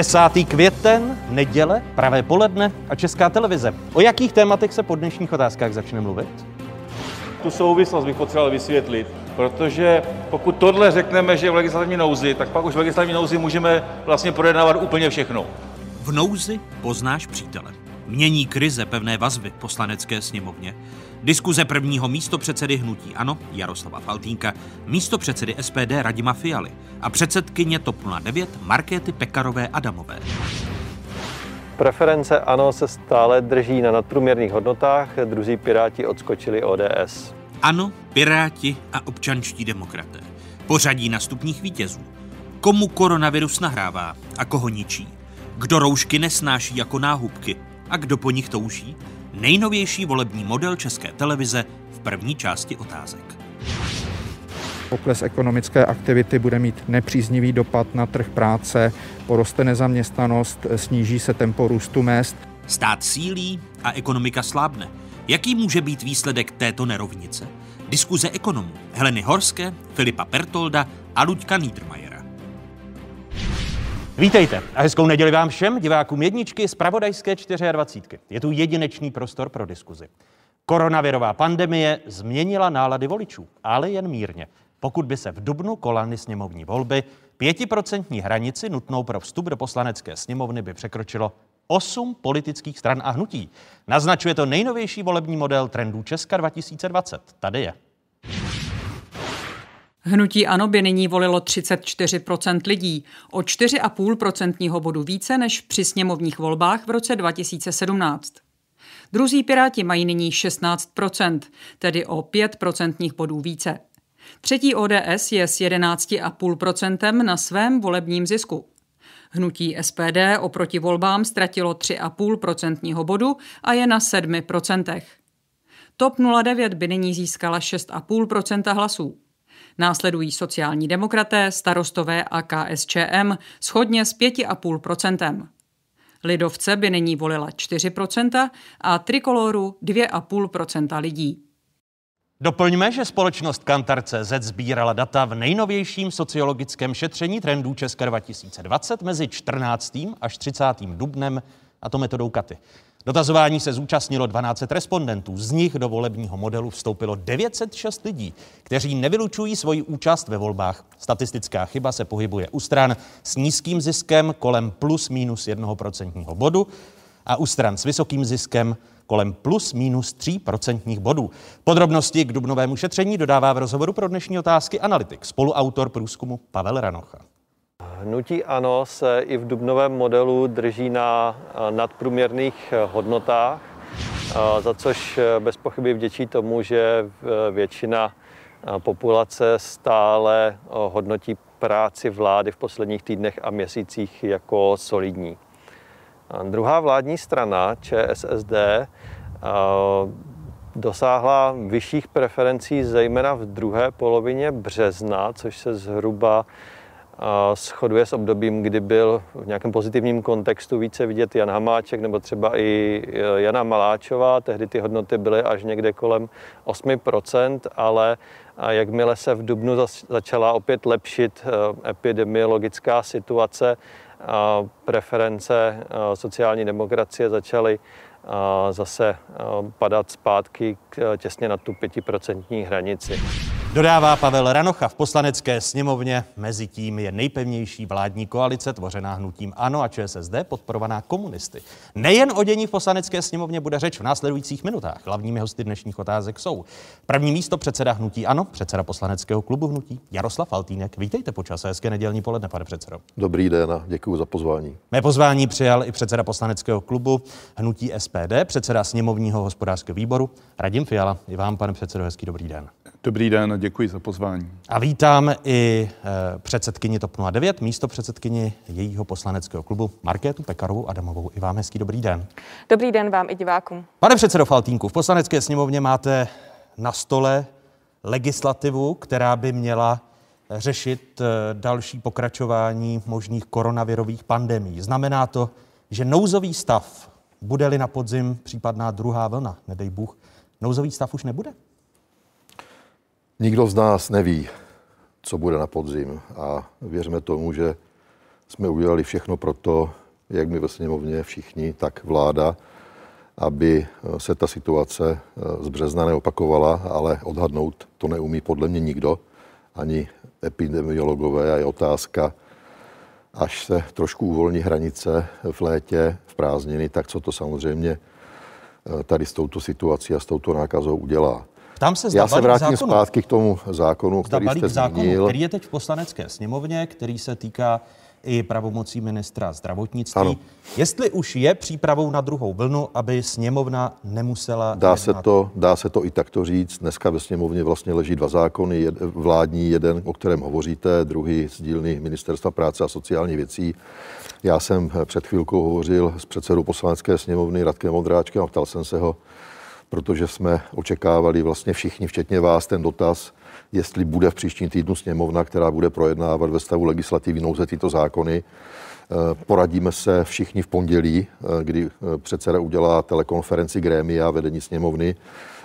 10. květen, neděle, pravé poledne a Česká televize. O jakých tématech se po dnešních otázkách začne mluvit? Tu souvislost bych potřeboval vysvětlit, protože pokud tohle řekneme, že je v legislativní nouzi, tak pak už v legislativní nouzi můžeme vlastně projednávat úplně všechno. V nouzi poznáš přítele. Mění krize pevné vazby poslanecké sněmovně. Diskuze prvního místopředsedy hnutí Ano Jaroslava Faltínka, místopředsedy SPD Radima Fialy a předsedkyně TOP 09 Markéty Pekarové Adamové. Preference ANO se stále drží na nadprůměrných hodnotách, druzí Piráti odskočili ODS. Ano, Piráti a občanští demokraté. Pořadí nastupních vítězů. Komu koronavirus nahrává a koho ničí? Kdo roušky nesnáší jako náhubky a kdo po nich touží? Nejnovější volební model České televize v první části otázek. Pokles ekonomické aktivity bude mít nepříznivý dopad na trh práce, poroste nezaměstnanost, sníží se tempo růstu mest. Stát sílí a ekonomika slábne. Jaký může být výsledek této nerovnice? Diskuze ekonomů Heleny Horské, Filipa Pertolda a Luďka Niedermayera. Vítejte a hezkou neděli vám všem, divákům jedničky z Pravodajské 24. Je tu jedinečný prostor pro diskuzi. Koronavirová pandemie změnila nálady voličů, ale jen mírně. Pokud by se v dubnu kolany sněmovní volby pětiprocentní hranici nutnou pro vstup do poslanecké sněmovny by překročilo osm politických stran a hnutí. Naznačuje to nejnovější volební model trendů Česka 2020. Tady je. Hnutí ANO by nyní volilo 34% lidí, o 4,5% bodu více než při sněmovních volbách v roce 2017. Druzí Piráti mají nyní 16% tedy o 5% bodů více. Třetí ODS je s 11,5% na svém volebním zisku. Hnutí SPD oproti volbám ztratilo 3,5% bodu a je na 7%. TOP 09 by nyní získala 6,5% hlasů. Následují sociální demokraté, starostové a KSČM schodně s 5,5%. Lidovce by nyní volila 4% a trikoloru 2,5% lidí. Doplňme, že společnost Kantar.cz sbírala data v nejnovějším sociologickém šetření trendů Česka 2020 mezi 14. až 30. dubnem, a to metodou Katy. Dotazování se zúčastnilo 12 respondentů, z nich do volebního modelu vstoupilo 906 lidí, kteří nevylučují svoji účast ve volbách. Statistická chyba se pohybuje u stran s nízkým ziskem kolem plus minus 1% bodu a u stran s vysokým ziskem kolem plus minus 3% bodů. Podrobnosti k dubnovému šetření dodává v rozhovoru pro dnešní otázky analytik, spoluautor průzkumu Pavel Ranocha. Hnutí ANO se i v dubnovém modelu drží na nadprůměrných hodnotách, za což bez pochyby vděčí tomu, že většina populace stále hodnotí práci vlády v posledních týdnech a měsících jako solidní. Druhá vládní strana, ČSSD, dosáhla vyšších preferencí zejména v druhé polovině března, což se zhruba shoduje s obdobím, kdy byl v nějakém pozitivním kontextu více vidět Jan Hamáček nebo třeba i Jana Maláčová. Tehdy ty hodnoty byly až někde kolem 8%, ale jakmile se v Dubnu začala opět lepšit e, epidemiologická situace, preference sociální demokracie začaly zase padat zpátky těsně na tu pětiprocentní hranici. Dodává Pavel Ranocha v poslanecké sněmovně. Mezi tím je nejpevnější vládní koalice tvořená hnutím ANO a ČSSD podporovaná komunisty. Nejen o dění v poslanecké sněmovně bude řeč v následujících minutách. Hlavními hosty dnešních otázek jsou první místo předseda hnutí ANO, předseda poslaneckého klubu hnutí Jaroslav Faltýnek. Vítejte počas hezké nedělní poledne, pane předsedo. Dobrý den a děkuji za pozvání. Mé pozvání přijal i předseda poslaneckého klubu hnutí SPD, předseda sněmovního hospodářského výboru Radim Fiala. I vám, pane předsedo, hezký dobrý den. Dobrý den a děkuji za pozvání. A vítám i e, předsedkyni TOP 09, místo předsedkyni jejího poslaneckého klubu Markétu Pekarovou Adamovou. I vám hezký dobrý den. Dobrý den vám i divákům. Pane předsedo Faltínku, v poslanecké sněmovně máte na stole legislativu, která by měla řešit e, další pokračování možných koronavirových pandemí. Znamená to, že nouzový stav, bude-li na podzim případná druhá vlna, nedej Bůh, nouzový stav už nebude? Nikdo z nás neví, co bude na podzim a věřme tomu, že jsme udělali všechno pro to, jak my ve sněmovně všichni, tak vláda, aby se ta situace z března neopakovala, ale odhadnout to neumí podle mě nikdo, ani epidemiologové a je otázka, až se trošku uvolní hranice v létě, v prázdniny, tak co to samozřejmě eh, tady s touto situací a s touto nákazou udělá. Tam se Já se vrátím zákonu, zpátky k tomu zákonu, který jste zmínil. Zákonu, který je teď v poslanecké sněmovně, který se týká i pravomocí ministra zdravotnictví. Ano. Jestli už je přípravou na druhou vlnu, aby sněmovna nemusela... Dá se, to, dá se to i takto říct. Dneska ve sněmovně vlastně leží dva zákony. Jed, vládní, jeden, o kterém hovoříte, druhý z dílny Ministerstva práce a sociální věcí. Já jsem před chvilkou hovořil s předsedou poslanecké sněmovny Radkem Modráčkem a ptal jsem se ho, protože jsme očekávali vlastně všichni, včetně vás, ten dotaz, jestli bude v příštím týdnu sněmovna, která bude projednávat ve stavu legislativní nouze tyto zákony. Eh, poradíme se všichni v pondělí, eh, kdy eh, předseda udělá telekonferenci grémia vedení sněmovny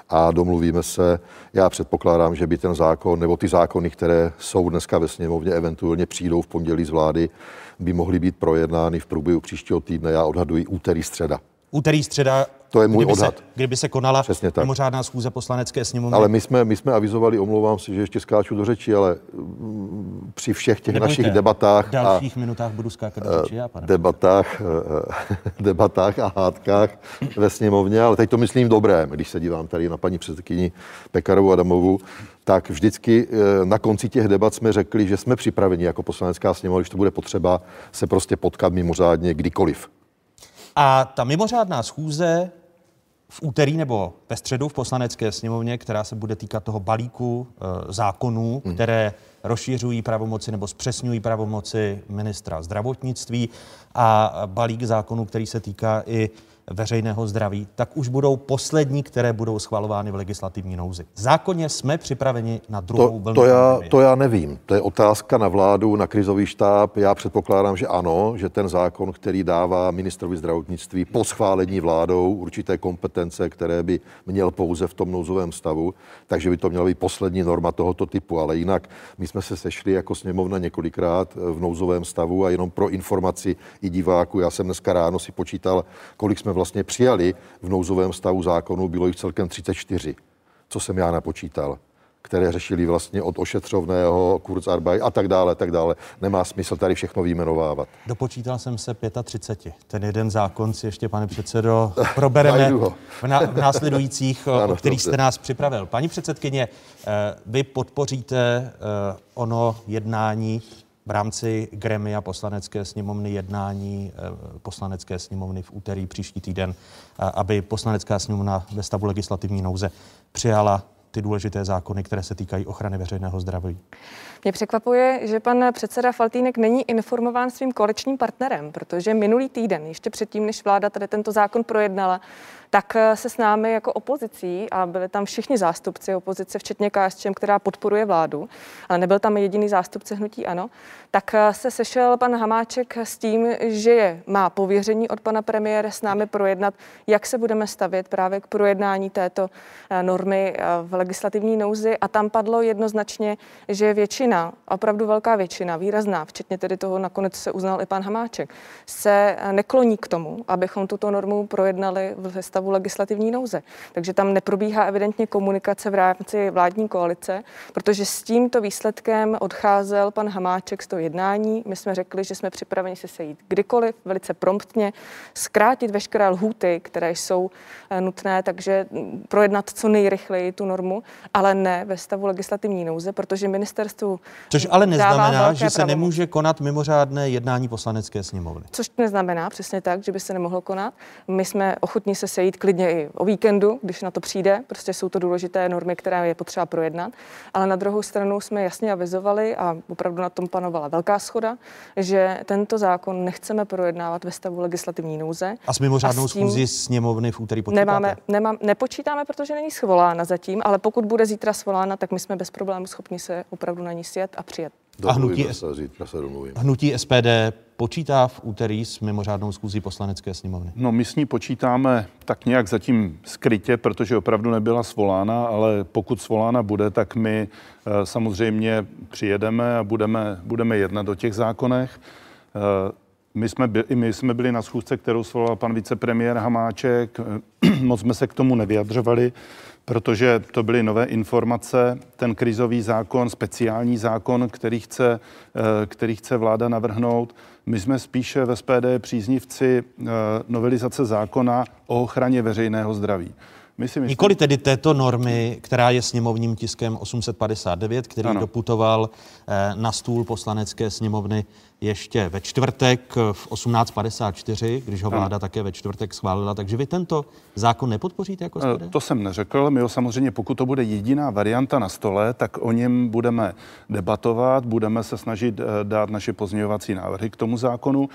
a domluvíme se. Já předpokládám, že by ten zákon nebo ty zákony, které jsou dneska ve sněmovně, eventuálně přijdou v pondělí z vlády, by mohly být projednány v průběhu příštího týdne. Já odhaduji úterý, středa. Úterý, středa to je můj kdyby odhad. Se, kdyby se konala Přesně tak. mimořádná schůze poslanecké sněmovny. Ale my jsme, my jsme avizovali, omlouvám se, že ještě skáču do řeči, ale mm, při všech těch Nebojte, našich debatách... V dalších a, minutách budu skákat do řeči, já, pane. Debatách, eh, debatách a hádkách ve sněmovně, ale teď to myslím dobré, když se dívám tady na paní předsedkyni Pekarovou Adamovu, tak vždycky eh, na konci těch debat jsme řekli, že jsme připraveni jako poslanecká sněmovna, když to bude potřeba, se prostě potkat mimořádně kdykoliv. A ta mimořádná schůze v úterý nebo ve středu v poslanecké sněmovně, která se bude týkat toho balíku e, zákonů, hmm. které rozšiřují pravomoci nebo zpřesňují pravomoci ministra zdravotnictví a balík zákonů, který se týká i veřejného zdraví, tak už budou poslední, které budou schvalovány v legislativní nouzi. Zákonně jsme připraveni na druhou to, vlnu. To já, to já nevím. To je otázka na vládu, na krizový štáb. Já předpokládám, že ano, že ten zákon, který dává ministrovi zdravotnictví po schválení vládou určité kompetence, které by měl pouze v tom nouzovém stavu, takže by to měla být poslední norma tohoto typu. Ale jinak my jsme se sešli jako sněmovna několikrát v nouzovém stavu a jenom pro informaci i diváku, já jsem dneska ráno si počítal, kolik jsme vlastně přijali v nouzovém stavu zákonu, bylo jich celkem 34, co jsem já napočítal které řešili vlastně od ošetřovného, Kurzarbeit a tak dále, tak dále. Nemá smysl tady všechno vyjmenovávat. Dopočítal jsem se 35. Ten jeden zákon si ještě, pane předsedo, probereme v, na, v následujících, ano, o kterých jste nás připravil. Paní předsedkyně, eh, vy podpoříte eh, ono jednání v rámci gremia poslanecké sněmovny jednání eh, poslanecké sněmovny v úterý příští týden, aby poslanecká sněmovna ve stavu legislativní nouze přijala ty důležité zákony, které se týkají ochrany veřejného zdraví. Mě překvapuje, že pan předseda Faltýnek není informován svým koaličním partnerem, protože minulý týden, ještě předtím, než vláda tady tento zákon projednala, tak eh, se s námi jako opozicí, a byli tam všichni zástupci opozice, včetně KSČM, která podporuje vládu, ale nebyl tam jediný zástupce hnutí ANO, tak eh, se sešel pan Hamáček s tím, že je, má pověření od pana premiéra s námi projednat, jak se budeme stavět právě k projednání této eh, normy v legislativní nouzi a tam padlo jednoznačně, že většina, opravdu velká většina, výrazná, včetně tedy toho nakonec se uznal i pan Hamáček, se nekloní k tomu, abychom tuto normu projednali v stavu legislativní nouze. Takže tam neprobíhá evidentně komunikace v rámci vládní koalice, protože s tímto výsledkem odcházel pan Hamáček z toho jednání. My jsme řekli, že jsme připraveni se sejít kdykoliv, velice promptně, zkrátit veškeré lhůty, které jsou eh, nutné, takže projednat co nejrychleji tu normu, ale ne ve stavu legislativní nouze, protože ministerstvu. Což ale neznamená, že se pravomoc. nemůže konat mimořádné jednání poslanecké sněmovny. Což neznamená přesně tak, že by se nemohlo konat. My jsme ochotní se sejít klidně i o víkendu, když na to přijde. Prostě jsou to důležité normy, které je potřeba projednat. Ale na druhou stranu jsme jasně avizovali a opravdu na tom panovala velká schoda, že tento zákon nechceme projednávat ve stavu legislativní nouze. A s mimořádnou schůzi sněmovny v úterý počítáte? Nemáme, nemám, nepočítáme, protože není svolána zatím, ale pokud bude zítra svolána, tak my jsme bez problémů schopni se opravdu na ní sjet a přijet. A hnutí, se, zítra se hnutí SPD počítá v úterý s mimořádnou schůzí poslanecké sněmovny? No my s ní počítáme tak nějak zatím skrytě, protože opravdu nebyla svolána, ale pokud svolána bude, tak my eh, samozřejmě přijedeme a budeme, budeme jednat o těch zákonech. My jsme, byli, my jsme byli na schůzce, kterou svolal pan vicepremiér Hamáček. Moc jsme se k tomu nevyjadřovali, protože to byly nové informace. Ten krizový zákon, speciální zákon, který chce, který chce vláda navrhnout, my jsme spíše ve SPD příznivci novelizace zákona o ochraně veřejného zdraví. My si myslím... Nikoli tedy této normy, která je sněmovním tiskem 859, který ano. doputoval eh, na stůl poslanecké sněmovny ještě ve čtvrtek v 18.54, když ho vláda ano. také ve čtvrtek schválila. Takže vy tento zákon nepodpoříte jako SPD? Eh, to jsem neřekl. My ho samozřejmě, pokud to bude jediná varianta na stole, tak o něm budeme debatovat, budeme se snažit eh, dát naše pozměňovací návrhy k tomu zákonu,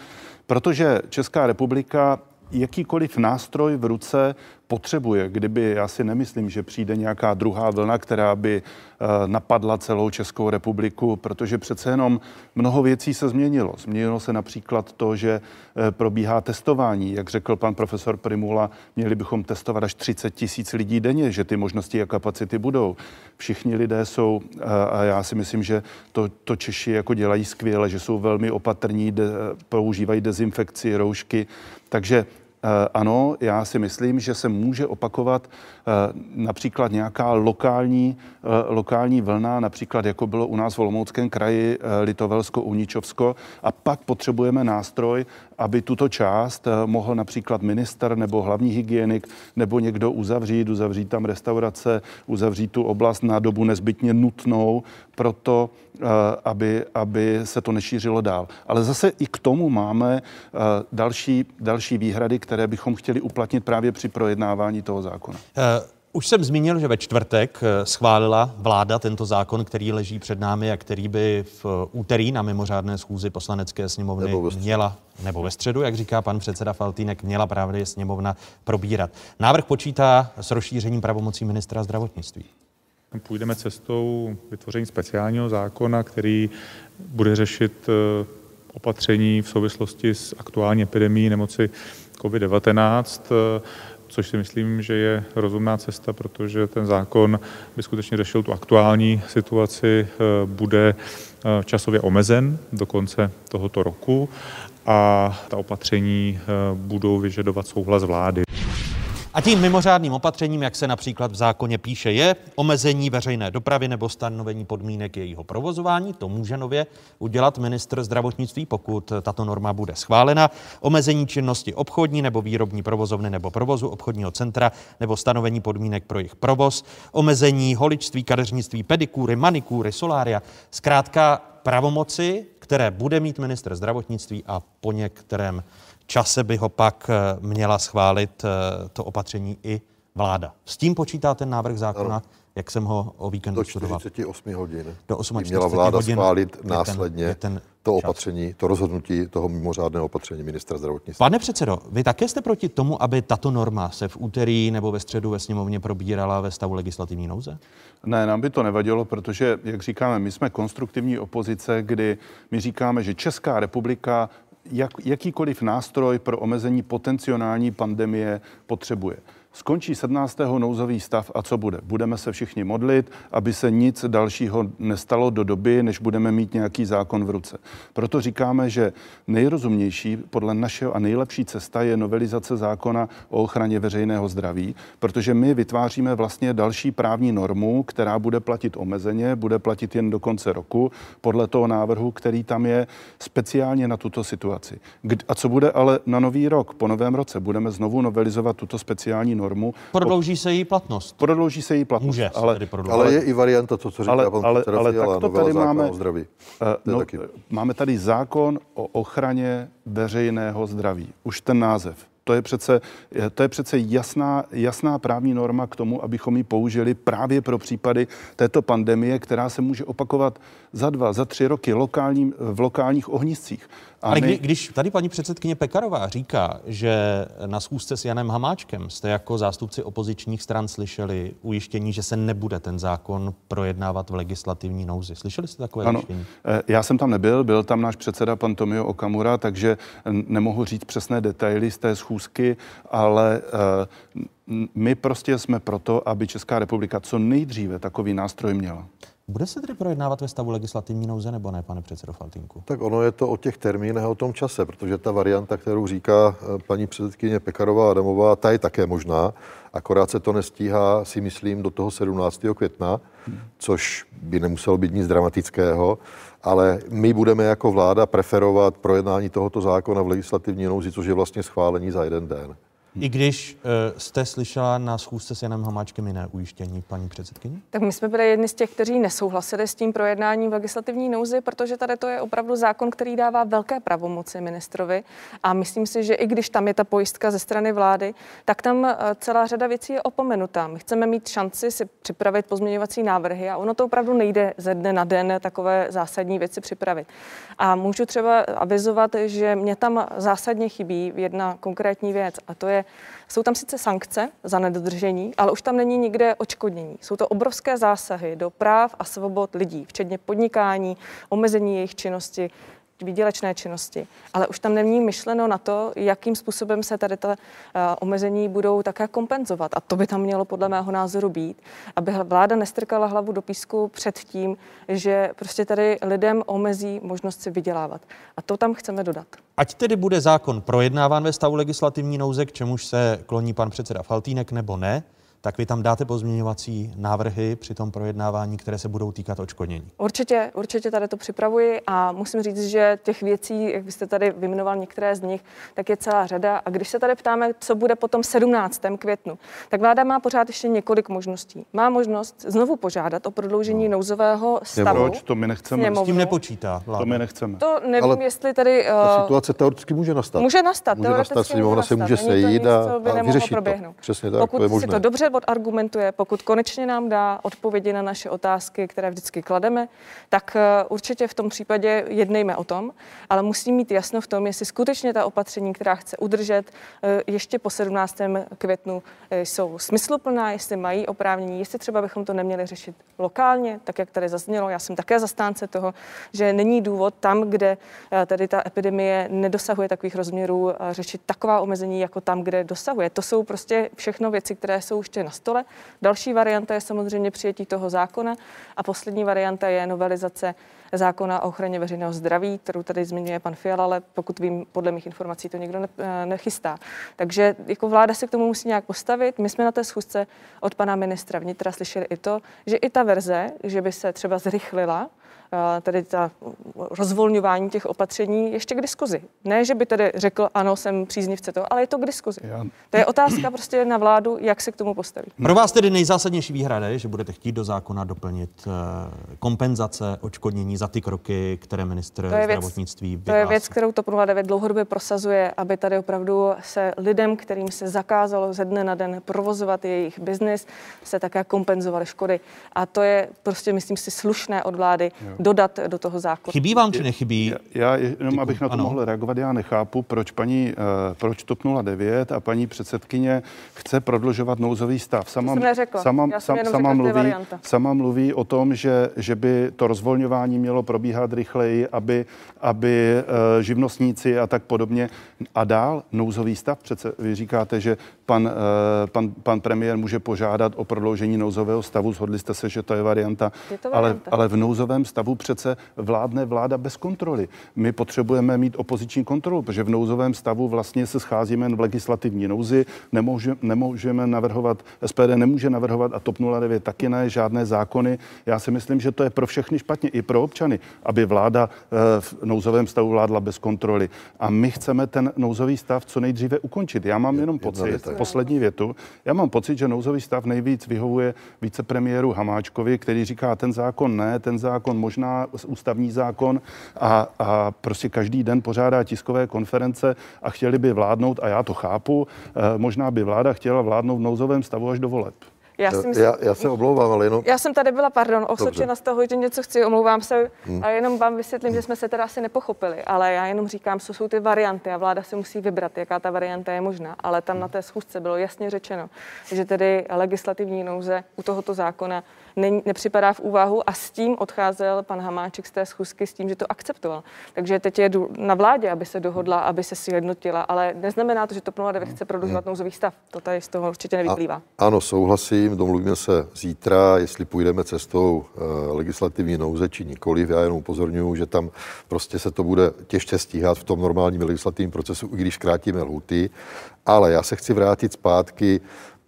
protože Česká republika jakýkoliv nástroj v ruce potřebuje. Kdyby, já si nemyslím, že přijde nějaká druhá vlna, která by eh, napadla celou Českou republiku, protože přece jenom mnoho věcí se změnilo. Změnilo se například to, že eh, probíhá testování. Jak řekl pan profesor Primula, měli bychom testovat až 30 tisíc lidí denně, že ty možnosti a kapacity budou. Všichni lidé jsou, eh, a já si myslím, že to, to Češi jako dělají skvěle, že jsou velmi opatrní, de, používají dezinfekci, roušky, takže ano, já si myslím, že se může opakovat eh, například nějaká lokální, eh, lokální vlna, například jako bylo u nás v Olomouckém kraji Litovelsko, Uničovsko a pak potřebujeme nástroj, aby tuto část mohl například minister nebo hlavní hygienik nebo někdo uzavřít, uzavřít tam restaurace, uzavřít tu oblast na dobu nezbytně nutnou, proto aby, aby se to nešířilo dál. Ale zase i k tomu máme další, další výhrady, které bychom chtěli uplatnit právě při projednávání toho zákona. Uh. Už jsem zmínil, že ve čtvrtek eh, schválila vláda tento zákon, který leží před námi a který by v úterý na mimořádné schůzi poslanecké sněmovny nebo měla, nebo ve středu, jak říká pan předseda Faltýnek, měla právě sněmovna probírat. Návrh počítá s rozšířením pravomocí ministra zdravotnictví. Půjdeme cestou vytvoření speciálního zákona, který bude řešit eh, opatření v souvislosti s aktuální epidemí nemoci COVID-19, eh, což si myslím, že je rozumná cesta, protože ten zákon by skutečně řešil tu aktuální situaci, eh, bude časově omezen do konce tohoto roku a ta opatření budou vyžadovat souhlas vlády. A tím mimořádným opatřením, jak se například v zákoně píše, je omezení veřejné dopravy nebo stanovení podmínek jejího provozování. To může nově udělat ministr zdravotnictví, pokud tato norma bude schválena. Omezení činnosti obchodní nebo výrobní provozovny nebo provozu obchodního centra nebo stanovení podmínek pro jejich provoz. Omezení holičství, kadeřnictví, pedikúry, manikúry, solária. Zkrátka pravomoci, které bude mít ministr zdravotnictví a po některém čase by ho pak eh, měla schválit eh, to opatření i vláda. S tím počítá ten návrh zákona, ano. jak jsem ho o víkendu studoval. Do 48 hodin. Do 48 měla vláda hodin schválit je následně je ten, je ten to opatření, to rozhodnutí toho mimořádného opatření ministra zdravotnictví. Pane předsedo, vy také jste proti tomu, aby tato norma se v úterý nebo ve středu ve sněmovně probírala ve stavu legislativní nouze? Ne, nám by to nevadilo, protože, jak říkáme, my jsme konstruktivní opozice, kdy my říkáme, že Česká republika jak, jakýkoliv nástroj pro omezení potenciální pandemie potřebuje. Skončí 17. nouzový stav a co bude? Budeme se všichni modlit, aby se nic dalšího nestalo do doby, než budeme mít nějaký zákon v ruce. Proto říkáme, že nejrozumnější podle našeho a nejlepší cesta je novelizace zákona o ochraně veřejného zdraví, protože my vytváříme vlastně další právní normu, která bude platit omezeně, bude platit jen do konce roku, podle toho návrhu, který tam je speciálně na tuto situaci. A co bude ale na nový rok? Po novém roce budeme znovu novelizovat tuto speciální normu. Prodlouží se její platnost. Prodlouží se její platnost. Může ale, ale je i varianta to, co říká ale, pan ale, ale Fiala, to tady máme, o zdraví. Uh, no, máme tady zákon o ochraně veřejného zdraví. Už ten název. To je přece, to je přece jasná, jasná právní norma k tomu, abychom ji použili právě pro případy této pandemie, která se může opakovat za dva, za tři roky lokálním, v lokálních ohniscích. Ale my... když tady paní předsedkyně Pekarová říká, že na schůzce s Janem Hamáčkem jste jako zástupci opozičních stran slyšeli ujištění, že se nebude ten zákon projednávat v legislativní nouzi. Slyšeli jste takové ano, ujištění? Eh, já jsem tam nebyl, byl tam náš předseda pan Tomio Okamura, takže nemohu říct přesné detaily z té schůzky, ale eh, my prostě jsme proto, aby Česká republika co nejdříve takový nástroj měla. Bude se tedy projednávat ve stavu legislativní nouze nebo ne, pane předsedo Faltinku? Tak ono je to o těch termínech a o tom čase, protože ta varianta, kterou říká eh, paní předsedkyně Pekarová Adamová, ta je také možná, akorát se to nestíhá, si myslím, do toho 17. května, což by nemuselo být nic dramatického, ale my budeme jako vláda preferovat projednání tohoto zákona v legislativní nouzi, což je vlastně schválení za jeden den. I když uh, jste slyšela na schůzce s Janem Hamáčkem jiné ujištění, paní předsedkyně? Tak my jsme byli jedni z těch, kteří nesouhlasili s tím projednáním v legislativní nouzi, protože tady to je opravdu zákon, který dává velké pravomoci ministrovi. A myslím si, že i když tam je ta pojistka ze strany vlády, tak tam eh, celá řada věcí je opomenutá. My chceme mít šanci si připravit pozměňovací návrhy a ono to opravdu nejde ze dne na den takové zásadní věci připravit. A můžu třeba avizovat, že mě tam zásadně chybí jedna konkrétní věc a to je jsou tam sice sankce za nedodržení, ale už tam není nikde očkodnění. Jsou to obrovské zásahy do práv a svobod lidí, včetně podnikání, omezení jejich činnosti, výdělečné činnosti. Ale už tam není myšleno na to, jakým způsobem se tady ta uh, omezení budou také kompenzovat. A to by tam mělo podle mého názoru být, aby vláda nestrkala hlavu do písku před tím, že prostě tady lidem omezí možnost si vydělávat. A to tam chceme dodat. Ať tedy bude zákon projednáván ve stavu legislativní nouze, k čemuž se kloní pan předseda Faltýnek, nebo ne, tak vy tam dáte pozměňovací návrhy při tom projednávání, které se budou týkat očkodnění. Určitě, určitě tady to připravuji a musím říct, že těch věcí, jak byste tady vyjmenoval některé z nich, tak je celá řada. A když se tady ptáme, co bude potom 17. květnu, tak vláda má pořád ještě několik možností. Má možnost znovu požádat o prodloužení no. nouzového stavu. Proč? To my nechceme. S tím nepočítá vláda. To my nechceme. To nevím, Ale jestli tady... Uh, ta situace teoreticky může nastat. Může nastat. Může nastat, sněmovna se může sejít a, a vyřešit to. Přesně tak, Pokud to je možné. si to dobře odargumentuje, pokud konečně nám dá odpovědi na naše otázky, které vždycky klademe, tak určitě v tom případě jednejme o tom, ale musí mít jasno v tom, jestli skutečně ta opatření, která chce udržet ještě po 17. květnu, jsou smysluplná, jestli mají oprávnění, jestli třeba bychom to neměli řešit lokálně, tak jak tady zaznělo. Já jsem také zastánce toho, že není důvod tam, kde tady ta epidemie nedosahuje takových rozměrů, řešit taková omezení jako tam, kde dosahuje. To jsou prostě všechno věci, které jsou ještě na stole. Další varianta je samozřejmě přijetí toho zákona a poslední varianta je novelizace zákona o ochraně veřejného zdraví, kterou tady zmiňuje pan Fiala, ale pokud vím, podle mých informací to nikdo ne, eh, nechystá. Takže jako vláda se k tomu musí nějak postavit. My jsme na té schůzce od pana ministra vnitra slyšeli i to, že i ta verze, že by se třeba zrychlila tedy ta rozvolňování těch opatření ještě k diskuzi. Ne, že by tedy řekl, ano, jsem příznivce toho, ale je to k diskuzi. Já... To je otázka prostě na vládu, jak se k tomu postaví. Pro vás tedy nejzásadnější výhrada je, že budete chtít do zákona doplnit eh, kompenzace, odškodnění za ty kroky, které ministr to je zdravotnictví věc, To je věc, kterou TOP 09 dlouhodobě prosazuje, aby tady opravdu se lidem, kterým se zakázalo ze dne na den provozovat jejich biznis, se také kompenzovaly škody. A to je prostě, myslím si, slušné od vlády. Jo dodat do toho zákona. Chybí vám či nechybí? Já, já jenom, Tyku, abych na to ano. mohl reagovat, já nechápu, proč paní, uh, proč TOP 09 a paní předsedkyně chce prodlužovat nouzový stav. Sama, to jsem sama, já jsem sam, sama, mluví, sama mluví o tom, že, že by to rozvolňování mělo probíhat rychleji, aby, aby uh, živnostníci a tak podobně. A dál nouzový stav, přece vy říkáte, že pan, uh, pan, pan premiér může požádat o prodloužení nouzového stavu, shodli jste se, že to je varianta, je to varianta. Ale, ale v nouzovém stavu přece vládne vláda bez kontroly. My potřebujeme mít opoziční kontrolu, protože v nouzovém stavu vlastně se scházíme v legislativní nouzi, nemůže, nemůžeme navrhovat, SPD nemůže navrhovat a TOP 09 taky ne, žádné zákony. Já si myslím, že to je pro všechny špatně, i pro občany, aby vláda eh, v nouzovém stavu vládla bez kontroly. A my chceme ten nouzový stav co nejdříve ukončit. Já mám jenom pocit, poslední větu, já mám pocit, že nouzový stav nejvíc vyhovuje vicepremiéru Hamáčkovi, který říká, ten zákon ne, ten zákon možná ústavní zákon a, a prostě každý den pořádá tiskové konference a chtěli by vládnout, a já to chápu, eh, možná by vláda chtěla vládnout v nouzovém stavu až do voleb. Já, si myslím, já, já se omlouvám, ale jenom... Já jsem tady byla, pardon, osočena z toho, že něco chci, omlouvám se hmm. a jenom vám vysvětlím, že jsme se teda asi nepochopili, ale já jenom říkám, co jsou ty varianty a vláda si musí vybrat, jaká ta varianta je možná. Ale tam na té schůzce bylo jasně řečeno, že tedy legislativní nouze u tohoto zákona ne, nepřipadá v úvahu a s tím odcházel pan Hamáček z té schůzky s tím, že to akceptoval. Takže teď je na vládě, aby se dohodla, aby se sjednotila, ale neznamená to, že to 09 chce prodlužovat nouzový stav. To tady z toho určitě nevyplývá. A, ano, souhlasím domluvím, domluvíme se zítra, jestli půjdeme cestou eh, legislativní nouze či nikoliv. Já jenom upozorňuji, že tam prostě se to bude těžce stíhat v tom normálním legislativním procesu, i když krátíme lhuty. Ale já se chci vrátit zpátky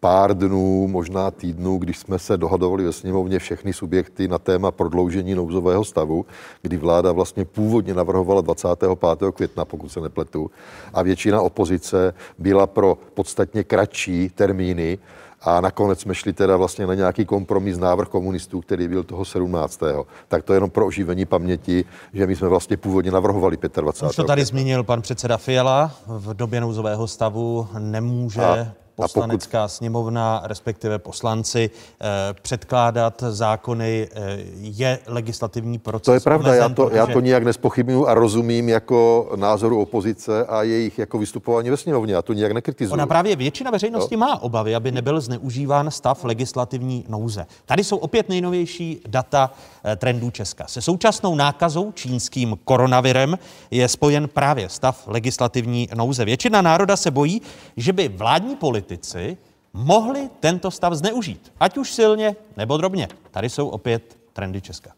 pár dnů, možná týdnů, když jsme se dohadovali ve sněmovně všechny subjekty na téma prodloužení nouzového stavu, kdy vláda vlastně původně navrhovala 25. května, pokud se nepletu, a většina opozice byla pro podstatně kratší termíny, a nakonec jsme šli teda vlastně na nějaký kompromis návrh komunistů, který byl toho 17. Tak to je jenom pro oživení paměti, že my jsme vlastně původně navrhovali 25. Už to tady zmínil pan předseda Fiala. V době nouzového stavu nemůže a poslanecká pokud... sněmovna, respektive poslanci, eh, předkládat zákony, eh, je legislativní proces. To je pravda, omezen, já to, protože... já to nijak nespochybnuju a rozumím jako názoru opozice a jejich jako vystupování ve sněmovně. Já to nijak nekritizuju. Ona právě většina veřejnosti no. má obavy, aby nebyl zneužíván stav legislativní nouze. Tady jsou opět nejnovější data eh, trendů Česka. Se současnou nákazou čínským koronavirem je spojen právě stav legislativní nouze. Většina národa se bojí, že by vládní politici politici mohli tento stav zneužít, ať už silně nebo drobně. Tady jsou opět trendy Česka.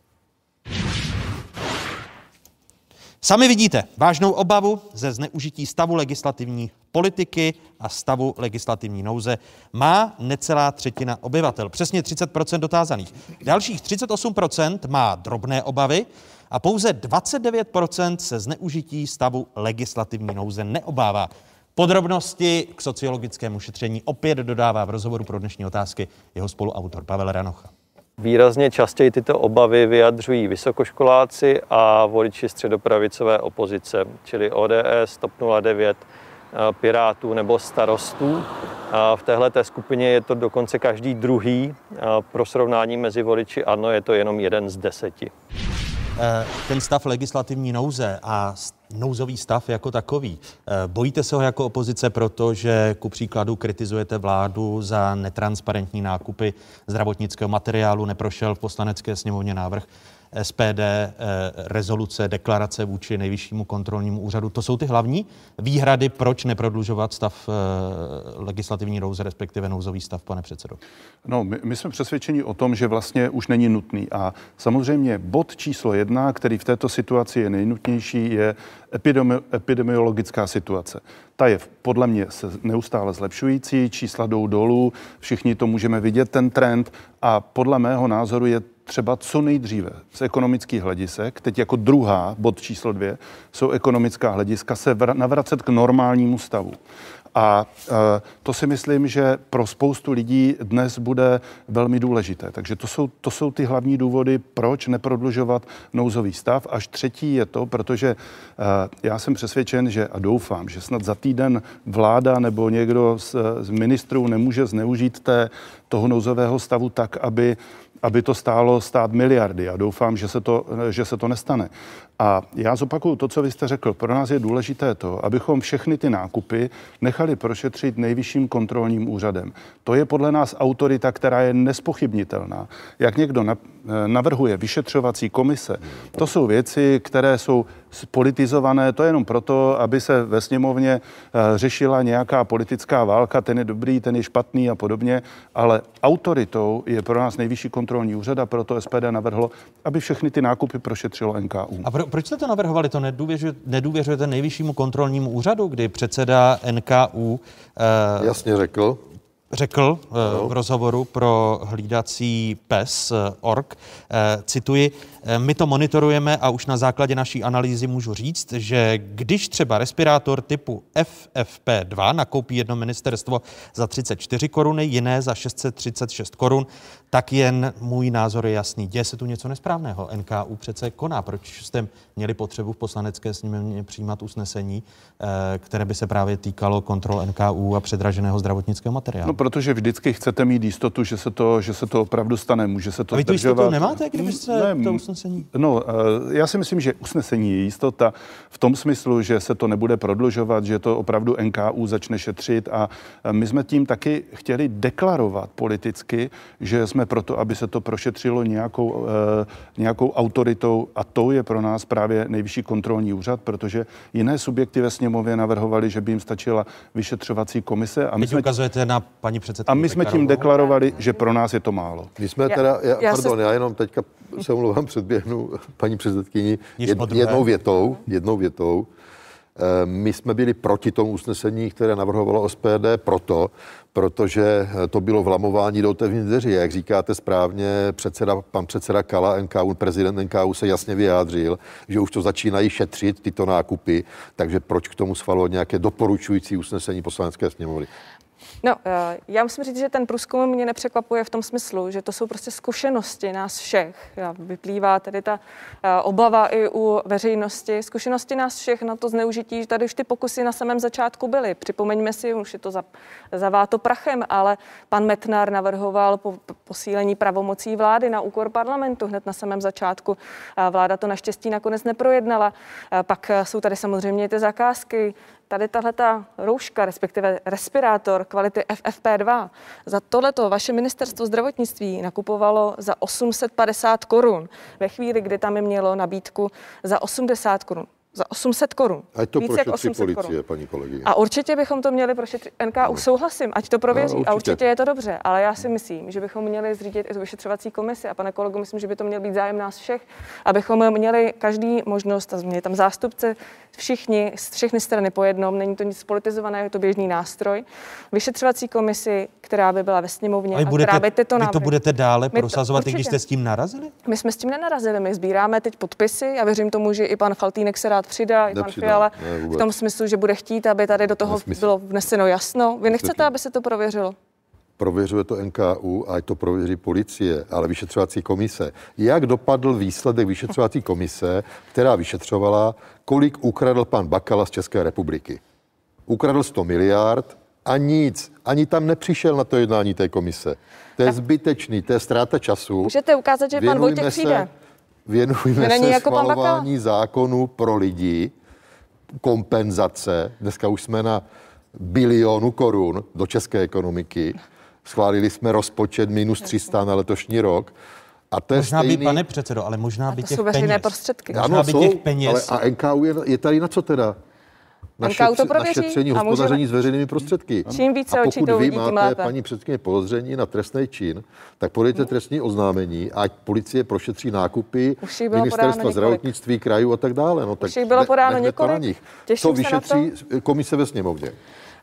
Sami vidíte vážnou obavu ze zneužití stavu legislativní politiky a stavu legislativní nouze má necelá třetina obyvatel, přesně 30% dotázaných. Dalších 38% má drobné obavy a pouze 29% se zneužití stavu legislativní nouze neobává. Podrobnosti k sociologickému šetření opět dodává v rozhovoru pro dnešní otázky jeho spoluautor Pavel Ranocha. Výrazně častěji tyto obavy vyjadřují vysokoškoláci a voliči středopravicové opozice, čili ODS, TOP 09, Pirátů nebo starostů. V téhle skupině je to dokonce každý druhý. Pro srovnání mezi voliči ANO je to jenom jeden z deseti. Eh, ten stav legislativní nouze a nouzový stav jako takový. Eh, bojíte se ho jako opozice, protože ku příkladu kritizujete vládu za netransparentní nákupy zdravotnického materiálu, neprošel v poslanecké sněmovně návrh SPD, eh, rezoluce, deklarace vůči nejvyššímu kontrolnímu úřadu. To jsou ty hlavní výhrady, proč neprodlužovat stav eh, legislativní nouze, respektive nouzový stav, pane předsedo? No, my, my jsme přesvědčeni o tom, že vlastně už není nutný. A samozřejmě bod číslo jedna, který v této situaci je nejnutnější, je epidemi- epidemiologická situace. Ta je podle mě se neustále zlepšující, čísla jdou dolů, všichni to můžeme vidět, ten trend a podle mého názoru je třeba co nejdříve z ekonomických hledisek, teď jako druhá, bod číslo dvě, jsou ekonomická hlediska, se navracet k normálnímu stavu. A e, to si myslím, že pro spoustu lidí dnes bude velmi důležité. Takže to jsou, to jsou ty hlavní důvody, proč neprodlužovat nouzový stav. Až třetí je to, protože e, já jsem přesvědčen, že a doufám, že snad za týden vláda nebo někdo z, z ministrů nemůže zneužít té, toho nouzového stavu tak, aby aby to stálo stát miliardy. A doufám, že se to, že se to nestane. A já zopakuju to, co vy jste řekl. Pro nás je důležité to, abychom všechny ty nákupy nechali prošetřit nejvyšším kontrolním úřadem. To je podle nás autorita, která je nespochybnitelná. Jak někdo navrhuje vyšetřovací komise, to jsou věci, které jsou spolitizované. To je jenom proto, aby se ve sněmovně eh, řešila nějaká politická válka, ten je dobrý, ten je špatný a podobně, ale autoritou je pro nás nejvyšší kontrolní úřad a proto SPD navrhlo, aby všechny ty nákupy prošetřilo NKU. A pro, proč jste to navrhovali? To nedůvěřujete, nedůvěřujete nejvyššímu kontrolnímu úřadu, kdy předseda NKU... Uh, Jasně řekl, řekl no. v rozhovoru pro hlídací pes org, cituji, my to monitorujeme a už na základě naší analýzy můžu říct, že když třeba respirátor typu FFP2 nakoupí jedno ministerstvo za 34 koruny, jiné za 636 korun, tak jen můj názor je jasný. Děje se tu něco nesprávného. NKU přece koná. Proč jste měli potřebu v poslanecké sněmovně přijímat usnesení, eh, které by se právě týkalo kontrol NKU a předraženého zdravotnického materiálu? No, protože vždycky chcete mít jistotu, že se to, že se to opravdu stane. Může se to A vy tu jistotu nemáte, kdybyste ne, to usnesení? No, eh, já si myslím, že usnesení je jistota v tom smyslu, že se to nebude prodlužovat, že to opravdu NKU začne šetřit a eh, my jsme tím taky chtěli deklarovat politicky, že jsme proto, aby se to prošetřilo nějakou, eh, nějakou autoritou a to je pro nás právě nejvyšší kontrolní úřad, protože jiné subjekty ve sněmově navrhovali, že by jim stačila vyšetřovací komise. A my Teď jsme... ukazujete na paní předsedkyně. A my jsme tím deklarovali, že pro nás je to málo. My jsme Já- teda, já, já pardon, se- já jenom teďka se omlouvám, předběhnu paní předsedkyni jed, jednou větou, jednou větou. Eh, My jsme byli proti tomu usnesení, které navrhovalo SPD proto, protože to bylo vlamování do otevřených dveří. Jak říkáte správně, předseda, pan předseda Kala NKU, prezident NKU se jasně vyjádřil, že už to začínají šetřit tyto nákupy, takže proč k tomu schvalovat nějaké doporučující usnesení poslanecké sněmovny? No, eh, já musím říct, že ten průzkum mě nepřekvapuje v tom smyslu, že to jsou prostě zkušenosti nás všech. Vyplývá tedy ta eh, obava i u veřejnosti. Zkušenosti nás všech na to zneužití, že tady už ty pokusy na samém začátku byly. Připomeňme si, už je to za, zaváto prachem, ale pan Metnar navrhoval po, posílení pravomocí vlády na úkor parlamentu hned na samém začátku. A Vláda to naštěstí nakonec neprojednala. Pak eh, jsou tady samozřejmě ty zakázky, tady tahle ta rouška, respektive respirátor kvality FFP2, za tohleto vaše ministerstvo zdravotnictví nakupovalo za 850 korun. Ve chvíli, kdy tam je mělo nabídku za 80 korun. Za 800 korun. Ať to Víc prošetří 800 korun. policie, paní kolegyně. A určitě bychom to měli prošetřit. NKU souhlasím, ať to prověří. No, a určitě. určitě je to dobře. Ale já si myslím, že bychom měli zřídit i tu vyšetřovací komisi. A pane kolego, myslím, že by to měl být zájem nás všech, abychom měli každý možnost, a měli tam zástupce všichni, z všechny strany po jednom, není to nic politizované, je to běžný nástroj. Vyšetřovací komisi, která by byla ve sněmovně Ale a která budete, by tyto vy to návrhy. budete dále My to- prosazovat, i když určitě. jste s tím narazili? My jsme s tím nenarazili, my sbíráme teď podpisy. Já věřím tomu, že i pan Faltýnek se rád přidá, i pan Fiala, v tom smyslu, že bude chtít, aby tady do toho Nesmysl. bylo vneseno jasno. Vy nechcete, aby se to prověřilo? Prověřuje to NKU a ať to prověří policie, ale vyšetřovací komise. Jak dopadl výsledek vyšetřovací komise, která vyšetřovala, kolik ukradl pan Bakala z České republiky? Ukradl 100 miliard a nic. Ani tam nepřišel na to jednání té komise. To je zbytečný, to je ztráta času. Můžete ukázat, že pan Vojtěch přijde. Věnujme není se jako schvalování zákonů pro lidi, kompenzace. Dneska už jsme na bilionu korun do české ekonomiky. Schválili jsme rozpočet minus 300 na letošní rok. A to je Možná by, stejný... pane předsedo, ale možná by To těch jsou veřejné peněz, prostředky. možná by těch peněz, ale a NKU je, je tady na co teda? Na, NKU to šetři- na prověří šetření a hospodaření můžeme- s veřejnými prostředky. Čím více a pokud to vy máte, lépe. paní předsedkyně, podezření na trestný čin, tak podejte trestní oznámení, ať policie prošetří nákupy ministerstva několik. zdravotnictví, krajů a tak dále. No, tak Už jich bylo podáno to na několik. nich. Těším To se na to. vyšetří komise ve sněmovně.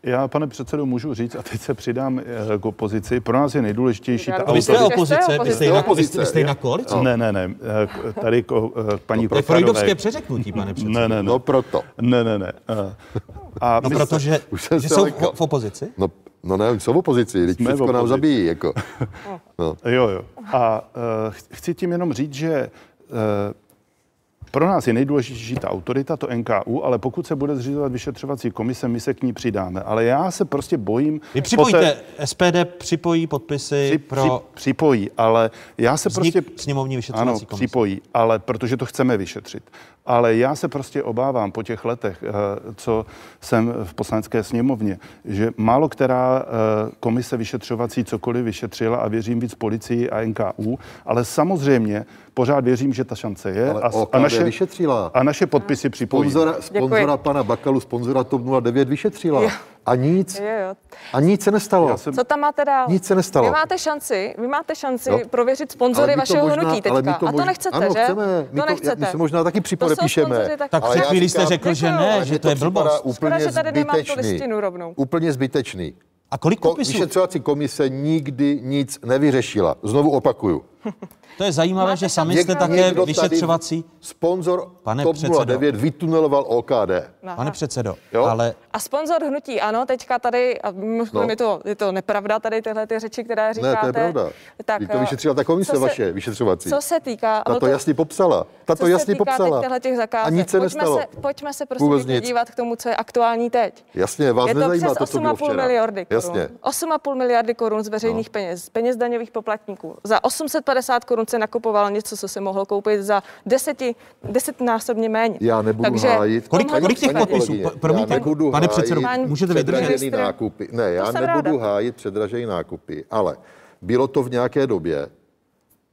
Já, pane předsedo, můžu říct, a teď se přidám eh, k opozici. Pro nás je nejdůležitější ta A vy jste Opozice. Jste vy jste, opozice. na, vy Opozice. jste, vy jste na koalici. Ne, ne, ne. eh, k- Tady ko, eh, paní To je freudovské přeřeknutí, pane předsedo. Ne, ne, ne. No proto. Ne, ne, ne. A No protože už jsem že jsou lekal. v, v opozici? No, no ne, oni jsou v opozici, teď všechno nám opozici. zabíjí. Jako. No. Jo, jo. A uh, chci tím jenom říct, že uh, pro nás je nejdůležitější ta autorita, to NKU, ale pokud se bude zřizovat vyšetřovací komise, my se k ní přidáme. Ale já se prostě bojím... Vy po připojíte, té- SPD připojí podpisy Při, pro při, připojí, ale já se vznik prostě... sněmovní vyšetřovací Ano, komise. připojí, ale protože to chceme vyšetřit. Ale já se prostě obávám po těch letech, eh, co jsem v poslanecké sněmovně, že málo která eh, komise vyšetřovací cokoliv vyšetřila a věřím víc policii a NKU, ale samozřejmě pořád věřím, že ta šance je Ale a, OKD vyšetřila. a naše podpisy připojí. Sponzora, sponzora pana Bakalu, sponzora TOP 09 vyšetřila. Jo. A nic. Jo, jo. A nic se nestalo. Jsem- Co tam máte dál? Nic se nestalo. Vy máte šanci, vy máte šanci Jo. prověřit sponzory vašeho možná- hnutí teďka. my to A to mož- nechcete, ano, že? chceme. My to to- nechcete. my se možná taky připodepíšeme. tak, před já chvílí jste řekl, že ne, že to je blbost. Úplně Škoda, že tady nemám tu zbytečný. listinu rovnou. Úplně zbytečný. A kolik Ko- podpisů? vyšetřovací komise nikdy nic nevyřešila. Znovu opakuju. To je zajímavé, Máte že sami jste také vyšetřovací. Sponzor Pane TOP předsedo. 09 vytuneloval OKD. Aha. Pane předsedo, Jo? ale A sponzor hnutí, ano, teďka tady, a No. je, to, je to nepravda, tady tyhle ty řeči, které říkáte. Ne, to je pravda. Tak, Vy to eh, vyšetřila ta komise co se- vaše, vyšetřovací. Co se týká... Ta to jasně popsala. Ta to co jasně se týká popsala. teď těch zakázek, A nic se pojďme nestalo. Se, pojďme se prosím Vůbec pěkně nic. dívat k tomu, co je aktuální teď. Jasně, vás je to nezajímá přes to, co bylo 8,5 včera. miliardy korun. Jasně. 8,5 miliardy korun z veřejných no. peněz, peněz daňových poplatníků. Za 850 korun se nakupovalo něco, co se mohlo koupit za deseti, desetnásobně méně. Já nebudu Takže hájit. Kolik- kolik těch podpisů? promiňte, pane předsedo, můžete vydržet? nákupy. Ne, já nebudu ráda. hájit předražený nákupy, ale bylo to v nějaké době,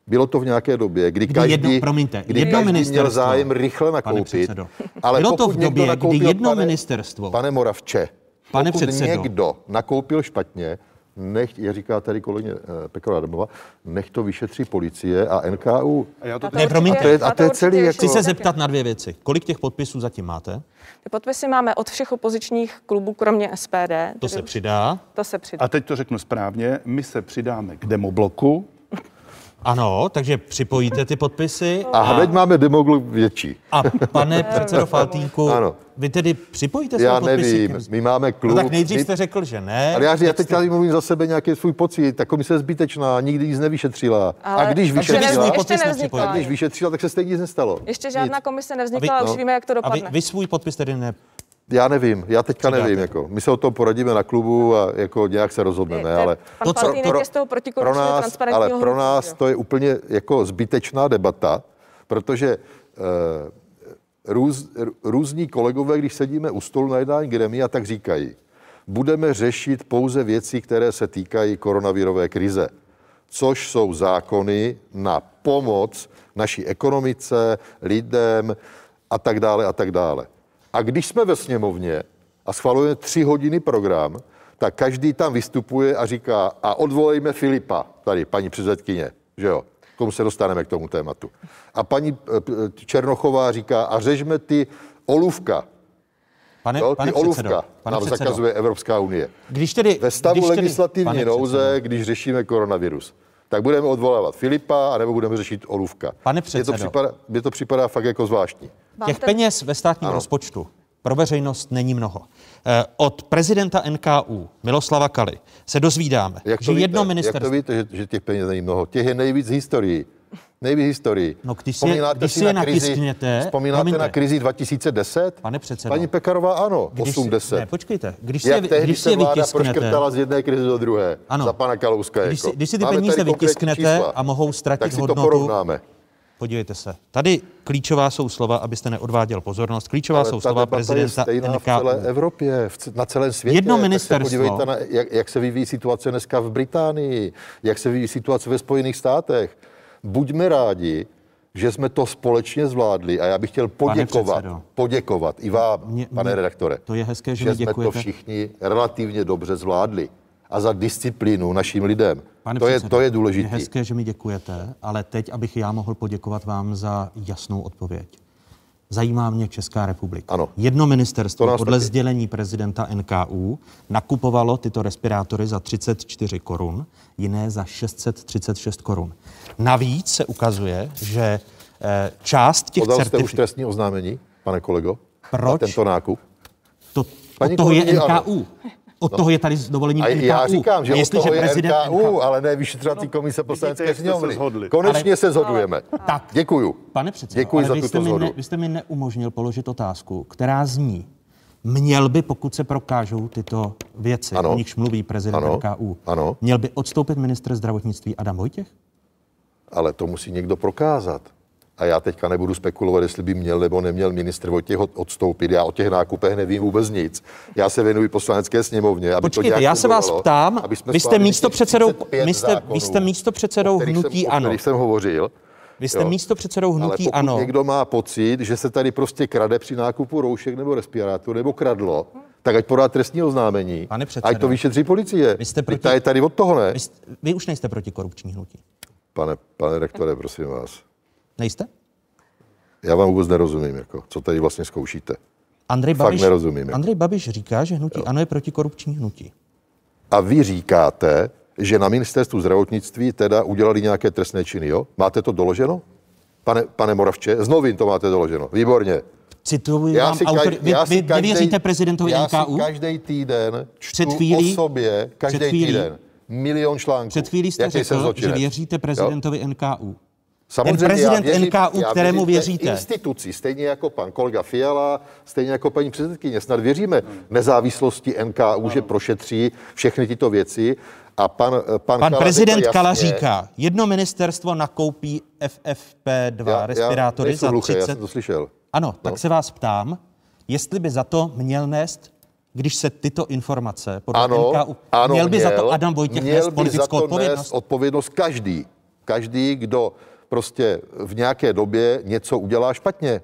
bylo to v nějaké době, kdy, Kdy každý, jedno- promiňte, kdy jedno každý měl ministerstvo, zájem rychle nakoupit. ale Bylo to v době, kdy jedno pane, ministerstvo- Pane Moravče, Pane pokud předsedo. někdo nakoupil špatně, nech, jak říká tady kolegyně eh, Pekarová Adamová, nech to vyšetří policie a NKU. A já to A to Ne, promiňte. A to je, a to je celý jako... Chci se zeptat na dvě věci. Kolik těch podpisů zatím máte? Ty podpisy máme od všech opozičních klubů, kromě SPD. To se přidá. To se přidá. A teď to řeknu správně, my se přidáme k demobloku, Ano, takže připojíte ty podpisy. A hned máme demoglub větší. A pane předsedo Faltínku, Ano. vy tedy připojíte své Já podpisy? nevím, k- my máme klub. No tak nejdřív my, jste řekl, že ne. ale já, já teď tady mluvím za sebe nějaký svůj pocit. Ta komise je zbytečná, nikdy nic nevyšetřila. Ale- a když vyšetřila, ještě podpis nevznikla. a když vyšetřila, tak se stejně nic nestalo. Ještě žádná komise A nevznikla, vy- ale už no. víme, jak to A vy, dopadne. vy svůj podpis tedy ne... Já nevím, já teďka Přidáte. nevím. Jako. My se o tom poradíme na klubu a jako nějak se rozhodneme, je- ale Pan To, co- pro- je z toho pro nás, ale pro nás to je úplně jako zbytečná debata, protože eh, růz, různí kolegové, když sedíme u stolu na jednání gremia, tak říkají, budeme řešit pouze věci, které se týkají koronavirové krize, což jsou zákony na pomoc naší ekonomice, lidem a tak dále a tak dále. A když jsme ve sněmovně a schvalujeme tři hodiny program, tak každý tam vystupuje a říká, a odvolejme Filipa, tady paní předsedkyně, že jo, k tomu se dostaneme k tomu tématu. A paní eh, eh, Černochová říká, a řežme ty olůvka, Pane, jo, pane olůvka předsedo, pane nám předsedo, zakazuje Evropská unie. když tedy... Ve stavu když tedy, legislativní nouze, předsedo, když řešíme koronavirus, tak budeme odvolávat Filipa, anebo budeme řešit Olůvka. Pane Mně to předsedo. připadá, mně to připadá fakt jako zvláštní. Vám Těch ten- peněz ve státním Ano. rozpočtu pro veřejnost není mnoho. Eh, Od prezidenta NKU Miloslava Kaly se dozvídáme, Jak to že víte? jedno Jak to ministerstvo... víte, že, že těch peněz není mnoho? Těch je nejvíc v historii. Nejvíc v historii. No, když si- Vzpomínáte když si je na krizi, vzpomínáte promiňte. na krizi 2010? Pane předsedo. Paní Pekarová ano, Když si- 80. Ne, počkejte. Když si, Jak je, tehdy když si se je vláda proškrtala z jedné krize do druhé. Ano. Za pana Kalouska. když si, jako. když si ty Máme peníze vytisknete čísla. a mohou ztratit tak si to hodnotu, porovnáme. Podívejte se. Tady klíčová jsou slova, abyste neodváděl pozornost. Klíčová Ale jsou slova debata je prezidenta stejná v celé NKU. Evropě, v, na celém světě. Jedno Tak se ministerstvo- podívejte, na, jak, jak se vyvíjí situace dneska v Británii, jak se vyvíjí situace ve Spojených státech. Buďme rádi, že jsme to společně zvládli a já bych chtěl poděkovat, poděkovat i vám, Mě- pane mě- redaktore, to je hezké, že že jsme to všichni relativně dobře zvládli a za disciplínu našim lidem. Pane to, je, to je Je důležité. hezké, že mi děkujete, ale teď, abych já mohl poděkovat vám za jasnou odpověď. Zajímá mě Česká republika. Ano. Jedno ministerstvo podle taky. sdělení prezidenta NKU nakupovalo tyto respirátory za 34 korun, jiné za 636 korun. Navíc se ukazuje, že eh, část těch Podal jste už trestní oznámení, pane kolego, Proč? tento nákup? To, Paní od toho je kolegyně, ano. Od toho je tady s dovolením A NKU. já říkám, že A od toho je prezident NKU, ale ne vyšetřovací komise poslanecké jak jste se sněmovny. shodli. Konečně Ale- se shodujeme. Tak. Děkuju. Pane předsedo, Děkuji ale za vy, jste mi ne, vy jste mi neumožnil položit otázku, která zní, měl by, pokud se prokážou tyto věci, Ano. o nichž mluví prezident Ano. NKU, Ano. měl by odstoupit ministr zdravotnictví Adam Vojtěch? Ale to musí někdo prokázat. A já teďka nebudu spekulovat, jestli by měl nebo neměl ministr od- odstoupit. Já o těch nákupech nevím vůbec nic. Já se věnuji poslanecké sněmovně, aby to Počkejte, nějak já se vás ptám, vy jste místo těch předsedou, 35 vy jste, zákonů, vy jste místo předsedou hnutí jsem, ANO. kterých jsem hovořil. Vy jste Jo. místo předsedou Ale hnutí pokud ANO. někdo má pocit, že se tady prostě krade při nákupu roušek nebo respirátorů nebo kradlo, tak ať podá trestní oznámení. Pane předsedo, ať to vyšetří policie. vy jste proti- ta je tady od toho, ne? Vy, jste, vy už nejste proti korupční hnutí. Pane, pane rektore, prosím vás. Nejste? Já vám vůbec nerozumím, jako, co tady vlastně zkoušíte. Andrej Fakt Babiš, nerozumím, jako. Andrej Babiš říká, že hnutí ANO je proti korupční hnutí. A vy říkáte, že na ministerstvu zdravotnictví teda udělali nějaké trestné činy, jo? Máte to doloženo? Pane, pane Moravče, z novin to máte doloženo. Výborně. Cituji Já vám si, autory, každý, vy, já si vy každý, nevěříte prezidentovi já NKU? si každý týden čtu Před chvílí- o sobě, každý týden, milion článků. Před chvílí jste jaký řekl, že věříte prezidentovi NKU. Samozřejmě, Ten prezident já věřím, NKU, já kterému věřím věříte. instituci, stejně jako pan kolega Fiala, stejně jako paní předsedkyně. Snad věříme nezávislosti NKU, že prošetří všechny tyto věci. A pan, pan, Pan Kala prezident řekl Kala jasně- říká, jedno ministerstvo nakoupí FFP2 respirátory nejsem za hluchý, Já 30... jsem to slyšel. Ano, tak se vás ptám, jestli by za to měl nést, když se tyto informace podle Ano, NKU, ano, měl by za to Adam Vojtěch měl nést by za politickou to odpovědnost? Nést odpovědnost každý. Každý, kdo prostě v nějaké době něco udělá špatně.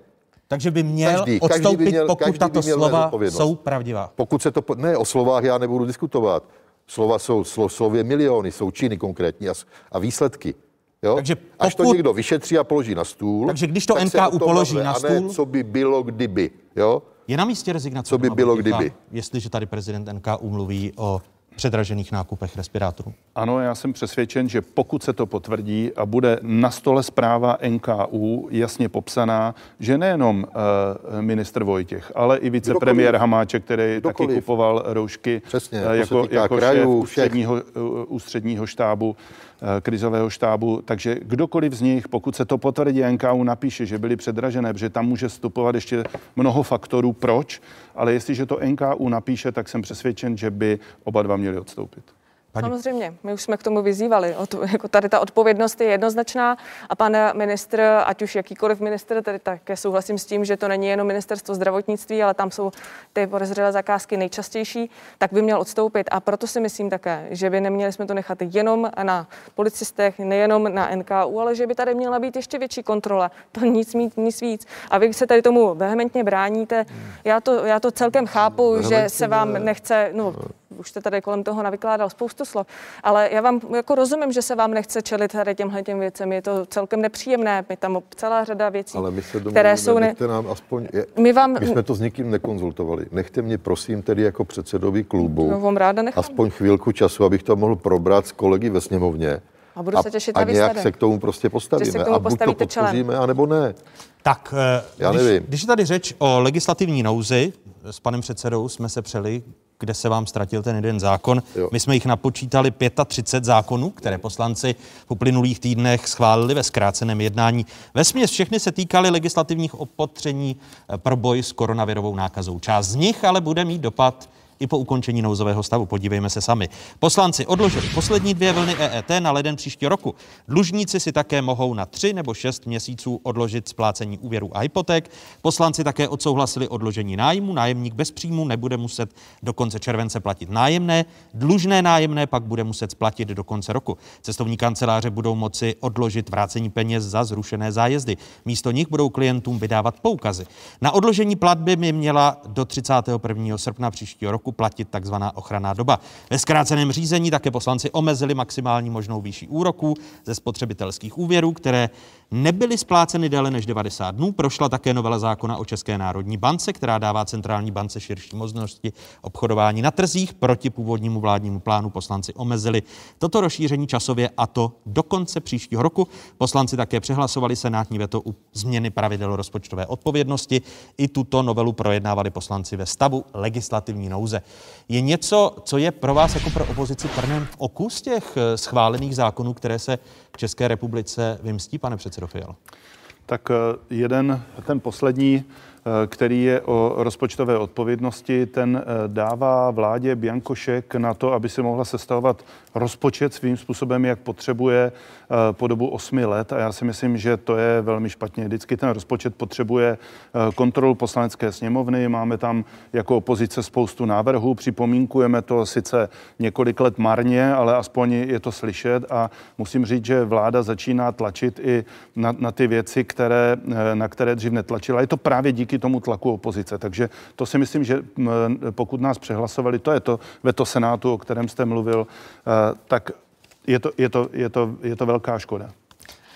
Takže by měl Každý, každý by odstoupit, měl- pokud každý by tato měl slova jsou pravdivá. Pokud se to... Ne, o slovách já nebudu diskutovat. Slova jsou slo, slově miliony, jsou činy konkrétní a, a výsledky. Jo? Takže Až to pokud- někdo vyšetří a položí na stůl. Takže když to tak tom položí na a stůl- Ne, co by bylo, kdyby. Jo? Je na místě rezignace. Co by bylo, kdyby? Jestliže tady prezident NKU mluví o předražených nákupech respirátorů. Ano, já jsem přesvědčen, že pokud se to potvrdí a bude na stole zpráva NKU jasně popsaná, že nejenom uh, ministr Vojtěch, ale i vicepremiér Hamáček, který taky Kdokoliv. kupoval roušky Přesně, eh, jako, jako krajů, šéf ústředního, uh, ústředního štábu, eh, krizového štábu. Takže kdokoliv z nich, pokud se to potvrdí, NKU napíše, že byly předražené, protože tam může vstupovat ještě mnoho faktorů, proč, ale jestliže to NKU napíše, tak jsem přesvědčen, že by oba dva měli odstoupit. Paní- Samozřejmě, my už jsme k tomu vyzývali. O to, jako tady ta odpovědnost je jednoznačná a pan ministr, ať už jakýkoliv ministr, tedy také souhlasím s tím, že to není jenom ministerstvo zdravotnictví, ale tam jsou ty podezřelé zakázky nejčastější, tak by měl odstoupit. A proto si myslím také, že by neměli jsme to nechat jenom na policistech, nejenom na NKU, ale že by tady měla být ještě větší kontrola. To nic mít, nic víc. A vy se tady tomu vehementně bráníte. Já to, já to celkem chápu, že se vám ne. nechce, no, už jste tady kolem toho navykládal spoustu slov, ale já vám jako rozumím, že se vám nechce čelit tady těmhle těm věcem. Je to celkem nepříjemné. Je tam celá řada věcí, Ale my se domluvíme, které jsou ne... nám aspoň... Je, My vám... my jsme to s nikým nekonzultovali. Nechte mě prosím tedy jako předsedovi klubu No, vám ráda nechám. aspoň chvílku času, abych to mohl probrat s kolegy ve sněmovně. A budu se těšit a na nějak výsledek. se k tomu prostě postavíme. Že se k tomu a buď to podpoříme, anebo ne. Tak, eh, Já když, nevím. když je tady řeč o legislativní nouzi, s panem předsedou jsme se přeli, kde se vám ztratil ten jeden zákon. Jo. My jsme jich napočítali 35 zákonů, které poslanci v uplynulých týdnech schválili ve zkráceném jednání. Vesměs všechny se týkaly legislativních opatření pro boj s koronavirovou nákazou. Část z nich ale bude mít dopad i po ukončení nouzového stavu. Podívejme se sami. Poslanci odložili poslední dvě vlny EET na leden příštího roku. Dlužníci si také mohou na tři nebo šest měsíců odložit splácení úvěrů a hypoték. Poslanci také odsouhlasili odložení nájmu. Nájemník bez příjmu nebude muset do konce července platit nájemné. Dlužné nájemné pak bude muset splatit do konce roku. Cestovní kanceláře budou moci odložit vrácení peněz za zrušené zájezdy. Místo nich budou klientům vydávat poukazy. Na odložení platby by měla do 31. srpna příštího roku platit takzvaná ochranná doba. Ve zkráceném řízení také poslanci omezili maximální možnou výši úroků ze spotřebitelských úvěrů, které nebyly spláceny déle než 90 dnů. Prošla také novela zákona o České národní bance, která dává centrální bance širší možnosti obchodování na trzích. Proti původnímu vládnímu plánu poslanci omezili toto rozšíření časově a to do konce příštího roku. Poslanci také přehlasovali senátní veto u změny pravidel rozpočtové odpovědnosti. I tuto novelu projednávali poslanci ve stavu legislativní nouze. Je něco, co je pro vás jako pro opozici trnem v oku z těch eh, schválených zákonů, které se České republice vymstí, pane předsedo Fialo? Tak eh, jeden, ten poslední, který je o rozpočtové odpovědnosti, ten eh, dává vládě Biankošek na to, aby se mohla sestavovat rozpočet svým způsobem, jak potřebuje eh, po dobu osmi let. A já si myslím, že to je velmi špatně. Vždycky ten rozpočet potřebuje eh, kontrolu poslanecké sněmovny. Máme tam jako opozice spoustu návrhů. Připomínkujeme to sice několik let marně, ale aspoň je to slyšet. A musím říct, že vláda začíná tlačit i na, na ty věci, které, eh, na které dřív netlačila. Je to právě díky tomu tlaku opozice. Takže to si myslím, že pokud nás přehlasovali, to je to veto Senátu, o kterém jste mluvil, eh, tak je to, je to, je to, je to velká škoda.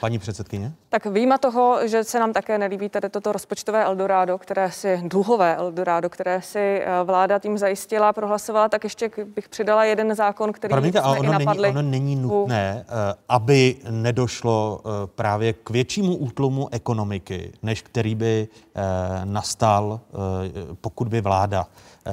Paní předsedkyně? Tak výjima toho, že se nám také nelíbí tady toto rozpočtové Eldorado, které si, dluhové Eldorado, které si eh, vláda tím zajistila, prohlasovala, tak ještě bych přidala jeden zákon, který Promiňte, jsme i ono není, napadli. ono není nutné, eh, aby nedošlo eh, právě k většímu útlumu ekonomiky, než který by nastal, pokud by vláda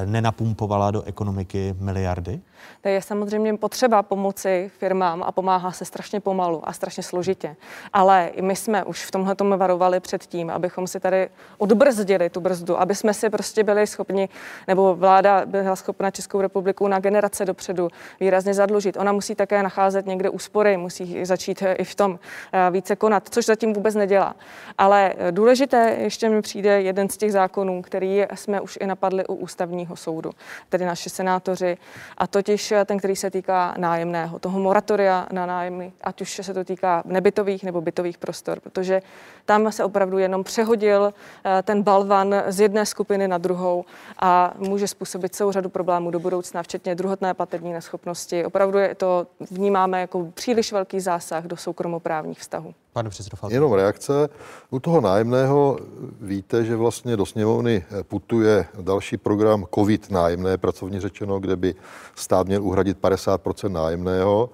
nenapumpovala do ekonomiky miliardy? To je samozřejmě potřeba pomoci firmám a pomáhá se strašně pomalu a strašně složitě. Ale i my jsme už v tomhle tomu varovali před tím, abychom si tady odbrzdili tu brzdu, aby jsme si prostě byli schopni, nebo vláda byla schopna Českou republiku na generace dopředu výrazně zadlužit. Ona musí také nacházet někde úspory, musí začít eh, i v tom eh, více konat, což zatím vůbec nedělá. Ale eh, důležité ještě mi přijde jeden z těch zákonů, který jsme už i napadli u ústavního soudu, tedy naši senátoři, a totiž eh, ten, který se týká nájemného, toho moratoria na nájemny, ať už se to týká nebytových nebo bytových prostor. protože tam se opravdu jenom přehodil eh, ten balvan z jedné skupiny na druhou a může způsobit celou řadu problémů do budoucna, včetně druhotné platební neschopnosti. Opravdu je to vnímáme jako příliš velký zásah do soukromoprávních vztahů. Pane předsedo Jenom reakce. U toho nájemného víte, že vlastně do sněmovny putuje další program COVID nájemné, pracovně řečeno, kde by stát měl uhradit 50% nájemného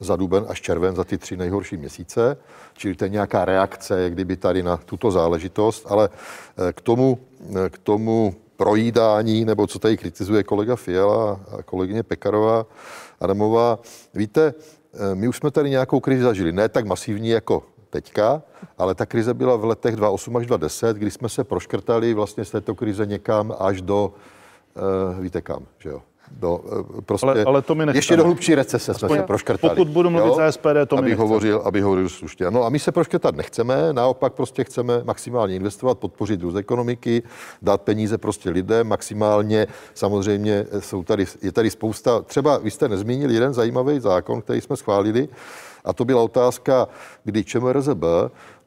za duben až červen, za ty tři nejhorší měsíce. Čili to je nějaká reakce, jak kdyby tady na tuto záležitost, ale eh, k tomu, eh, k tomu projídání, nebo co tady kritizuje kolega Fiala a kolegyně Pekarová Adamová. Víte, eh, my už jsme tady nějakou krizi zažili, ne tak masivní jako teďka, ale ta krize byla v letech 2008 až 2010, kdy jsme se proškrtali vlastně z této krize někam až do, víte kam, že jo? Do, eh, prostě, ale, ale to mi nechceme. Ještě do hlubší recese Aspoň jsme se proškrtali. Pokud budu mluvit jo? za SPD, to aby mi hovořil, aby hovořil slušně. No a my se proškrtat nechceme, naopak prostě chceme maximálně investovat, podpořit růst ekonomiky, dát peníze prostě lidem, maximálně samozřejmě jsou tady, je tady spousta, třeba vy jste nezmínil jeden zajímavý zákon, který jsme schválili, a to byla otázka, kdy ČMRZB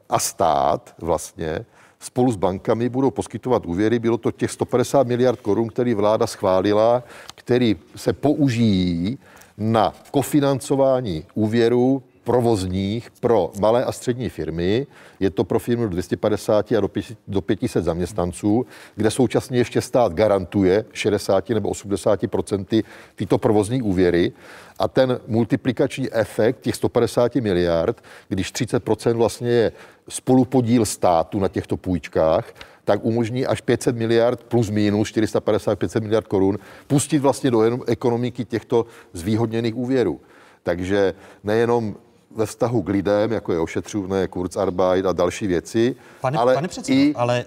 a stát vlastně spolu s bankami budou poskytovat úvěry. Bylo to těch 150 miliard korun, který vláda schválila, který se použijí na kofinancování úvěrů provozních pro malé a střední firmy. Je to pro firmy do 250 a do 500 zaměstnanců, kde současně ještě stát garantuje 60 nebo 80% tyto provozní úvěry. A ten multiplikační efekt těch 150 miliard, když 30 vlastně je spolupodíl státu na těchto půjčkách, tak umožní až 500 miliard plus minus 450-500 miliard korun pustit vlastně do ekonomiky těchto zvýhodněných úvěrů. Takže nejenom ve vztahu k lidem, jako je ošetřovné, Kurzarbeit a další věci, pane, ale pane předsedo, i ale,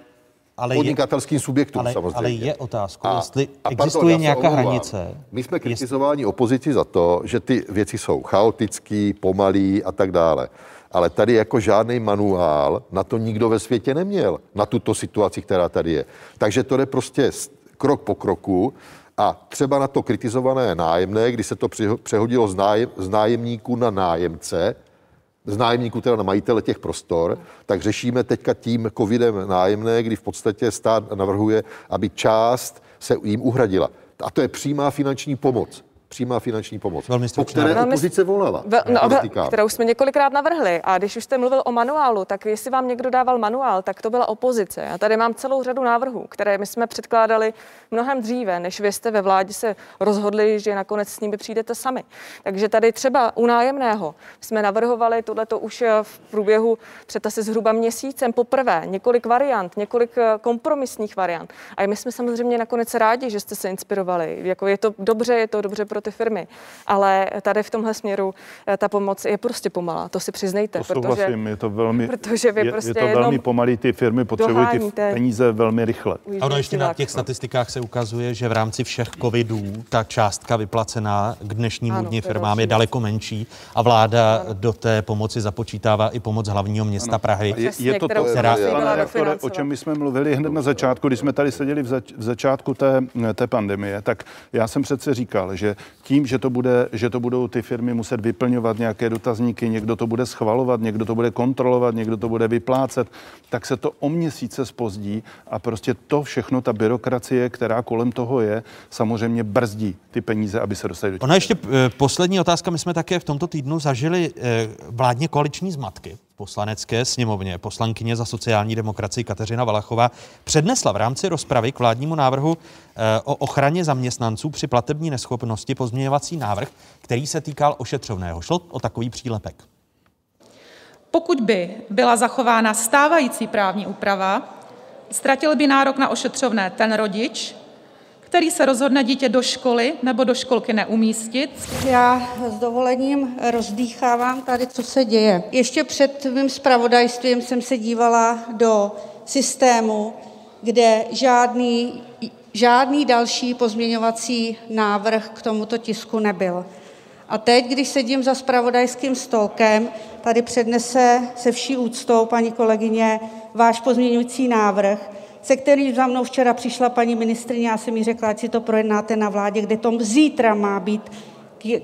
ale podnikatelským je, subjektům ale, samozřejmě. Ale je otázka, a, jestli a existuje pardon, nějaká hranice. My jsme kritizováni opozici za to, že ty věci jsou chaotický, pomalý a tak dále. Ale tady jako žádný manuál na to nikdo ve světě neměl, na tuto situaci, která tady je. Takže to jde prostě krok po kroku a třeba na to kritizované nájemné, kdy se to přehodilo z, nájem, z nájemníků na nájemce, z nájemníků teda na majitele těch prostor, tak řešíme teďka tím covidem nájemné, kdy v podstatě stát navrhuje, aby část se jim uhradila. A to je přímá finanční pomoc přímá finanční pomoc, Velmi po které Velmi opozice volala. Vel, no, kterou jsme několikrát navrhli. A když už jste mluvil o manuálu, tak jestli vám někdo dával manuál, tak to byla opozice. Já tady mám celou řadu návrhů, které my jsme předkládali mnohem dříve, než vy jste ve vládě se rozhodli, že nakonec s nimi přijdete sami. Takže tady třeba u nájemného jsme navrhovali tohleto už v průběhu před asi zhruba měsícem poprvé, několik variant, několik eh, kompromisních variant. A my jsme samozřejmě nakonec rádi, že jste se inspirovali. Jako je to dobře, je to dobře pro pro ty firmy. Ale tady v tomhle směru eh, ta pomoc je prostě pomalá, to si přiznejte. To protože, je to velmi, protože vy je, prostě je to velmi pomalý, ty firmy potřebují ty peníze velmi rychle. A ono ještě na těch statistikách se ukazuje, že v rámci všech covidů ta částka vyplacená k dnešnímu ano, dni firmám je daleko menší a vláda ano. do té pomoci započítává i pomoc hlavního města ano. Prahy. Je, je to to, která, reaktore, o čem my jsme mluvili hned na začátku, když jsme tady seděli v, zač, v začátku té, té pandemie, tak já jsem přece říkal, že tím, že to, bude, že to budou ty firmy muset vyplňovat nějaké dotazníky, někdo to bude schvalovat, někdo to bude kontrolovat, někdo to bude vyplácet, tak se to o měsíce spozdí a prostě to všechno, ta byrokracie, která kolem toho je, samozřejmě brzdí ty peníze, aby se dostali do Ona ještě eh, poslední otázka. My jsme také v tomto týdnu zažili eh, vládně koaliční zmatky poslanecké sněmovně poslankyně za sociální demokracii Kateřina Valachová přednesla v rámci rozpravy k vládnímu návrhu eh, o ochraně zaměstnanců při platební neschopnosti pozměňovací návrh, který se týkal ošetřovného. Šlo o takový přílepek. Pokud by byla zachována stávající právní úprava, ztratil by nárok na ošetřovné ten rodič, který se rozhodne dítě do školy nebo do školky neumístit. Já s dovolením rozdýchávám tady, co se děje. Ještě před mým zpravodajstvím jsem se dívala do systému, kde žádný, žádný další pozměňovací návrh k tomuto tisku nebyl. A teď, když sedím za spravodajským stolkem, tady přednese se vší úctou paní kolegyně váš pozměňující návrh, se kterým za mnou včera přišla paní ministryně, já jsem jí řekla, ať si to projednáte na vládě, kde to zítra má být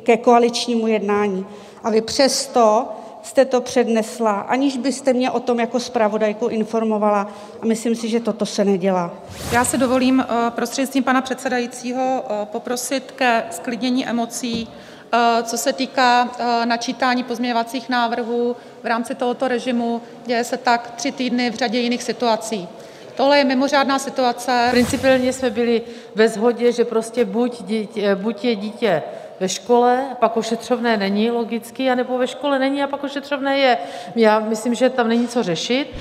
ke koaličnímu jednání. A vy přesto jste to přednesla, aniž byste mě o tom jako zpravodajku informovala. A myslím si, že toto se nedělá. Já si dovolím eh, prostřednictvím pana předsedajícího eh, poprosit ke sklidnění emocí, eh, co se týká načítání pozměňovacích návrhů v rámci tohoto režimu. Děje se tak tři týdny v řadě jiných situací. Tohle je mimořádná situace. Principiálně jsme byli ve shodě, že prostě buď, dítě, buď je dítě ve škole, pak ošetřovné není logicky, anebo ve škole není a pak ošetřovné je. Já myslím, že tam není co řešit.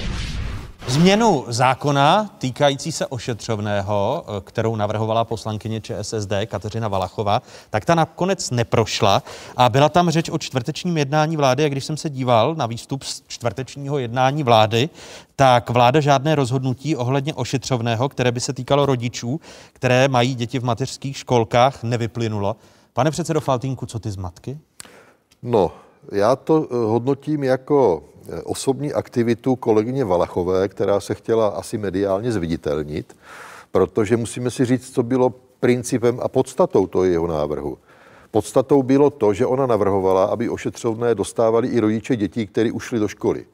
Změnu zákona týkající se ošetřovného, eh, kterou navrhovala poslankyně ČSSD Kateřina Valachová, tak ta nakonec neprošla a byla tam řeč o čtvrtečním jednání vlády a když jsem se díval na výstup z čtvrtečního jednání vlády, tak vláda žádné rozhodnutí ohledně ošetřovného, které by se týkalo rodičů, které mají děti v mateřských školkách, nevyplynulo. Pane předsedo Faltínku, co ty zmatky? No, já to eh, hodnotím jako eh, osobní aktivitu kolegyně Valachové, která se chtěla asi mediálně zviditelnit, protože musíme si říct, co bylo principem a podstatou toho jeho návrhu. Podstatou bylo to, že ona navrhovala, aby ošetřovné dostávali i rodiče dětí, kteří ušli do školy.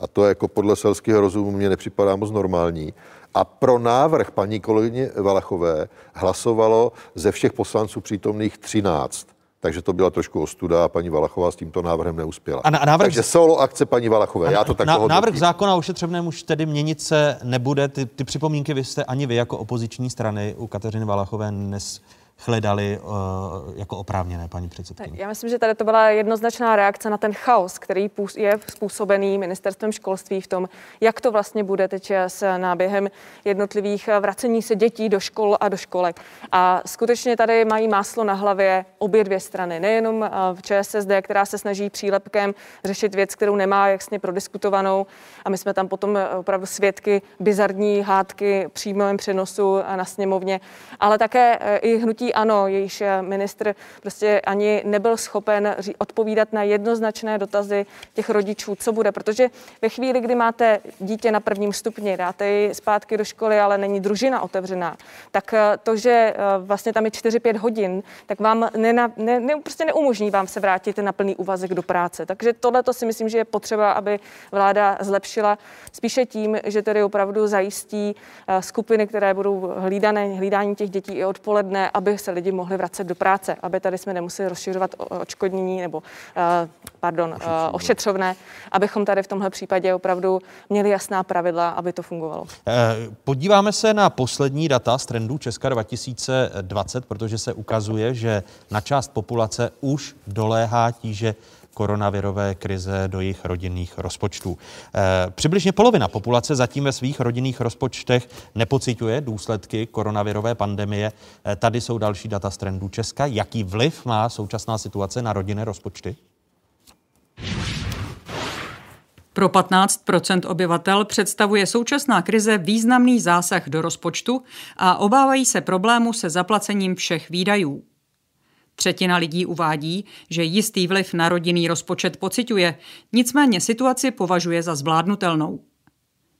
A to jako podle selského rozumu mě nepřipadá moc normální. A pro návrh paní kolegyně Valachové hlasovalo ze všech poslanců přítomných 13. Takže to byla trošku ostuda a paní Valachová s tímto návrhem neuspěla. A, návrh... Takže solo akce paní Valachové, já to tak na, Návrh zákona o ošetřovném už tedy měnit se nebude. Ty, ty připomínky vy jste ani vy jako opoziční strany u Kateřiny Valachové nes, hledali uh, jako oprávněné, paní předsedkyně? Já myslím, že tady to byla jednoznačná reakce na ten chaos, který je způsobený ministerstvem školství v tom, jak to vlastně bude teď s náběhem jednotlivých vracení se dětí do škol a do školek. A skutečně tady mají máslo na hlavě obě dvě strany. Nejenom eh, v ČSSD, která se snaží přílepkem řešit věc, kterou nemá jasně prodiskutovanou. A my jsme tam potom eh, opravdu svědky bizarní hádky přímém přenosu na sněmovně, ale také i hnutí ano, jejíž eh, ministr prostě ani nebyl schopen odpovídat na jednoznačné dotazy těch rodičů, co bude, protože ve chvíli, kdy máte dítě na prvním stupni, dáte ji zpátky do školy, ale není družina otevřená, tak eh, to, že eh, vlastně tam je 4-5 hodin, tak vám nena, ne, ne, prostě neumožní vám se vrátit na plný úvazek do práce. Takže tohle to si myslím, že je potřeba, aby vláda zlepšila spíše tím, že tedy opravdu zajistí skupiny, které budou hlídané, hlídání těch dětí i odpoledne, aby se lidi mohli vracet do práce, aby tady jsme nemuseli rozšiřovat očkodnění nebo, eh, pardon, eh, ošetřovné, abychom tady v tomhle případě opravdu měli jasná pravidla, aby to fungovalo. Eh, podíváme se na poslední data z trendu Česka 2020, protože se ukazuje, že na část populace už doléhá tíže koronavirové krize do jejich rodinných rozpočtů. E, přibližně polovina populace zatím ve svých rodinných rozpočtech nepociťuje důsledky koronavirové pandemie. E, tady jsou další data z trendu Česka. Jaký vliv má současná situace na rodinné rozpočty? Pro 15% obyvatel představuje současná krize významný zásah do rozpočtu a obávají se problému se zaplacením všech výdajů. Třetina lidí uvádí, že jistý vliv na rodinný rozpočet pociťuje, nicméně situaci považuje za zvládnutelnou.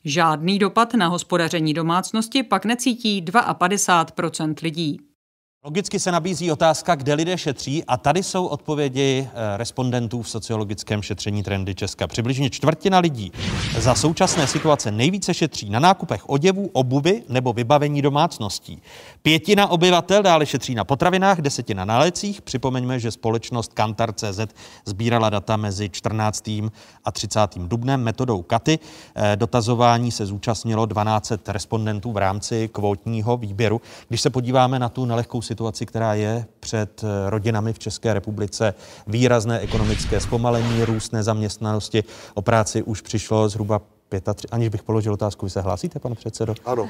Žádný dopad na hospodaření domácnosti pak necítí 52% lidí. Logicky se nabízí otázka, kde lidé šetří a tady jsou odpovědi eh, respondentů v sociologickém šetření Trendy Česka. Přibližně čtvrtina lidí za současné situace nejvíce šetří na nákupech oděvů, obuvy nebo vybavení domácností. Pětina obyvatel dále šetří na potravinách, desetina na lecích. Připomeňme, že společnost Kantar.cz sbírala data mezi 14. a 30. dubnem metodou Katy. Eh, dotazování se zúčastnilo 12 respondentů v rámci kvótního výběru. Když se podíváme na tu nelehkou situaci, která je před eh, rodinami v České republice. Výrazné ekonomické zpomalení, růst nezaměstnanosti. O práci už přišlo zhruba 35, aniž bych položil otázku, vy se hlásíte, pane předsedo? Ano. Uh,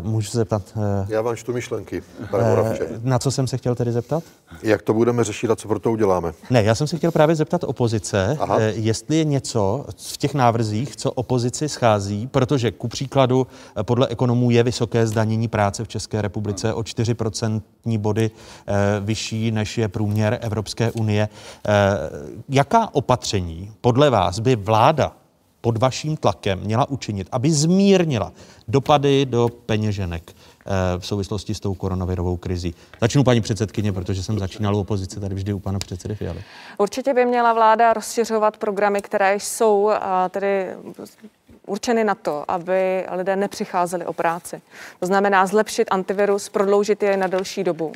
můžu se zeptat? Uh, Já vám čtu myšlenky, pane Moravče. Uh, na co jsem se chtěl tedy zeptat? Jak to budeme řešit a co pro to uděláme? Ne, já jsem se chtěl právě zeptat opozice, uh, jestli je něco v těch návrzích, co opozici schází, protože ku příkladu podle ekonomů je vysoké zdanění práce v České republice o 4% body uh, vyšší, než je průměr Evropské unie. Uh, jaká opatření podle vás by vláda pod vaším tlakem měla učinit, aby zmírnila dopady do peněženek eh, v souvislosti s tou koronavirovou krizí. Začnu paní předsedkyně, protože jsem začínal u opozice tady vždy u pana předsedy Fialy. Určitě by měla vláda rozšiřovat programy, které jsou tedy určeny na to, aby lidé nepřicházeli o práci. To znamená zlepšit antivirus, prodloužit je na delší dobu.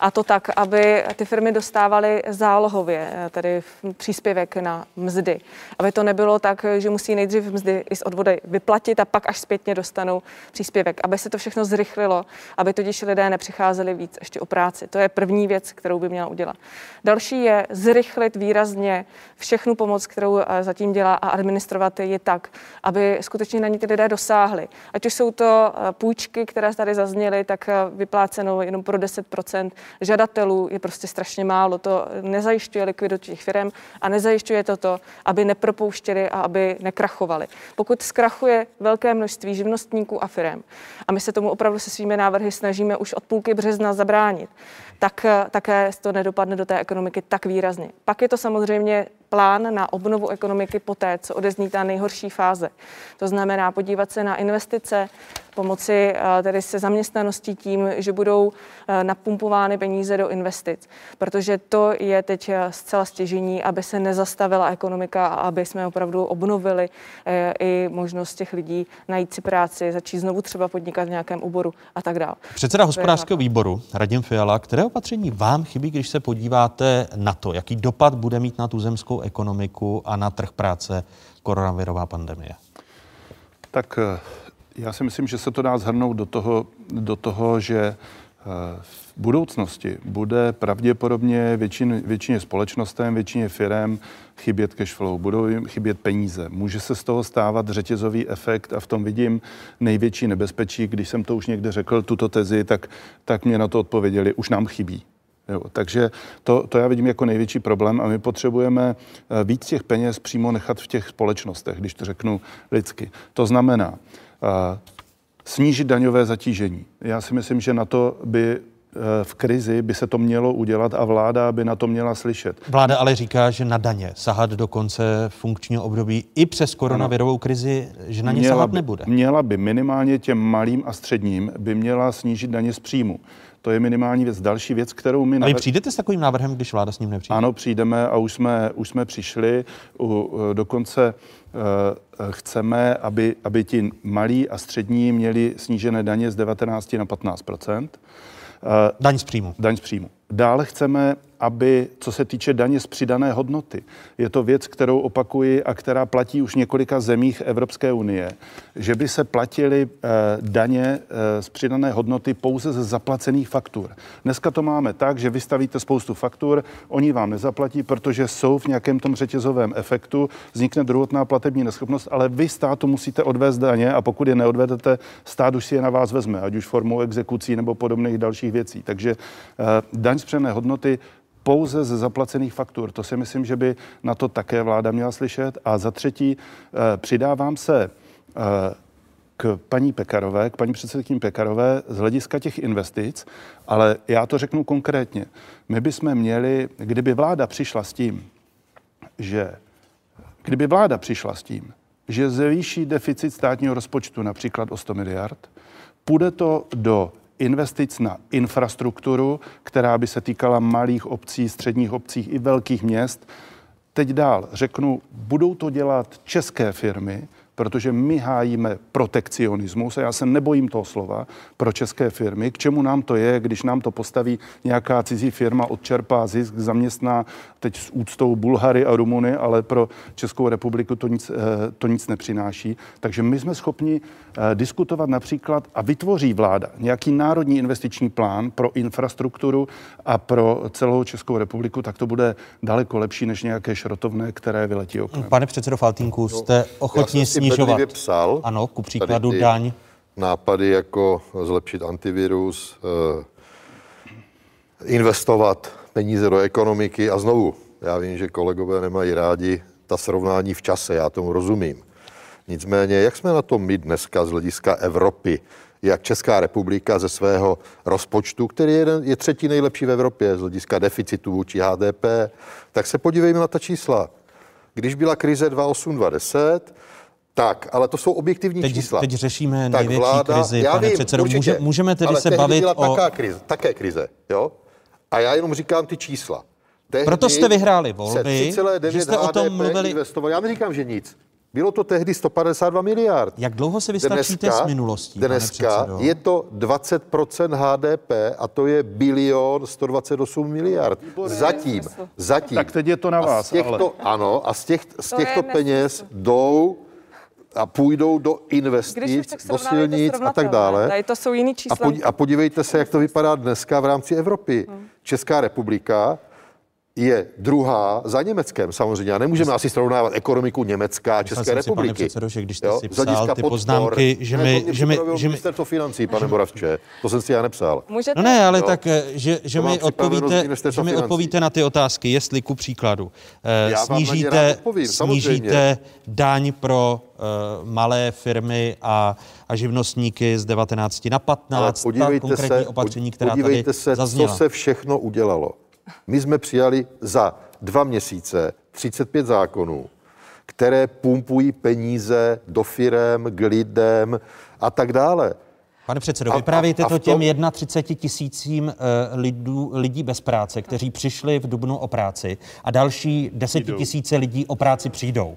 A to tak, aby ty firmy dostávaly zálohově, tedy příspěvek na mzdy. Aby to nebylo tak, že musí nejdřív mzdy i z odvody vyplatit a pak až zpětně dostanou příspěvek. Aby se to všechno zrychlilo, aby tudíž lidé nepřicházeli víc ještě o práci. To je první věc, kterou by měla udělat. Další je zrychlit výrazně všechnu pomoc, kterou eh, zatím dělá a administrovat ji tak, aby skutečně na ní ty lidé dosáhli. Ať už jsou to eh, půjčky, které tady zazněly, tak eh, vypláceno jenom pro 10% žadatelů je prostě strašně málo. To nezajišťuje likviditu těch firm a nezajišťuje to to, aby nepropouštěli a aby nekrachovali. Pokud zkrachuje velké množství živnostníků a firm, a my se tomu opravdu se svými návrhy snažíme už od půlky března zabránit, tak eh, také to nedopadne do té ekonomiky tak výrazně. Pak je to samozřejmě plán na obnovu ekonomiky poté, co odezní ta nejhorší fáze. To znamená podívat se na investice, pomoci eh, tedy se zaměstnaností tím, že budou eh, napumpovány peníze do investic, protože to je teď eh, zcela stěžení, aby se nezastavila ekonomika a aby jsme opravdu obnovili i možnost těch lidí najít si práci, začít znovu třeba podnikat v nějakém oboru a tak dále. Předseda hospodářského výboru Radim Fiala, které opatření vám chybí, když se podíváte na to, jaký dopad bude mít na tu zemskou ekonomiku a na trh práce koronavirová pandemie? Tak já si myslím, že se to dá zhrnout do toho, do toho že eh, v budoucnosti bude pravděpodobně většin, většině společnostem, většině firm chybět cash flow, budou jim chybět peníze. Může se z toho stávat řetězový efekt a v tom vidím největší nebezpečí. Když jsem to už někde řekl, tuto tezi, tak, tak mě na to odpověděli, už nám chybí. Jo, takže to, to já vidím jako největší problém a my potřebujeme eh, víc těch peněz přímo nechat v těch společnostech, když to řeknu lidsky. To znamená, snížit daňové zatížení. Já si myslím, že na to by e, v krizi by se to mělo udělat a vláda by na to měla slyšet. Vláda ale říká, že na daně sahat do konce funkčního období i přes koronavirovou krizi, že na ně měla sahat by, nebude. Měla by minimálně těm malým a středním by měla snížit daně z příjmu. To je minimální věc. Další věc, kterou my... A vy přijdete s takovým návrhem, když vláda s ním nepřijde? Ano, přijdeme a už jsme, už jsme přišli. U, dokonce uh, chceme, aby, aby ti malí a střední měli snížené daně z 19 na 15% Daň z příjmu. Daň z příjmu. Dále chceme, aby, co se týče daně z přidané hodnoty, je to věc, kterou opakuji a která platí už několika zemích Evropské unie, že by se platily eh, daně eh, z přidané hodnoty pouze ze zaplacených faktur. Dneska to máme tak, že vystavíte spoustu faktur, oni vám nezaplatí, protože jsou v nějakém tom řetězovém efektu, vznikne druhotná platební neschopnost, ale vy státu musíte odvést daně a pokud je neodvedete, stát už si je na vás vezme, ať už formou exekucí nebo podobných dalších věcí. Takže eh, daň z přidané hodnoty pouze ze zaplacených faktur. To si myslím, že by na to také vláda měla slyšet. A za třetí, eh, přidávám se eh, k paní Pekarové, k paní předsedkyni Pekarové z hlediska těch investic, ale já to řeknu konkrétně. My bychom měli, kdyby vláda přišla s tím, že kdyby vláda přišla s tím, že zvýší deficit státního rozpočtu například o 100 miliard, půjde to do investic na infrastrukturu, která by se týkala malých obcí, středních obcí i velkých měst. Teď dál řeknu, budou to dělat české firmy, protože my hájíme protekcionismus a já se nebojím toho slova pro české firmy. K čemu nám to je, když nám to postaví nějaká cizí firma, odčerpá zisk, zaměstná teď s úctou Bulhary a Rumuny, ale pro Českou republiku to nic, eh, to nic nepřináší. Takže my jsme schopni eh, diskutovat například a vytvoří vláda nějaký národní investiční plán pro infrastrukturu a pro celou Českou republiku, tak to bude daleko lepší než nějaké šrotovné, které vyletí oknem. Pane předsedo Faltínku, jste ochotni s snižovat. psal. Ano, ku příkladu daň. Nápady jako zlepšit antivirus, eh, investovat peníze do ekonomiky a znovu, já vím, že kolegové nemají rádi ta srovnání v čase, já tomu rozumím. Nicméně, jak jsme na tom my dneska z hlediska Evropy, jak Česká republika ze svého rozpočtu, který je, je třetí nejlepší v Evropě z hlediska deficitu vůči HDP, tak se podívejme na ta čísla. Když byla krize 2008-2010, Tak, ale to jsou objektivní Teď, čísla. teď řešíme tak největší vláda, krizi, já pane vím, předsedo. určitě, Může, můžeme tedy ale se bavit byla o... taká krize, také krize, jo? A já jenom říkám ty čísla. Tehdy Proto jste vyhráli volby, se 3,9 že jste o tom HDP mluvili- Investovali. Já neříkám, že nic. Bylo to tehdy 152 miliard. Jak dlouho se vystačíte s minulostí, pane Dneska předsedo? je to 20% HDP a to je bilion 128 miliard. Zatím, zatím. Tak teď je to na A vás, Z těchto, ale- Ano, a z, těch, z těchto peněz jdou a půjdou do už investic, do silnic a tak dále. Tady to jsou jiný čísla. a podívejte se, jak to vypadá dneska v rámci Evropy. Česká republika je druhá za Německem samozřejmě. A nemůžeme asi srovnávat ekonomiku Německa a České si, pane republiky. předsedo, že když jste Jo? si psal ty podpor. poznámky, že Ne, mi- to mě že mi- že mi- Ministerstvo financí, pane Moravče. To jsem si já nepsal. Můžete? No ne, ale Jo. tak, eh, že, že mi odpovíte, že mi odpovíte na ty otázky, jestli ku příkladu eh, snížíte, odpovím, samozřejmě. snížíte daň pro eh, malé firmy a, a živnostníky z 19 na Ale 15, ta podívejte konkrétní se, opatření, která podívejte tady se, zazněla. co se všechno udělalo. My jsme přijali za dva měsíce 35 zákonů, které pumpují peníze do firem, k lidem a tak dále. Pane předsedo, A- vyprávějte to tom- těm 31 tisícím eh, lidů, lidí bez práce, kteří přišli v Dubnu o práci a další desetitisíce lidí o práci přijdou.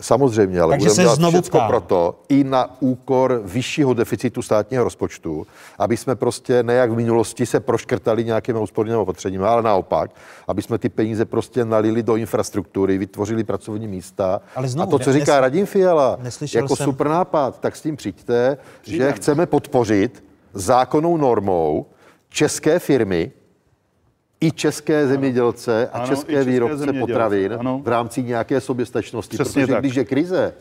Samozřejmě, ale Takže budeme se dělat znovu všecko ptám. proto i na úkor vyššího deficitu státního rozpočtu, aby jsme prostě ne jak v minulosti se proškrtali nějakými úspornými opatřeními, ale naopak, aby jsme ty peníze prostě nalili do infrastruktury, vytvořili pracovní místa. Ale znovu, a to, co ne- říká nes- Radim Fiala, jako jsem- super nápad, tak s tím přijďte, že chceme podpořit zákonnou normou české firmy, i české zemědělce a Ano, i české české výrobce zemědělce, potravin ano. v rámci nějaké soběstačnosti. Přesně protože tak. když je krize,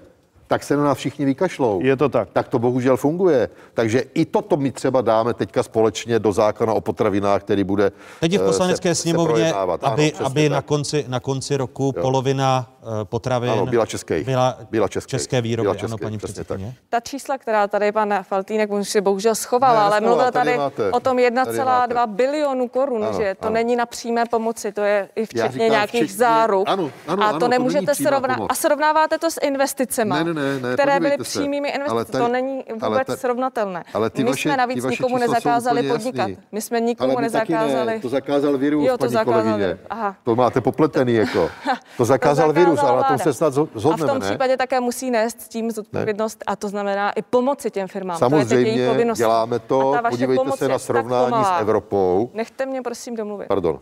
tak se na nás všichni vykašlou. Je to tak. Tak to bohužel funguje. Takže i toto my třeba dáme teďka společně do zákona o potravinách, který bude Teď v eh, poslanecké se, se sněmovně. Ano, aby, přesně aby tak. na, konci, na konci roku polovina eh, potravin Ano, byla českých. byla, Byla českých. české výroby. Byla ano, českých, paní přesně předsedkyně. Ta čísla, která tady pan Faltýnek už si bohužel schoval, Ne, ale mluvil tady tady máte. o tom Tady 1,2 bilionu korun, Ano, že to ano. není na přímé pomoci, to je i včetně říkám nějakých včetně- záruk. ano, ano, a ano, to nemůžete pomoc. A srovnáváte to s investicemi, Ne, ne, ne, ne, které byly se. přímými Ale investicemi. tady- To není ale vůbec ta- srovnatelné. ale ty My vaše- jsme navíc ty vaše nikomu nezakázali podnikat. jasný. My jsme nikomu Ale nezakázali. Ne, to zakázal virus, Jo, to paní zakázali. kolegyně. Aha. To máte popletený jako. To zakázal To virus, ale na tom se snad zho- A v zhodneme, tom ne? případě také musí nést s tím zodpovědnost a to znamená i pomoci těm firmám. to Samozřejmě povinnost. děláme to, podívejte se na srovnání s. Evropou. Nechte mě prosím domluvit. Pardon.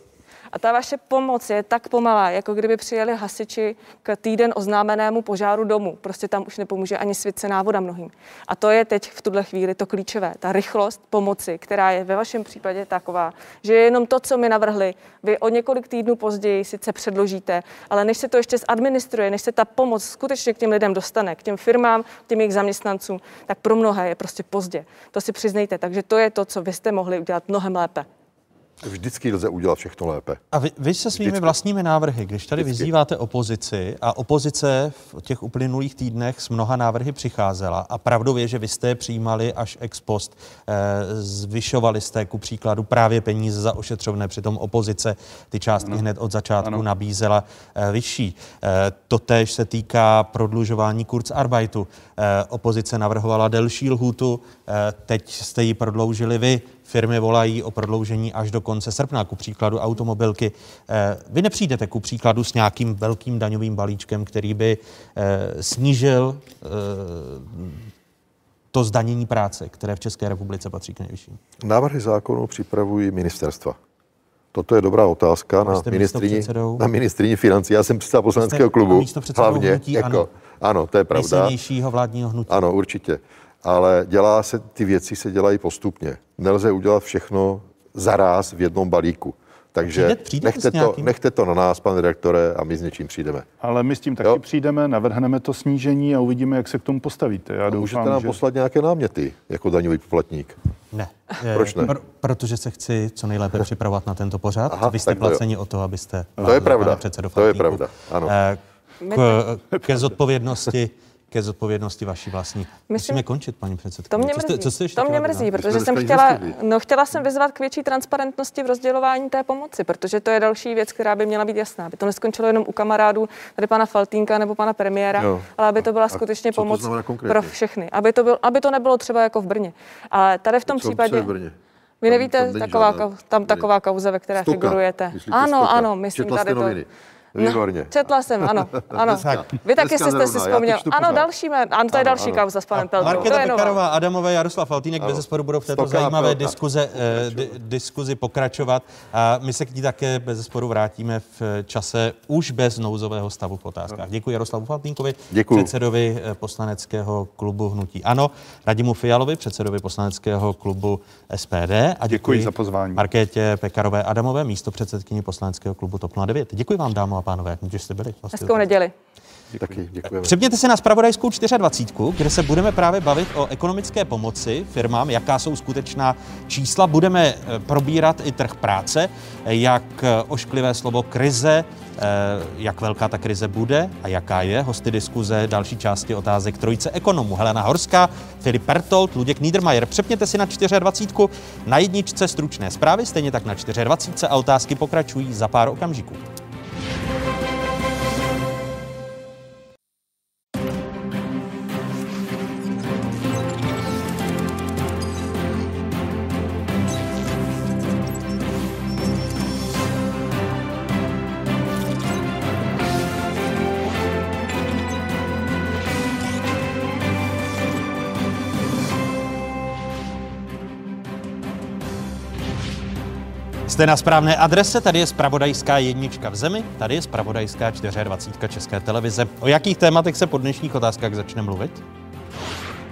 A ta vaše pomoc je tak pomalá, jako kdyby přijeli hasiči k týden oznámenému požáru domu. Prostě tam už nepomůže ani svěcená voda mnohým. A to je teď v tuhle chvíli to klíčové. Ta rychlost pomoci, která je ve vašem případě taková, že je jenom to, co mi navrhli, vy o několik týdnů později sice předložíte, ale než se to ještě zadministruje, než se ta pomoc skutečně k těm lidem dostane, k těm firmám, k těm jejich zaměstnancům, tak pro mnohé je prostě pozdě. To si přiznejte. Takže to je to, co vy jste mohli udělat mnohem lépe. Vždycky lze udělat všechno lépe. A vy, vy se svými Vždycky. vlastními návrhy, když tady Vždycky. vyzýváte opozici a opozice v těch uplynulých týdnech s mnoha návrhy přicházela a pravdou je, že vy jste je přijímali až ex post, eh, zvyšovali jste ku příkladu právě peníze za ošetřovné, přitom opozice ty částky ano. hned od začátku ano. nabízela eh, vyšší. Eh, totéž se týká prodlužování Kurzarbeitu. Eh, opozice navrhovala delší lhůtu, eh, teď jste ji prodloužili vy. Firmy volají o prodloužení až do konce srpna, ku příkladu automobilky. Eh, Vy nepřijdete ku příkladu s nějakým velkým daňovým balíčkem, který by snížil to zdanění práce, které v České republice patří k nejvyšším. Návrhy zákonů připravují ministerstva. Toto je dobrá otázka na ministrině, na ministrině financí. Já jsem předseda poslaneckého a klubu. Hlavně, hnutí jako, ANO. ano, to je pravda. Vládního hnutí. Ano, určitě. Ale dělá se, ty věci se dělají postupně. Nelze udělat všechno zaráz v jednom balíku. Takže Přijde- přijdete nechte, to, nechte to na nás, pane redaktore, a my s něčím přijdeme. Ale my s tím taky Jo. přijdeme, navrhneme to snížení a uvidíme, jak se k tomu postavíte. Já Můžete doufám, nám že... poslat nějaké náměty jako daňový poplatník. Ne. Proč ne? Pro, protože se chci co nejlépe připravovat na tento pořád. Aha, Vy jste jo. placeni o to, abyste... To je pravda, pane předsedo to je pravda, ano. Eh, K, ke zodpovědnosti ke zodpovědnosti vaší vlastní. Myslím- Musíme končit, paní předsedkyně. To mě co jste, mrzí, co jste ještě to mě mrzí, protože jsem chtěla, no, chtěla jsem vyzvat k větší transparentnosti v rozdělování té pomoci, protože to je další věc, která by měla být jasná. Aby to neskončilo jenom u kamarádů tady pana Faltínka nebo pana premiéra, Jo. ale aby to byla A skutečně pomoc pro všechny. Aby to, byl, aby to nebylo třeba jako v Brně. Ale tady v tom Co- co je případě... v Brně? Vy Tam- nevíte, tam taková, žádná- tam taková kauza, ve které Stoka. figurujete. Ano, Stoka? ano, myslím Četla tady to. noviny? Výborně. četla jsem, ano, ano. Tak. Vy taky Dneska jste zrovna, si vzpomněl. Ano, další, jmén- ano, to je Ano, další ano. kauza s panem Peltou. To Markéta. Pekarová, Adamové, Jaroslav Faltýnek bez zesporu budou v této Stoka a zajímavé Pelta. diskuze, eh, di, diskuzi pokračovat. A my se k ní také bez zesporu vrátíme v čase už bez nouzového stavu v otázkách. Děkuji Jaroslavu Faltýnkovi, Děkuju. předsedovi eh, poslaneckého klubu Hnutí Ano, Radimu Fialovi, předsedovi poslaneckého klubu SPD. A Děkuji za pozvání. Markétě Pekarové Adamové, místo předsedkyni poslaneckého klubu TOP 09. Děkuji vám, dámo a pánové, že jste byli. hosty Hezkou neděli. Taky děkujeme. Přepněte si na spravodajskou 24, kde se budeme právě bavit o ekonomické pomoci firmám, jaká jsou skutečná čísla. Budeme eh, probírat i trh práce, jak eh, ošklivé slovo krize, eh, jak velká ta krize bude a jaká je. Hosty diskuze další části otázek trojice ekonomů. Helena Horská, Filip Pertold, Luděk Niedermayer. Přepněte si na 24. Na jedničce stručné zprávy, stejně tak na 24. a otázky pokračují za pár okamžiků. Jste na správné adrese, tady je spravodajská jednička v zemi, tady je spravodajská 24 České televize. O jakých tématech se po dnešních otázkách začne mluvit?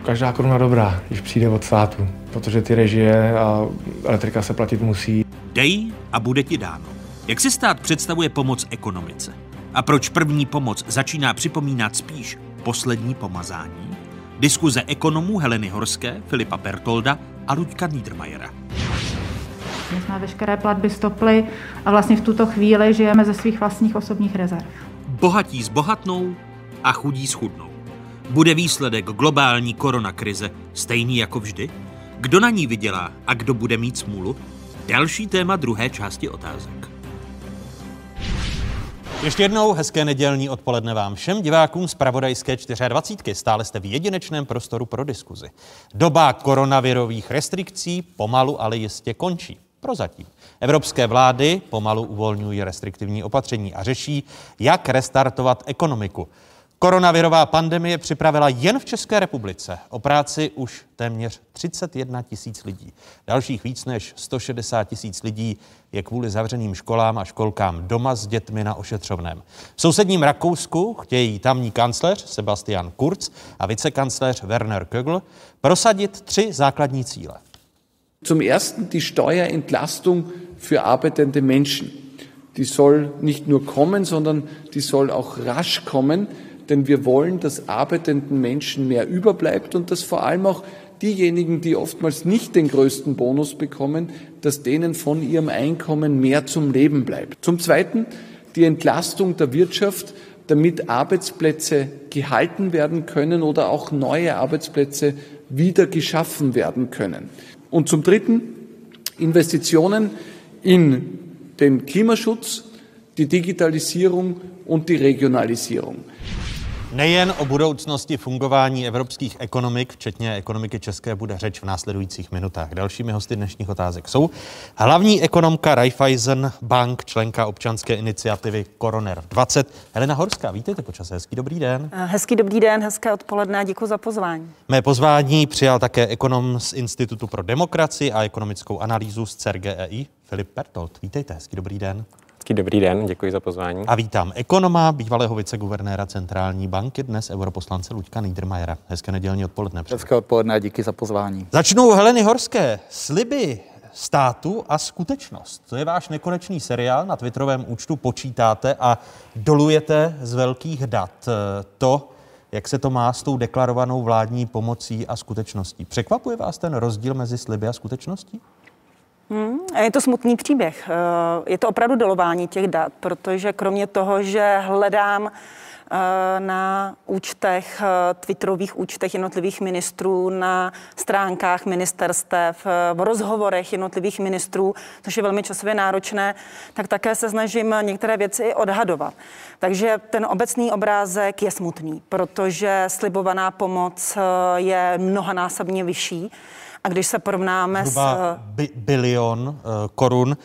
Každá koruna dobrá, když přijde od státu, protože ty režie a elektrika se platit musí. Dej a bude ti dáno. Jak si stát představuje pomoc ekonomice? A proč první pomoc začíná připomínat spíš poslední pomazání? Diskuze ekonomů Heleny Horské, Filipa Pertolda a Luďka Niedermayera. My jsme veškeré platby stoply a vlastně v tuto chvíli žijeme ze svých vlastních osobních rezerv. Bohatí zbohatnou a chudí schudnou. Bude výsledek globální koronakrize stejný jako vždy? Kdo na ní vydělá a kdo bude mít smůlu? Další téma druhé části otázek. Ještě jednou hezké nedělní odpoledne vám všem divákům z Pravodajské 24. Stále jste v jedinečném prostoru pro diskuzi. Doba koronavirových restrikcí pomalu, ale jistě končí. Prozatím. Evropské vlády pomalu uvolňují restriktivní opatření a řeší, jak restartovat ekonomiku. Koronavirová pandemie připravila jen v České republice o práci už téměř 31 tisíc lidí. Dalších víc než 160 tisíc lidí je kvůli zavřeným školám a školkám doma s dětmi na ošetřovném. V sousedním Rakousku chtějí tamní kancléř Sebastian Kurz a vicekancléř Werner Kögl prosadit tři základní cíle. Zum Ersten die Steuerentlastung für arbeitende Menschen. Die soll nicht nur kommen, sondern die soll auch rasch kommen, denn wir wollen, dass arbeitenden Menschen mehr überbleibt und dass vor allem auch diejenigen, die oftmals nicht den größten Bonus bekommen, dass denen von ihrem Einkommen mehr zum Leben bleibt. Zum Zweiten die Entlastung der Wirtschaft, damit Arbeitsplätze gehalten werden können oder auch neue Arbeitsplätze wieder geschaffen werden können. Und zum Dritten Investitionen in den Klimaschutz, die Digitalisierung und die Regionalisierung. Nejen o budoucnosti fungování evropských ekonomik, včetně ekonomiky české, bude řeč v následujících minutách. Dalšími hosty dnešních otázek jsou hlavní ekonomka Raiffeisen Bank, členka občanské iniciativy Koroner 20, Helena Horská. Vítejte počas hezký dobrý den. Hezký dobrý den, hezké odpoledne a děkuji za pozvání. Mé pozvání přijal také ekonom z Institutu pro demokracii a ekonomickou analýzu z CERGEI, Filip Pertold. Vítejte, hezký dobrý den. Hezký dobrý den, děkuji za pozvání. A vítám ekonoma, bývalého viceguvernéra Centrální banky, dnes europoslance Luďka Niedermayera. Hezké nedělní odpoledne. Hezké odpoledne a díky za pozvání. Začnu Heleny Horské. Sliby státu a skutečnost. To je váš nekonečný seriál. Na Twitterovém účtu počítáte a dolujete z velkých dat to, jak se to má s tou deklarovanou vládní pomocí a skutečností. Překvapuje vás ten rozdíl mezi sliby a skutečností? Hmm, je to smutný příběh. Eh, je to opravdu dolování těch dat, protože kromě toho, že hledám Eh, na účtech, eh, twitterových účtech jednotlivých ministrů, na stránkách ministerstev, v rozhovorech jednotlivých ministrů, což je velmi časově náročné, tak také se snažím některé věci i odhadovat. Takže ten obecný obrázek je smutný, protože slibovaná pomoc je mnohanásobně vyšší. A když se porovnáme s... Bi- bilion uh, korun, uh,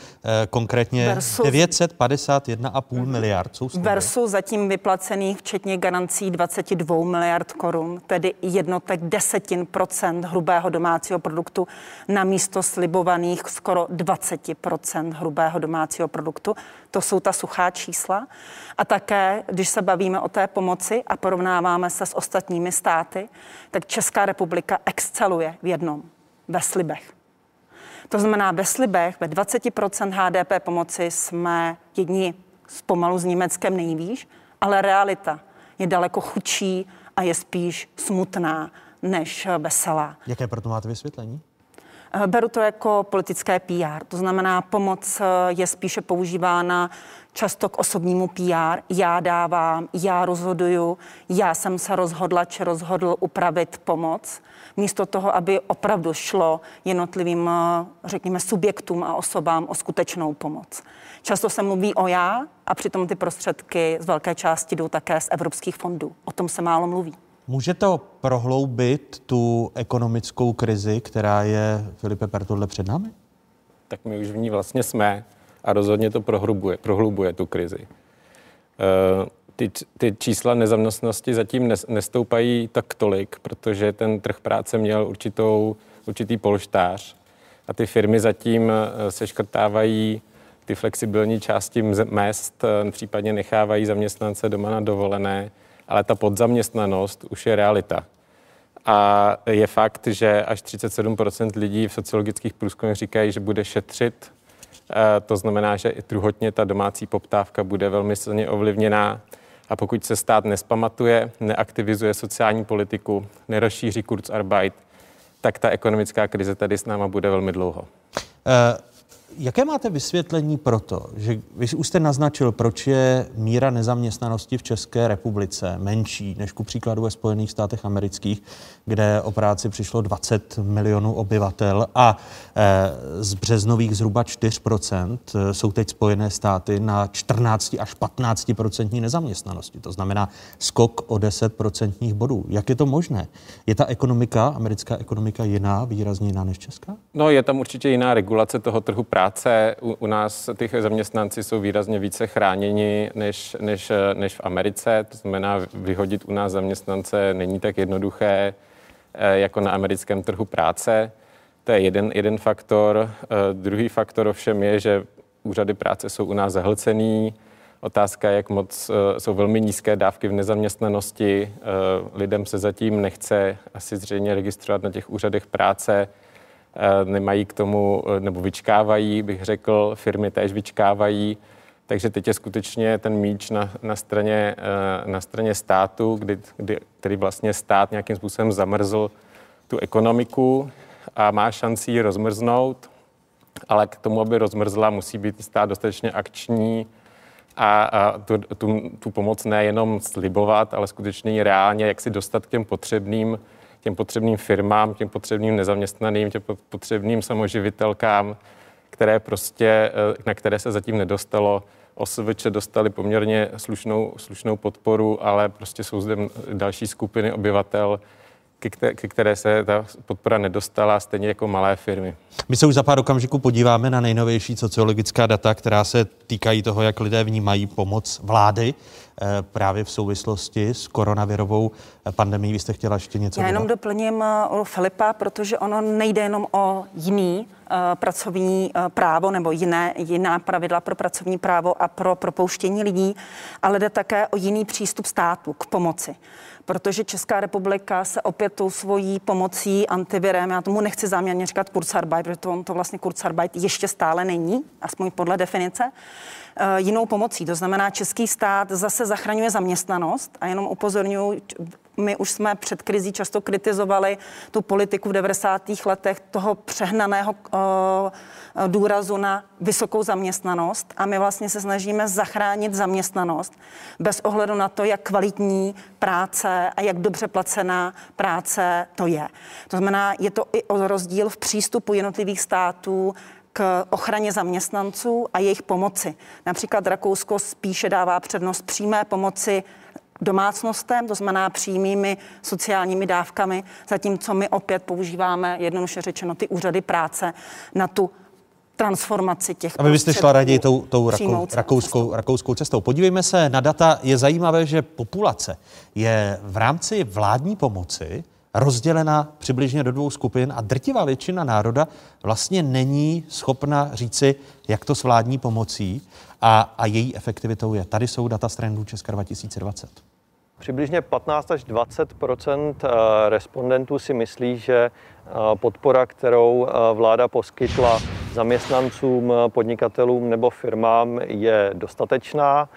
konkrétně versus, 951,5 miliard. Jsou versus zatím vyplacených, včetně garancí 22 miliard korun, tedy jednotek desetin procent hrubého domácího produktu na místo slibovaných skoro 20 procent hrubého domácího produktu. To jsou ta suchá čísla. A také, když se bavíme o té pomoci a porovnáváme se s ostatními státy, tak Česká republika exceluje v jednom ve slibech. To znamená, ve slibech, ve 20% HDP pomoci jsme jedni pomalu s Německem nejvýš, ale realita je daleko chudší a je spíš smutná než veselá. Jaké proto máte vysvětlení? Eh, beru to jako politické PR. To znamená, pomoc eh, je spíše používána často k osobnímu PR. Já dávám, já rozhoduju, já jsem se rozhodla, či rozhodl upravit pomoc místo toho, aby opravdu šlo jednotlivým, eh, řekněme, subjektům a osobám o skutečnou pomoc. Často se mluví o já a přitom ty prostředky z velké části jdou také z evropských fondů. O tom se málo mluví. Může to prohloubit tu ekonomickou krizi, která je, Filipe Pertodle, před námi? Tak my už v ní vlastně jsme a rozhodně to prohlubuje, prohlubuje tu krizi. Uh, ty, ty čísla nezaměstnanosti zatím nestoupají tak tolik, protože ten trh práce měl určitou, určitý polštář a ty firmy zatím eh, se škrtávají ty flexibilní části mest, eh, případně nechávají zaměstnance doma na dovolené, ale ta podzaměstnanost už je realita. A je fakt, že až 37% lidí v sociologických průzkumech říkají, že bude šetřit. Eh, to znamená, že i druhotně ta domácí poptávka bude velmi silně ovlivněná. A pokud se stát nespamatuje, neaktivizuje sociální politiku, nerozšíří Kurzarbeit, tak ta ekonomická krize tady s náma bude velmi dlouho. Uh... Jaké máte vysvětlení pro to, že vy už jste naznačil, proč je míra nezaměstnanosti v České republice menší než ku příkladu ve Spojených státech amerických, kde o práci přišlo 20 milionů obyvatel a e, z březnových zhruba 4% eh, jsou teď Spojené státy na 14 až 15% nezaměstnanosti. To znamená skok o 10% bodů. Jak je to možné? Je ta ekonomika, americká ekonomika jiná, výrazně jiná než česká? No, je tam určitě jiná regulace toho trhu práce práce u, u nás těch zaměstnanci jsou výrazně více chráněni než, než, než v Americe. To znamená, vyhodit u nás zaměstnance není tak jednoduché eh, jako na americkém trhu práce. To je jeden, jeden faktor. Eh, druhý faktor ovšem je, že úřady práce jsou u nás zahlcený. Otázka, jak moc eh, jsou velmi nízké dávky v nezaměstnanosti. Lidem se zatím nechce asi zřejmě registrovat na těch úřadech práce. Eh, nemají k tomu, eh, nebo vyčkávají, bych řekl, firmy též vyčkávají. Takže teď je skutečně ten míč na, na, straně, eh, na straně státu, kdy, kdy, který vlastně stát nějakým způsobem zamrzl tu ekonomiku a má šanci ji rozmrznout, ale k tomu, aby rozmrzla, musí být stát dostatečně akční a, a tu, tu, tu pomoc nejenom slibovat, ale skutečně ji reálně, jak si dostat k těm potřebným těm potřebným firmám, těm potřebným nezaměstnaným, těm potřebným samoživitelkám, které prostě, eh, na které se zatím nedostalo. OSVČ dostali poměrně slušnou, slušnou podporu, ale prostě jsou zde další skupiny obyvatel, ke které se ta podpora nedostala, stejně jako malé firmy. My se už za pár okamžiků podíváme na nejnovější sociologická data, která se týkají toho, jak lidé vnímají pomoc vlády právě v souvislosti s koronavirovou pandemí. Vy jste chtěla ještě něco Já jenom dodat? doplním eh, o Filipa, protože ono nejde jenom o jiný pracovní právo nebo jiné, jiná pravidla pro pracovní právo a pro propouštění lidí, ale jde také o jiný přístup státu k pomoci protože Česká republika se opět tou svojí pomocí antivirem, já tomu nechci záměrně říkat Kurzarbeit, protože to, to vlastně Kurzarbeit ještě stále není, aspoň podle definice, jinou pomocí. To znamená, český stát zase zachraňuje zaměstnanost a jenom upozorňuji, my už jsme před krizí často kritizovali tu politiku v 90. letech toho přehnaného uh, důrazu na vysokou zaměstnanost a my vlastně se snažíme zachránit zaměstnanost bez ohledu na to, jak kvalitní práce a jak dobře placená práce to je. To znamená, je to i o rozdíl v přístupu jednotlivých států k ochraně zaměstnanců a jejich pomoci. Například Rakousko spíše dává přednost přímé pomoci domácnostem, to znamená přímými sociálními dávkami, zatímco my opět používáme, jednoduše řečeno, ty úřady práce na tu transformaci těch A vy byste šla raději tou, tou rakou, rakouskou, rakouskou cestou. Podívejme se na data. Je zajímavé, že populace je v rámci vládní pomoci rozdělena přibližně do dvou skupin a drtivá většina národa vlastně není schopna říci, jak to s vládní pomocí a, a její efektivitou je. Tady jsou data z trendů Česka 2020. Přibližně 15 až 20 eh, respondentů si myslí, že eh, podpora, kterou eh, vláda poskytla zaměstnancům, podnikatelům nebo firmám, je dostatečná.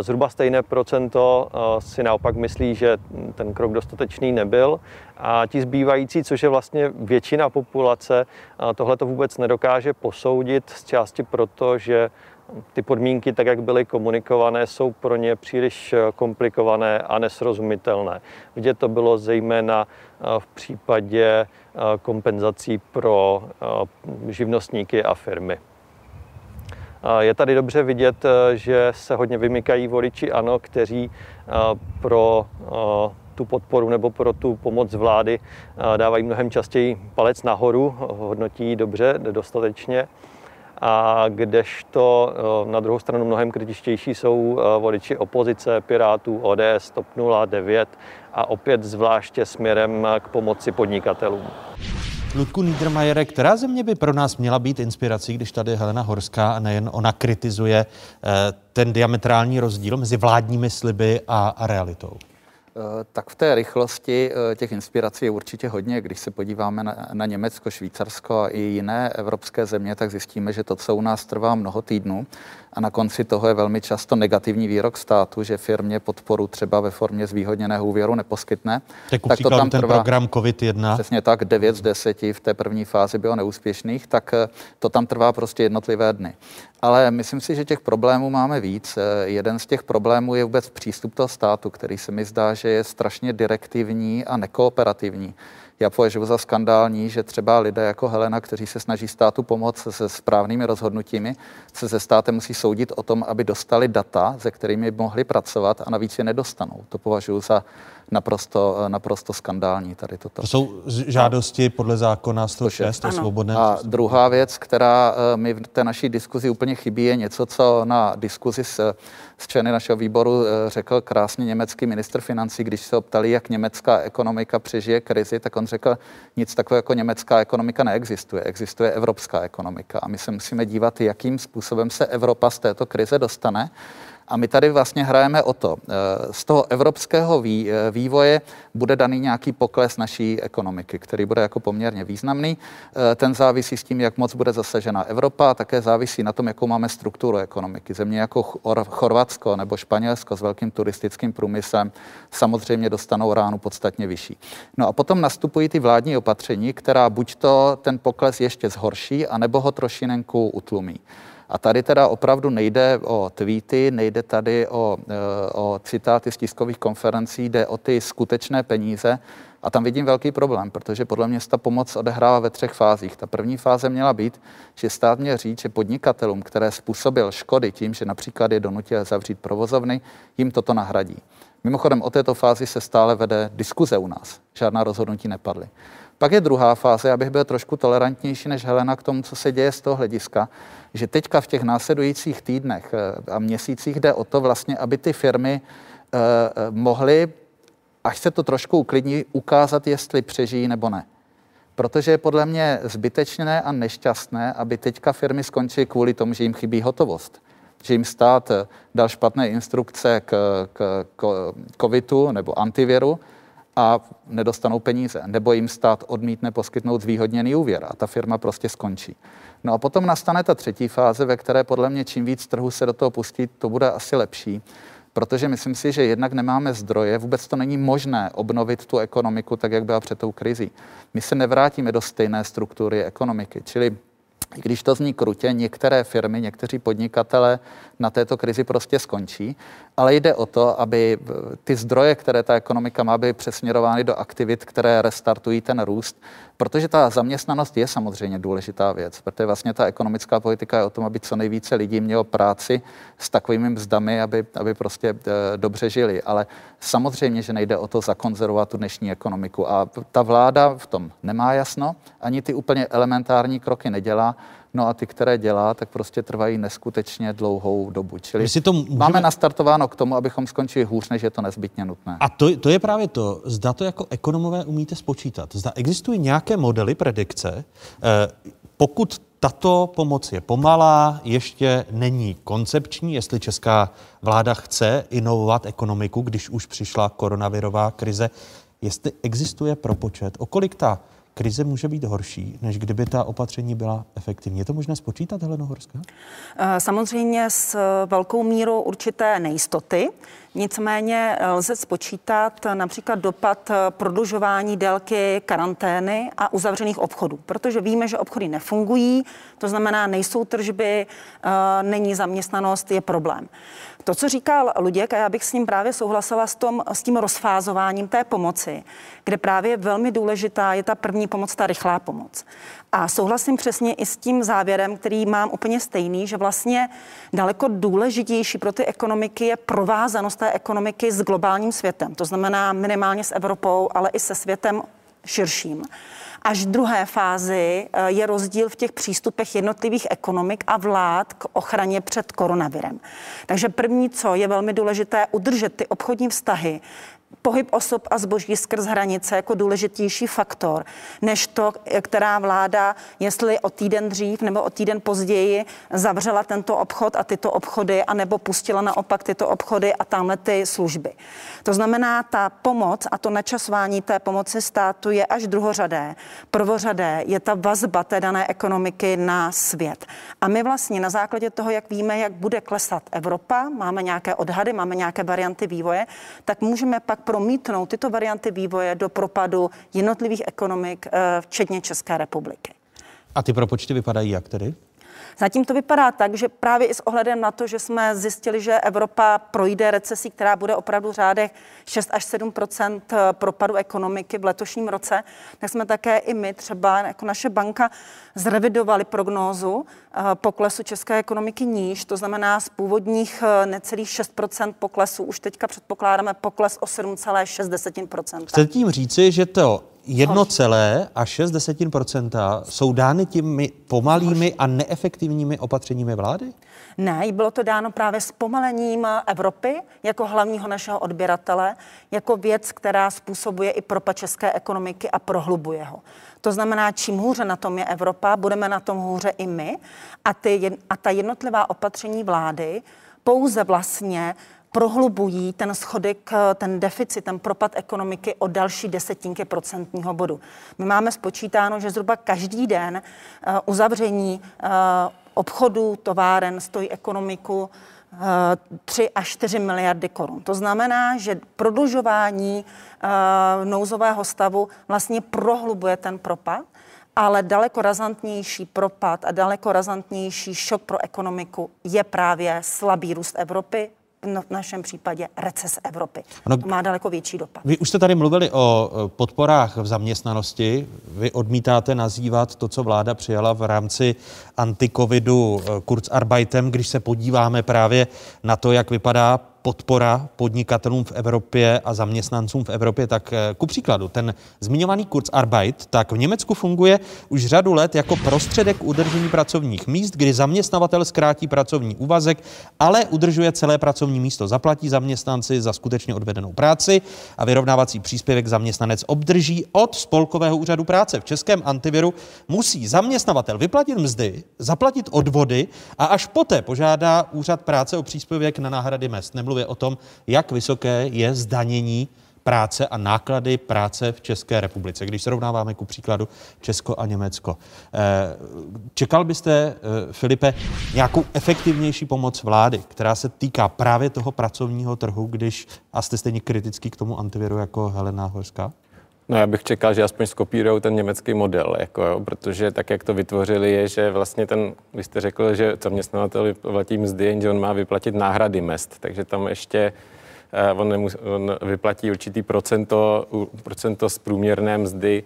Zhruba stejné procento si naopak myslí, že ten krok dostatečný nebyl. A ti zbývající, což je vlastně většina populace, tohle to vůbec nedokáže posoudit z části proto, že ty podmínky, tak jak byly komunikované, jsou pro ně příliš komplikované a nesrozumitelné. Vidět to bylo zejména v případě kompenzací pro živnostníky a firmy. Je tady dobře vidět, eh, že se hodně vymykají voliči ANO, kteří eh, pro eh, tu podporu nebo pro tu pomoc vlády dávají mnohem častěji palec nahoru, hodnotí dobře, dostatečně. A kdežto na druhou stranu mnohem kritičtější jsou voliči opozice, Pirátů, ODS, TOP 09 a opět zvláště směrem k pomoci podnikatelům. Ludku Niedermayere, která země by pro nás měla být inspirací, když tady Helena Horská a nejen ona kritizuje eh, ten diametrální rozdíl mezi vládními sliby a, a realitou? Eh, tak v té rychlosti eh, těch inspirací je určitě hodně. Když se podíváme na, na Německo, Švýcarsko a i jiné evropské země, tak zjistíme, že to, co u nás trvá mnoho týdnů, a na konci toho je velmi často negativní výrok státu, že firmě podporu třeba ve formě zvýhodněného úvěru neposkytne. Tak, tak to tam ten trvá, program COVID-1. Přesně tak, 9 z 10 v té první fázi bylo neúspěšných, tak eh, to tam trvá prostě jednotlivé dny. Ale myslím si, že těch problémů máme víc. Eh, jeden z těch problémů je vůbec přístup toho státu, který se mi zdá, že je strašně direktivní a nekooperativní. Já považuji za skandální, že třeba lidé jako Helena, kteří se snaží státu pomoct se správnými rozhodnutími, se se státem musí soudit o tom, aby dostali data, se kterými mohli pracovat a navíc je nedostanou. To považuji za naprosto, naprosto skandální tady toto. To jsou žádosti podle zákona 106 o svobodné. A druhá věc, která eh, mi v té naší diskuzi úplně chybí, je něco, co na diskuzi s, s členy našeho výboru eh, řekl krásně německý minister financí, když se optali, jak německá ekonomika přežije krizi, tak on řekl, nic takového jako německá ekonomika neexistuje. Existuje evropská ekonomika a my se musíme dívat, jakým způsobem se Evropa z této krize dostane. A my tady vlastně hrajeme o to. Eh, z toho evropského eh, vývoje bude daný nějaký pokles naší ekonomiky, který bude jako poměrně významný. Eh, ten závisí s tím, jak moc bude zasažena Evropa a také závisí na tom, jakou máme strukturu ekonomiky. Země jako Chorvatsko nebo Španělsko s velkým turistickým průmyslem samozřejmě dostanou ránu podstatně vyšší. No a potom nastupují ty vládní opatření, která buď to ten pokles ještě zhorší, anebo ho trošinenku utlumí. A tady teda opravdu nejde o tweety, nejde tady o, e, o citáty z tiskových konferencí, jde o ty skutečné peníze. A tam vidím velký problém, protože podle mě ta pomoc odehrává ve třech fázích. Ta první fáze měla být, že stát měl říct, že podnikatelům, které způsobil škody tím, že například je donutil zavřít provozovny, jim toto nahradí. Mimochodem o této fázi se stále vede diskuze u nás. Žádná rozhodnutí nepadly. Pak je druhá fáze, abych byl trošku tolerantnější než Helena k tomu, co se děje z toho hlediska, že teďka v těch následujících týdnech eh, a měsících jde o to vlastně, aby ty firmy eh, eh, mohly, až se to trošku uklidní, ukázat, jestli přežijí nebo ne. Protože je podle mě zbytečné a nešťastné, aby teďka firmy skončily kvůli tomu, že jim chybí hotovost. Že jim stát dal špatné instrukce k, k, k covidu nebo antiviru a nedostanou peníze. Nebo jim stát odmítne poskytnout zvýhodněný úvěr a ta firma prostě skončí. No a potom nastane ta třetí fáze, ve které podle mě čím víc trhu se do toho pustí, to bude asi lepší protože myslím si, že jednak nemáme zdroje, vůbec to není možné obnovit tu ekonomiku tak, jak byla před tou krizí. My se nevrátíme do stejné struktury ekonomiky, čili i když to zní krutě, některé firmy, někteří podnikatele na této krizi prostě skončí, ale jde o to, aby ty zdroje, které ta ekonomika má, byly přesměrovány do aktivit, které restartují ten růst, protože ta zaměstnanost je samozřejmě důležitá věc, protože vlastně ta ekonomická politika je o tom, aby co nejvíce lidí mělo práci s takovými mzdami, aby, aby prostě eh, dobře žili. Ale samozřejmě, že nejde o to zakonzervovat tu dnešní ekonomiku. A ta vláda v tom nemá jasno, ani ty úplně elementární kroky nedělá. No a ty, které dělá, tak prostě trvají neskutečně dlouhou dobu. Čili si to můžeme... máme nastartováno k tomu, abychom skončili hůř, než je to nezbytně nutné. A to, to je právě to, zda to jako ekonomové umíte spočítat. Zda existují nějaké modely predikce, eh, pokud tato pomoc je pomalá, ještě není koncepční, jestli česká vláda chce inovovat ekonomiku, když už přišla koronavirová krize, jestli existuje propočet, o kolik ta krize může být horší, než kdyby ta opatření byla efektivní. Je to možné spočítat, Heleno Horská? Eh, samozřejmě s velkou mírou určité nejistoty. Nicméně eh, lze spočítat například dopad eh, prodlužování délky karantény a uzavřených obchodů, protože víme, že obchody nefungují, to znamená, nejsou tržby, není zaměstnanost, je problém. To, co říkal Luděk, a já bych s ním právě souhlasila s, tom, s tím rozfázováním té pomoci, kde právě velmi důležitá je ta první pomoc, ta rychlá pomoc. A souhlasím přesně i s tím závěrem, který mám úplně stejný, že vlastně daleko důležitější pro ty ekonomiky je provázanost té ekonomiky s globálním světem. To znamená minimálně s Evropou, ale i se světem širším. Až druhé fázi eh, je rozdíl v těch přístupech jednotlivých ekonomik a vlád k ochraně před koronavirem. Takže první, co je velmi důležité, udržet ty obchodní vztahy pohyb osob a zboží skrz hranice jako důležitější faktor, než to, která vláda, jestli o týden dřív nebo o týden později zavřela tento obchod a tyto obchody, anebo pustila naopak tyto obchody a tamhle ty služby. To znamená, ta pomoc a to načasování té pomoci státu je až druhořadé. Prvořadé je ta vazba té dané ekonomiky na svět. A my vlastně na základě toho, jak víme, jak bude klesat Evropa, máme nějaké odhady, máme nějaké varianty vývoje, tak můžeme pak promítnout tyto varianty vývoje do propadu jednotlivých ekonomik, eh, včetně České republiky. A ty propočty vypadají jak tedy? Zatím to vypadá tak, že právě i s ohledem na to, že jsme zjistili, že Evropa projde recesí, která bude opravdu v řádech 6 až 7% propadu ekonomiky v letošním roce, tak jsme také i my třeba jako naše banka zrevidovali prognózu eh, poklesu české ekonomiky níž, to znamená z původních eh, necelých 6% poklesu už teďka předpokládáme pokles o 7,6 Chcete tím říci, že to jedno celé a 6 desetin procenta jsou dány těmi pomalými a neefektivními opatřeními vlády? Ne, bylo to dáno právě s pomalením Evropy jako hlavního našeho odběratele, jako věc, která způsobuje i propad české ekonomiky a prohlubuje ho. To znamená, čím hůře na tom je Evropa, budeme na tom hůře i my. A, ty, a ta jednotlivá opatření vlády pouze vlastně prohlubují ten schodek, ten deficit, ten propad ekonomiky o další desetinky procentního bodu. My máme spočítáno, že zhruba každý den uh, uzavření uh, obchodů, továren stojí ekonomiku 3 až 4 miliardy korun. To znamená, že prodlužování nouzového stavu vlastně prohlubuje ten propad ale daleko razantnější propad a daleko razantnější šok pro ekonomiku je právě slabý růst Evropy, v našem případě recese Evropy. Ano, to má daleko větší dopad. Vy už jste tady mluvili o podporách v zaměstnanosti. Vy odmítáte nazývat to, co vláda přijala v rámci antikovidu eh, Kurzarbeitem, když se podíváme právě na to, jak vypadá podpora podnikatelům v Evropě a zaměstnancům v Evropě, tak eh, ku příkladu, ten zmiňovaný Kurzarbeit, tak v Německu funguje už řadu let jako prostředek udržení pracovních míst, kdy zaměstnavatel zkrátí pracovní úvazek, ale udržuje celé pracovní místo. Zaplatí zaměstnanci za skutečně odvedenou práci a vyrovnávací příspěvek zaměstnanec obdrží od Spolkového úřadu práce. V českém antiviru musí zaměstnavatel vyplatit mzdy, zaplatit odvody a až poté požádá úřad práce o příspěvek na náhrady mest. Nemluvě o tom, jak vysoké je zdanění práce a náklady práce v České republice, když srovnáváme ku příkladu Česko a Německo. Eh, čekal byste, eh, Filipe, nějakou efektivnější pomoc vlády, která se týká právě toho pracovního trhu, když a jste stejně kritický k tomu antiviru jako Helena Horská? No já bych čekal, že aspoň skopírujou ten německý model, jako jo, protože tak, jak to vytvořili, je, že vlastně ten, vy jste řekl, že zaměstnavatel vyplatí mzdy, jenže on má vyplatit náhrady mest, takže tam ještě Eh, on, nemus, on vyplatí určitý procento, procento z průměrné mzdy,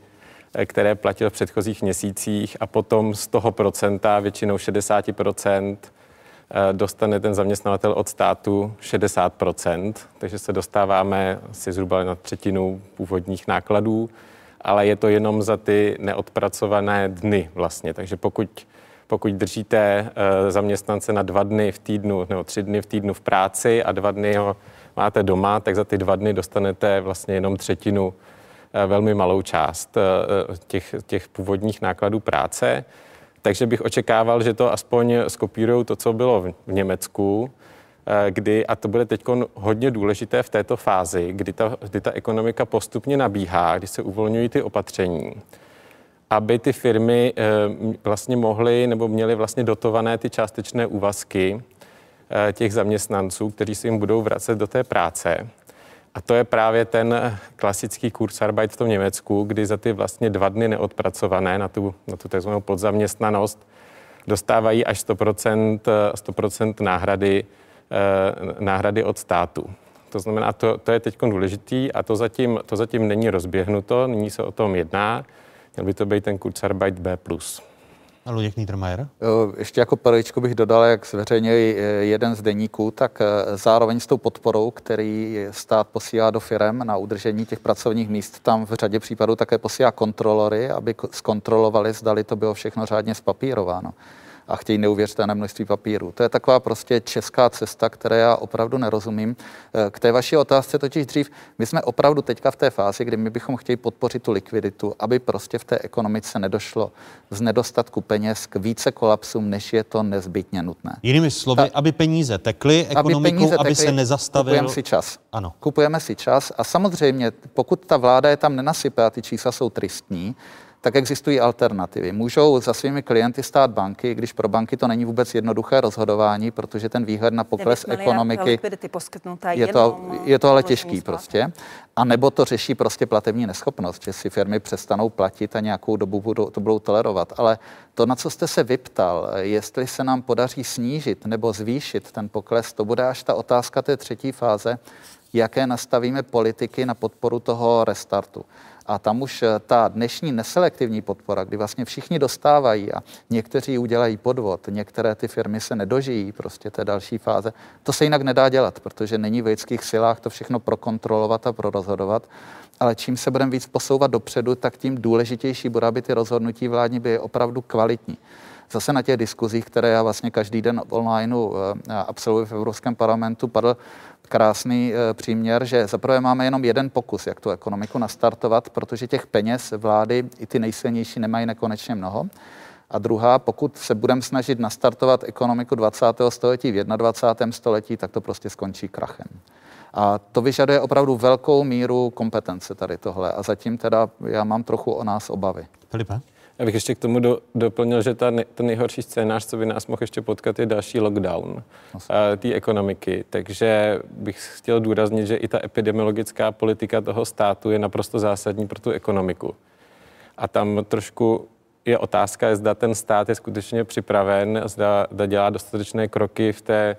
eh, které platil v předchozích měsících a potom z toho procenta, většinou 60%, eh, dostane ten zaměstnavatel od státu 60%, takže se dostáváme si zhruba na třetinu původních nákladů, ale je to jenom za ty neodpracované dny vlastně. Takže pokud, pokud držíte zaměstnance na dva dny v týdnu nebo tři dny v týdnu v práci a dva dny ho máte doma, tak za ty dva dny dostanete vlastně jenom třetinu, eh, velmi malou část eh, těch, těch původních nákladů práce. Takže bych očekával, že to aspoň skopírují to, co bylo v Německu, eh, kdy, a to bude teď hodně důležité v této fázi, kdy ta, kdy ta ekonomika postupně nabíhá, kdy se uvolňují ty opatření, aby ty firmy vlastně mohly nebo měly vlastně dotované ty částečné úvazky, Eh, těch zaměstnanců, kteří si jim budou vracet do té práce. A to je právě ten klasický Kurzarbeit v tom Německu, kdy za ty vlastně dva dny neodpracované na tu, na tu takzvanou podzaměstnanost dostávají až 100%, 100% náhrady, eh, náhrady od státu. To znamená, to, to je teď důležitý a to zatím, to zatím není rozběhnuto, nyní se o tom jedná. Měl by to být ten Kurzarbeit B+. Luděk Niedermayer? Ještě jako perličku bych dodal, jak zveřejnil jeden z deníků, tak eh, zároveň s tou podporou, který stát posílá do firm na udržení těch pracovních míst, tam v řadě případů také posílá kontrolory, aby zkontrolovali, zdali to bylo všechno řádně spapírováno a chtějí neuvěřitelné množství papíru. To je taková prostě česká cesta, které já opravdu nerozumím. Eh, k té vaší otázce totiž dřív, my jsme opravdu teďka v té fázi, kdy my bychom chtěli podpořit tu likviditu, aby prostě v té ekonomice nedošlo z nedostatku peněz k více kolapsům, než je to nezbytně nutné. Jinými slovy, Ta, aby peníze tekly ekonomikou, aby, peníze tekly, aby se nezastavil. Kupujeme si čas. Ano. Kupujeme si čas a samozřejmě, pokud ta vláda je tam nenasype a ty čísla jsou tristní, tak existují alternativy. Můžou za svými klienty stát banky, když pro banky to není vůbec jednoduché rozhodování, protože ten výhled na pokles ekonomiky je to, je to ale těžký prostě. A nebo to řeší prostě platební neschopnost, že si firmy přestanou platit a nějakou dobu budou, to budou tolerovat. Ale to, na co jste se vyptal, jestli se nám podaří snížit nebo zvýšit ten pokles, to bude až ta otázka té třetí fáze, jaké nastavíme politiky na podporu toho restartu. A tam už eh, ta dnešní neselektivní podpora, kdy vlastně všichni dostávají a někteří udělají podvod, některé ty firmy se nedožijí prostě té další fáze, to se jinak nedá dělat, protože není v lidských silách to všechno prokontrolovat a prorozhodovat. Ale čím se budeme víc posouvat dopředu, tak tím důležitější bude, aby ty rozhodnutí vládní byly opravdu kvalitní zase na těch diskuzích, které já vlastně každý den online eh, absolvuji v Evropském parlamentu, padl krásný eh, příměr, že zaprvé máme jenom jeden pokus, jak tu ekonomiku nastartovat, protože těch peněz vlády i ty nejsilnější nemají nekonečně mnoho. A druhá, pokud se budeme snažit nastartovat ekonomiku 20. století v 21. století, tak to prostě skončí krachem. A to vyžaduje opravdu velkou míru kompetence tady tohle. A zatím teda já mám trochu o nás obavy. Filipe? Já bych ještě k tomu do, doplnil, že ta, ten nejhorší scénář, co by nás mohl ještě potkat, je další lockdown té ekonomiky. Takže bych chtěl důraznit, že i ta epidemiologická politika toho státu je naprosto zásadní pro tu ekonomiku. A tam trošku je otázka, zda ten stát je skutečně připraven, zda, zda dělá dostatečné kroky v té,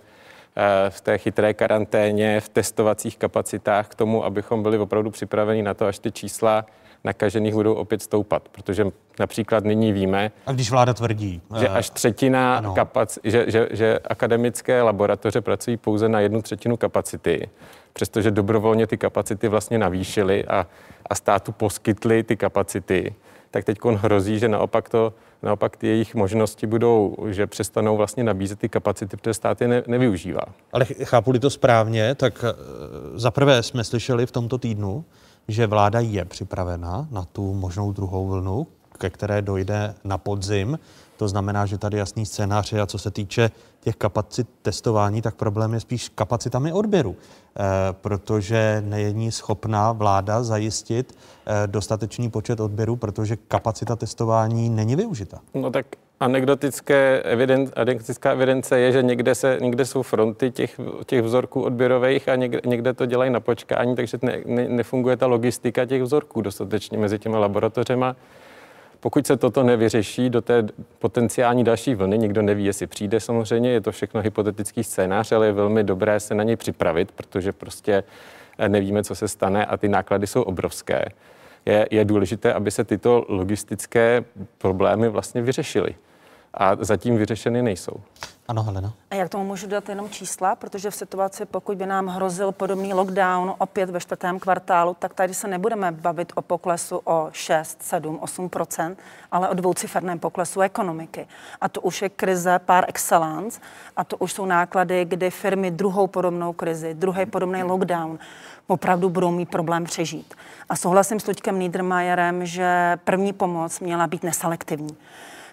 eh, v té chytré karanténě, v testovacích kapacitách k tomu, abychom byli opravdu připraveni na to, až ty čísla nakažených budou opět stoupat, protože například nyní víme... A když vláda tvrdí... Že až třetina kapac, že, že, že akademické laboratoře pracují pouze na jednu třetinu kapacity, přestože dobrovolně ty kapacity vlastně navýšily a, a státu poskytly ty kapacity, tak teď hrozí, že naopak to naopak ty jejich možnosti budou, že přestanou vlastně nabízet ty kapacity, které stát je ne, nevyužívá. Ale chápu-li to správně, tak eh, zaprvé jsme slyšeli v tomto týdnu, že vláda je připravena na tu možnou druhou vlnu, ke které dojde na podzim. To znamená, že tady jasný scénář je, a co se týče těch kapacit testování, tak problém je spíš kapacitami odběru, eh, protože není schopná vláda zajistit eh, dostatečný počet odběrů, protože kapacita testování není využita. No tak anekdotické eviden, anekdotická evidence je, že někde, se, někde jsou fronty těch, těch vzorků odběrových a někde, někde to dělají na počkání, takže ne, ne, nefunguje ta logistika těch vzorků dostatečně mezi těmi laboratořema. Pokud se toto nevyřeší do té potenciální další vlny, nikdo neví, jestli přijde samozřejmě, je to všechno hypotetický scénář, ale je velmi dobré se na něj připravit, protože prostě eh, nevíme, co se stane a ty náklady jsou obrovské. Je, je důležité, aby se tyto logistické problémy vlastně vyřešily a zatím vyřešeny nejsou. Ano, Helena. A jak tomu můžu dát jenom čísla, protože v situaci, pokud by nám hrozil podobný lockdown opět ve čtvrtém kvartálu, tak tady se nebudeme bavit o poklesu o 6, 7, 8% ale o dvouciferném poklesu ekonomiky. A to už je krize par excellence a to už jsou náklady, kdy firmy druhou podobnou krizi, druhý podobný lockdown opravdu budou mít problém přežít. A souhlasím s Luďkem Niedermayerem, že první pomoc měla být neselektivní.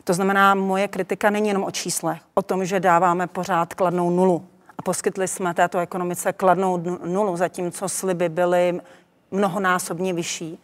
To znamená, moje kritika není jenom o číslech, o tom, že dáváme pořád kladnou nulu. A poskytli jsme této ekonomice kladnou nulu, zatímco sliby byly mnohonásobně vyšší.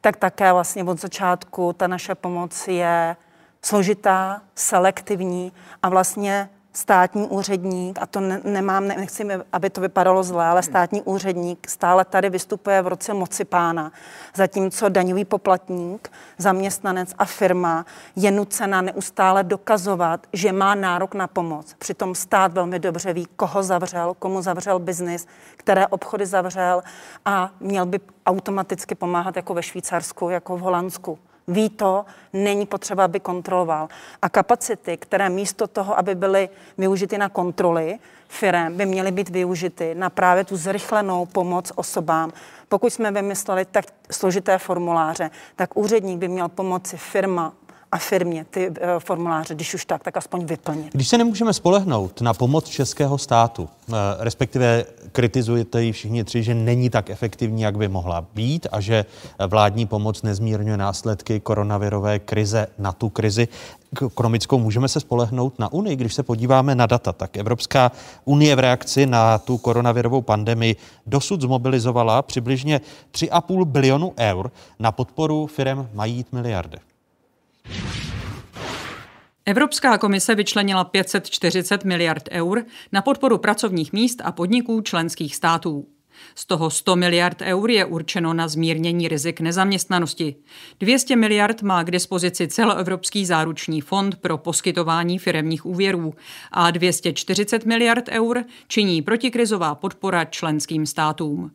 Tak také vlastně od začátku ta naše pomoc je složitá, selektivní a vlastně státní úředník, a to ne, nemám, nechci, aby to vypadalo zle, ale státní úředník stále tady vystupuje v roce moci pána, zatímco daňový poplatník, zaměstnanec a firma je nucena neustále dokazovat, že má nárok na pomoc. Přitom stát velmi dobře ví, koho zavřel, komu zavřel biznis, které obchody zavřel a měl by automaticky pomáhat jako ve Švýcarsku, jako v Holandsku ví to, není potřeba, aby kontroloval. A kapacity, které místo toho, aby byly využity na kontroly firem, by měly být využity na právě tu zrychlenou pomoc osobám. Pokud jsme vymysleli tak složité formuláře, tak úředník by měl pomoci firma a firmě ty uh, formuláře, když už tak, tak aspoň vyplnit. Když se nemůžeme spolehnout na pomoc českého státu, uh, respektive kritizujete ji všichni tři, že není tak efektivní, jak by mohla být a že vládní pomoc nezmírňuje následky koronavirové krize na tu krizi ekonomickou, můžeme se spolehnout na Unii. Když se podíváme na data, tak Evropská unie v reakci na tu koronavirovou pandemii dosud zmobilizovala přibližně 3,5 bilionu eur na podporu firm mají jít miliardy. Evropská komise vyčlenila 540 miliard eur na podporu pracovních míst a podniků členských států. Z toho 100 miliard eur je určeno na zmírnění rizik nezaměstnanosti. 200 miliard má k dispozici celoevropský záruční fond pro poskytování firemních úvěrů a 240 miliard eur činí protikrizová podpora členským státům.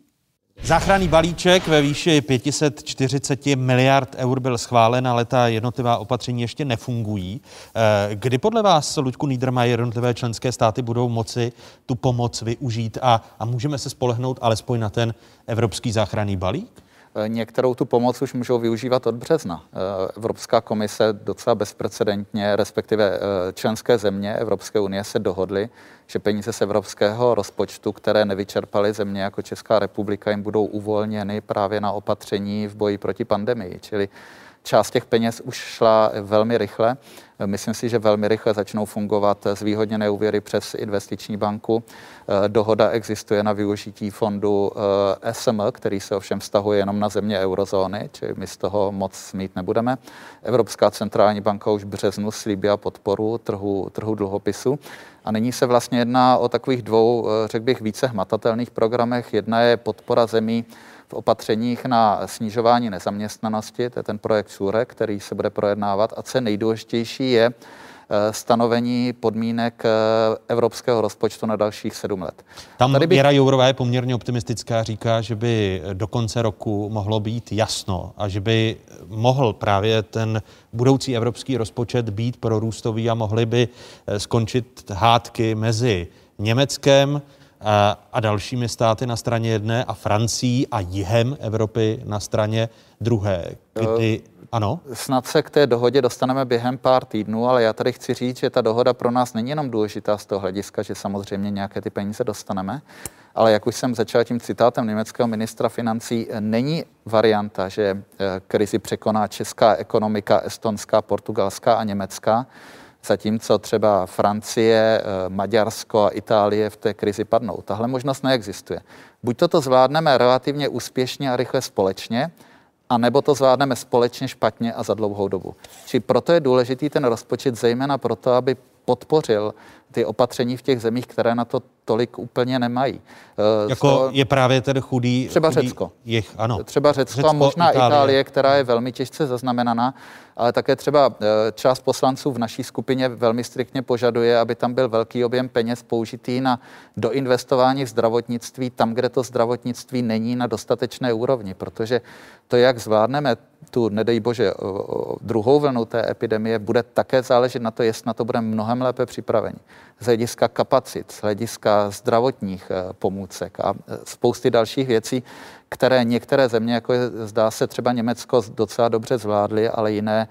Záchranný balíček ve výši 540 miliard eur byl schválen, ale ta jednotlivá opatření ještě nefungují. Eh, kdy podle vás, Luďku Niedermayer, jednotlivé členské státy budou moci tu pomoc využít a, a můžeme se spolehnout alespoň na ten evropský záchranný balík? Eh, některou tu pomoc už můžou využívat od března. Eh, Evropská komise docela bezprecedentně, respektive členské země Evropské unie se dohodly, že peníze z evropského rozpočtu, které nevyčerpaly země jako Česká republika, jim budou uvolněny právě na opatření v boji proti pandemii. Čili část těch peněz už šla velmi rychle. Myslím si, že velmi rychle začnou fungovat zvýhodněné úvěry přes investiční banku. Dohoda existuje na využití fondu eh, SM, který se ovšem vztahuje jenom na země eurozóny, čili my z toho moc mít nebudeme. Evropská centrální banka už v březnu slíbila podporu trhu, trhu dluhopisu. A nyní se vlastně jedná o takových dvou, eh, řekl bych, více hmatatelných programech. Jedna je podpora zemí v opatřeních na snižování nezaměstnanosti, to je ten projekt SURE, který se bude projednávat. A co nejdůležitější je eh, stanovení podmínek eh, evropského rozpočtu na dalších sedm let. Tam Tady by... Věra Jourová je poměrně optimistická, říká, že by do konce roku mohlo být jasno a že by mohl právě ten budoucí evropský rozpočet být prorůstový a mohly by eh, skončit hádky mezi Německem, a dalšími státy na straně jedné a Francií a jihem Evropy na straně druhé. Kdy, ano? Snad se k té dohodě dostaneme během pár týdnů, ale já tady chci říct, že ta dohoda pro nás není jenom důležitá z toho hlediska, že samozřejmě nějaké ty peníze dostaneme, ale jak už jsem začal tím citátem německého ministra financí, není varianta, že krizi překoná česká ekonomika, estonská, portugalská a německá, zatímco třeba Francie, Maďarsko a Itálie v té krizi padnou. Tahle možnost neexistuje. Buď toto zvládneme relativně úspěšně a rychle společně, a nebo to zvládneme společně špatně a za dlouhou dobu. Či proto je důležitý ten rozpočet zejména proto, aby podpořil ty opatření v těch zemích, které na to tolik úplně nemají. Eh, jako toho, je právě ten chudý... Třeba chudý Řecko. Jich, ano. Třeba Řecko, Řecko a možná Itálie. Itálie, která je velmi těžce zaznamenaná, ale také třeba eh, část poslanců v naší skupině velmi striktně požaduje, aby tam byl velký objem peněz použitý na doinvestování v zdravotnictví tam, kde to zdravotnictví není na dostatečné úrovni, protože to, jak zvládneme tu, nedej bože, druhou vlnu té epidemie, bude také záležet na to, jestli na to budeme mnohem lépe připraveni. Z hlediska kapacit, z hlediska zdravotních eh, pomůcek a eh, spousty dalších věcí, které některé země, jako je, zdá se třeba Německo, docela dobře zvládly, ale jiné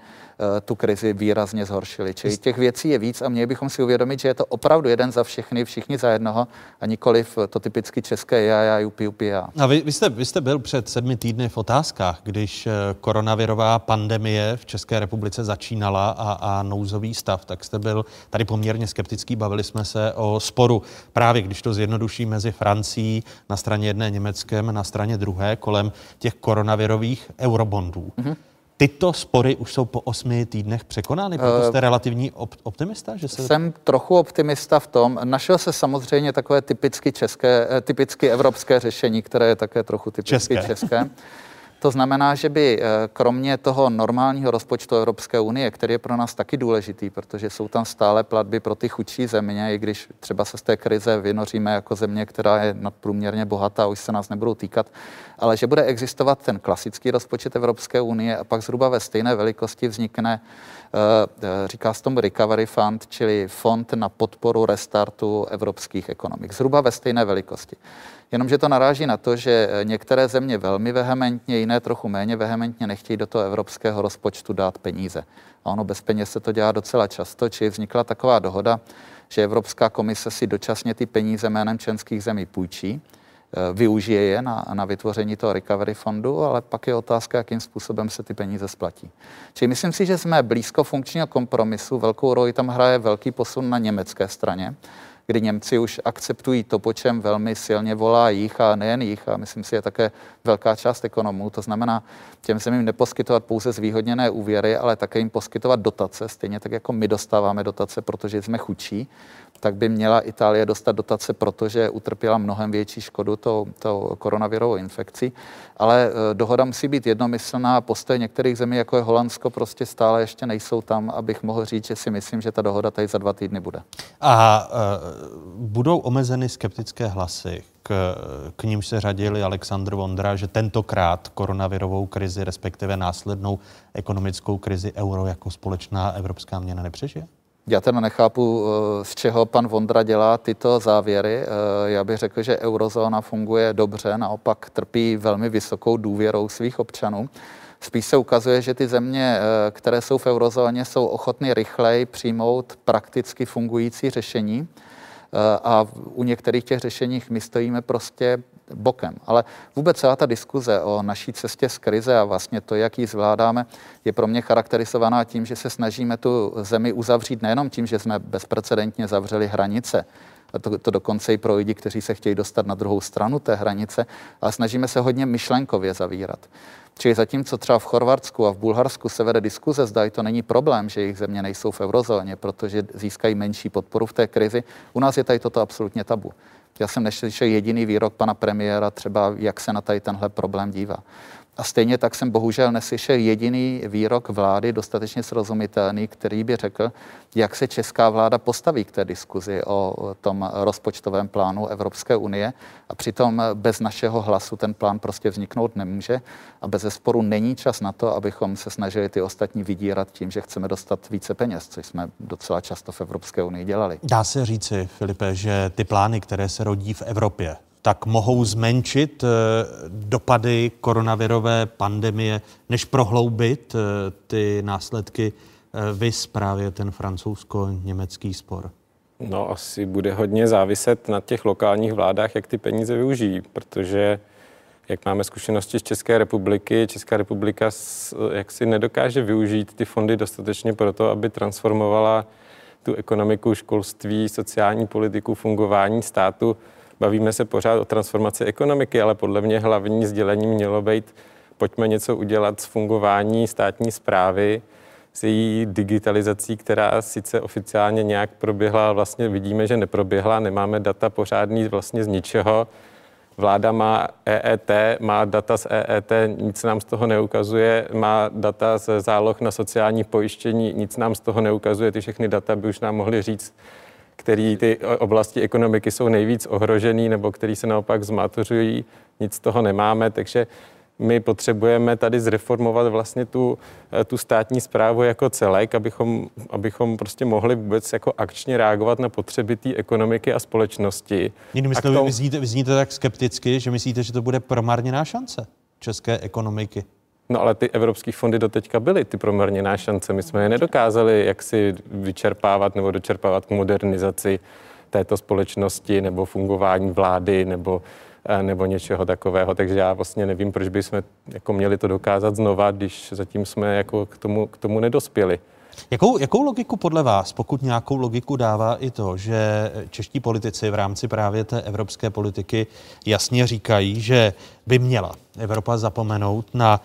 tu krizi výrazně zhoršili. Čili těch věcí je víc a měli bychom si uvědomit, že je to opravdu jeden za všechny, všichni za jednoho a nikoliv to typicky české já, já, jupi, jupi, já. A vy, vy, jste, vy jste byl před sedmi týdny v otázkách, když eh, koronavirová pandemie v České republice začínala a, a nouzový stav, tak jste byl tady poměrně skeptický. Bavili jsme se o sporu právě, když to zjednoduší mezi Francií na straně jedné Německem, na straně druhé kolem těch koronavirových eurobondů. Mm-hmm. Tyto spory už jsou po osmi týdnech překonány, proto jste eh, relativní op- optimista? Že se... Jsem trochu optimista v tom. Našel se samozřejmě takové typicky české, eh, typicky evropské řešení, které je také trochu typicky české. české. To znamená, že by eh, kromě toho normálního rozpočtu Evropské unie, který je pro nás taky důležitý, protože jsou tam stále platby pro ty chudší země, i když třeba se z té krize vynoříme jako země, která je nadprůměrně bohatá, už se nás nebudou týkat, ale že bude existovat ten klasický rozpočet Evropské unie a pak zhruba ve stejné velikosti vznikne, eh, eh, říká se tomu Recovery Fund, čili fond na podporu restartu evropských ekonomik. Zhruba ve stejné velikosti. Jenomže to naráží na to, že některé země velmi vehementně, jiné trochu méně vehementně nechtějí do toho evropského rozpočtu dát peníze. A ono bez peněz se to dělá docela často, či vznikla taková dohoda, že Evropská komise si dočasně ty peníze jménem členských zemí půjčí, eh, využije je na, na vytvoření toho recovery fondu, ale pak je otázka, jakým způsobem se ty peníze splatí. Čili myslím si, že jsme blízko funkčního kompromisu. Velkou roli tam hraje velký posun na německé straně kdy Němci už akceptují to, po čem velmi silně volá jich a nejen jich a myslím si je také velká část ekonomů. To znamená těm zemím neposkytovat pouze zvýhodněné úvěry, ale také jim poskytovat dotace, stejně tak jako my dostáváme dotace, protože jsme chudší tak by měla Itálie dostat dotace, protože utrpěla mnohem větší škodu tou, tou koronavirovou infekcí. Ale eh, dohoda musí být jednomyslná postoje některých zemí, jako je Holandsko, prostě stále ještě nejsou tam, abych mohl říct, že si myslím, že ta dohoda tady za dva týdny bude. A uh, budou omezeny skeptické hlasy, k, k ním se řadili Aleksandr Vondra, že tentokrát koronavirovou krizi, respektive následnou ekonomickou krizi euro jako společná evropská měna nepřežije? Já teda nechápu, eh, z čeho pan Vondra dělá tyto závěry. Eh, já bych řekl, že eurozóna funguje dobře, naopak trpí velmi vysokou důvěrou svých občanů. Spíš se ukazuje, že ty země, eh, které jsou v eurozóně, jsou ochotny rychleji přijmout prakticky fungující řešení. A u některých těch řešeních my stojíme prostě bokem. Ale vůbec celá ta diskuze o naší cestě z krize a vlastně to, jak ji zvládáme, je pro mě charakterizovaná tím, že se snažíme tu zemi uzavřít nejenom tím, že jsme bezprecedentně zavřeli hranice, to, to dokonce i pro lidi, kteří se chtějí dostat na druhou stranu té hranice, ale snažíme se hodně myšlenkově zavírat. Čili zatímco třeba v Chorvatsku a v Bulharsku se vede diskuze, zda to není problém, že jejich země nejsou v eurozóně, protože získají menší podporu v té krizi, u nás je tady toto absolutně tabu. Já jsem neslyšel jediný výrok pana premiéra, třeba jak se na tady tenhle problém dívá. A stejně tak jsem bohužel neslyšel jediný výrok vlády dostatečně srozumitelný, který by řekl, jak se česká vláda postaví k té diskuzi o tom rozpočtovém plánu Evropské unie. A přitom bez našeho hlasu ten plán prostě vzniknout nemůže. A bez sporu není čas na to, abychom se snažili ty ostatní vydírat tím, že chceme dostat více peněz, což jsme docela často v Evropské unii dělali. Dá se říci, Filipe, že ty plány, které se rodí v Evropě, tak mohou zmenšit eh, dopady koronavirové pandemie, než prohloubit eh, ty následky, eh, vys právě ten francouzsko-německý spor? No, asi bude hodně záviset na těch lokálních vládách, jak ty peníze využijí, protože jak máme zkušenosti z České republiky, Česká republika jak si nedokáže využít ty fondy dostatečně pro to, aby transformovala tu ekonomiku, školství, sociální politiku, fungování státu. Bavíme se pořád o transformaci ekonomiky, ale podle mě hlavní sdělení mělo být, pojďme něco udělat s fungování státní zprávy, s její digitalizací, která sice oficiálně nějak proběhla, vlastně vidíme, že neproběhla, nemáme data pořádný vlastně z ničeho. Vláda má EET, má data z EET, nic nám z toho neukazuje, má data z záloh na sociální pojištění, nic nám z toho neukazuje, ty všechny data by už nám mohly říct, který ty oblasti ekonomiky jsou nejvíc ohrožený nebo který se naopak zmatuřují, nic z toho nemáme, takže my potřebujeme tady zreformovat vlastně tu, eh, tu státní zprávu jako celek, abychom, abychom prostě mohli vůbec jako akčně reagovat na potřeby té ekonomiky a společnosti. Jinými slovy, tom... vy, zníte, vy zníte tak skepticky, že myslíte, že to bude promarněná šance české ekonomiky? No ale ty evropské fondy doteďka byly ty promarněná šance. My jsme je nedokázali jak si vyčerpávat nebo dočerpávat k modernizaci této společnosti nebo fungování vlády nebo Eh, nebo něčeho takového. Takže já vlastně nevím, proč bychom jako měli to dokázat znova, když zatím jsme jako k tomu, k tomu nedospěli. Jakou, jakou logiku podle vás, pokud nějakou logiku dává i to, že čeští politici v rámci právě té evropské politiky jasně říkají, že by měla Evropa zapomenout na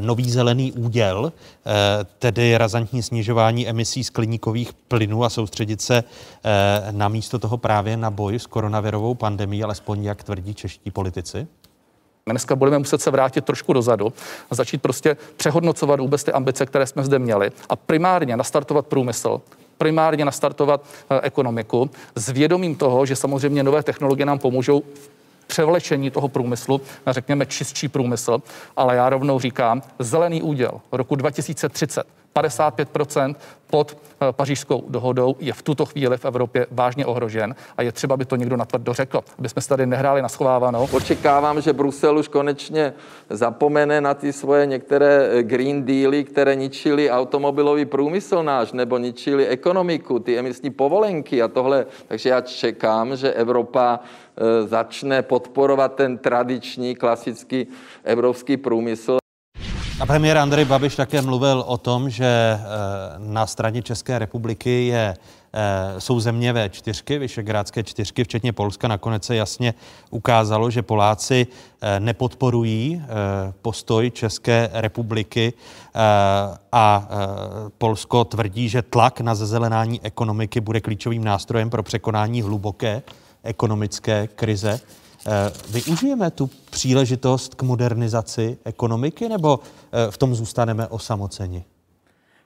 nový zelený úděl, eh, tedy razantní snižování emisí skleníkových plynů a soustředit se eh, na místo toho právě na boj s koronavirovou pandemí, alespoň jak tvrdí čeští politici? Dneska budeme muset se vrátit trošku dozadu a začít prostě přehodnocovat vůbec ty ambice, které jsme zde měli a primárně nastartovat průmysl, primárně nastartovat ekonomiku s vědomím toho, že samozřejmě nové technologie nám pomůžou převlečení toho průmyslu na, řekněme, čistší průmysl, ale já rovnou říkám, zelený úděl roku 2030 55% pod eh, pařížskou dohodou je v tuto chvíli v Evropě vážně ohrožen a je třeba, aby to někdo natvrdo řekl, aby jsme se tady nehráli na schovávanou. Očekávám, že Brusel už konečně zapomene na ty svoje některé eh, green dealy, které ničili automobilový průmysl náš nebo ničili ekonomiku, ty emisní povolenky a tohle. Takže já čekám, že Evropa začne podporovat ten tradiční klasický evropský průmysl a premiér Andrej Babiš také mluvil o tom, že eh, na straně České republiky je, eh, jsou země V4, Vyšegrádské čtyřky, včetně Polska. Nakonec se jasně ukázalo, že Poláci eh, nepodporují postoj České republiky a Polsko tvrdí, že tlak na zezelenání ekonomiky bude klíčovým nástrojem pro překonání hluboké ekonomické krize. Eh, využijeme tu příležitost k modernizaci ekonomiky nebo eh, v tom zůstaneme osamoceni?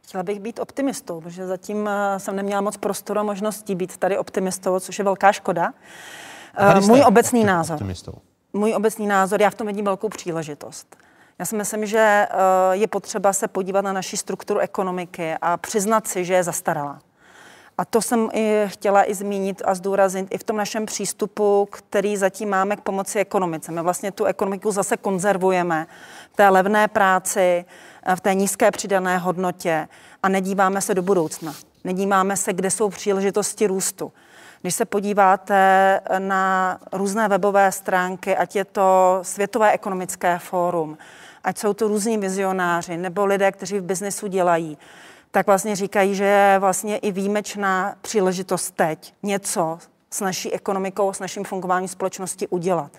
Chtěla bych být optimistou, protože zatím eh, jsem neměla moc prostoru a možností být tady optimistou, což je velká škoda. Můj obecný názor. Optimistou. Můj obecný názor, já v tom vidím velkou příležitost. Já si myslím, že je potřeba se podívat na naši strukturu ekonomiky a přiznat si, že je zastaralá. A to jsem i chtěla i zmínit a zdůraznit i v tom našem přístupu, který zatím máme k pomoci ekonomice. My vlastně tu ekonomiku zase konzervujeme v té levné práci, v té nízké přidané hodnotě a nedíváme se do budoucna. Nedíváme se, kde jsou příležitosti růstu. Když se podíváte na různé webové stránky, ať je to Světové ekonomické fórum, ať jsou to různí vizionáři nebo lidé, kteří v biznesu dělají, tak vlastně říkají, že je vlastně i výjimečná příležitost teď něco s naší ekonomikou, s naším fungováním společnosti udělat.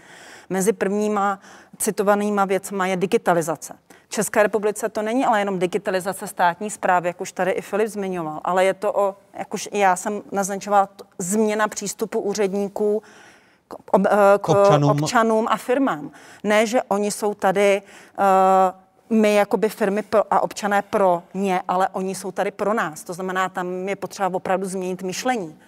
Mezi prvníma citovanýma věcma je digitalizace. V České republice to není ale jenom digitalizace státní zprávy, jak už tady i Filip zmiňoval, ale je to o, jak už já jsem naznačovala, změna přístupu úředníků k, ob, eh, k občanům. občanům a firmám. Ne, že oni jsou tady uh, my jakoby firmy pro, a občané pro ně, ale oni jsou tady pro nás. To znamená, tam je potřeba opravdu změnit myšlení.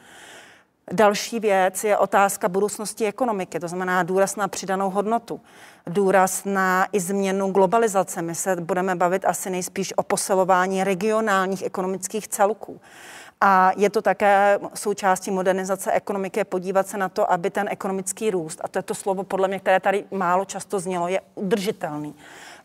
Další věc je otázka budoucnosti ekonomiky, to znamená důraz na přidanou hodnotu, důraz na i změnu globalizace. My se budeme bavit asi nejspíš o posilování regionálních ekonomických celků. A je to také součástí modernizace ekonomiky, podívat se na to, aby ten ekonomický růst, a to je to slovo podle mě, které tady málo často znělo, je udržitelný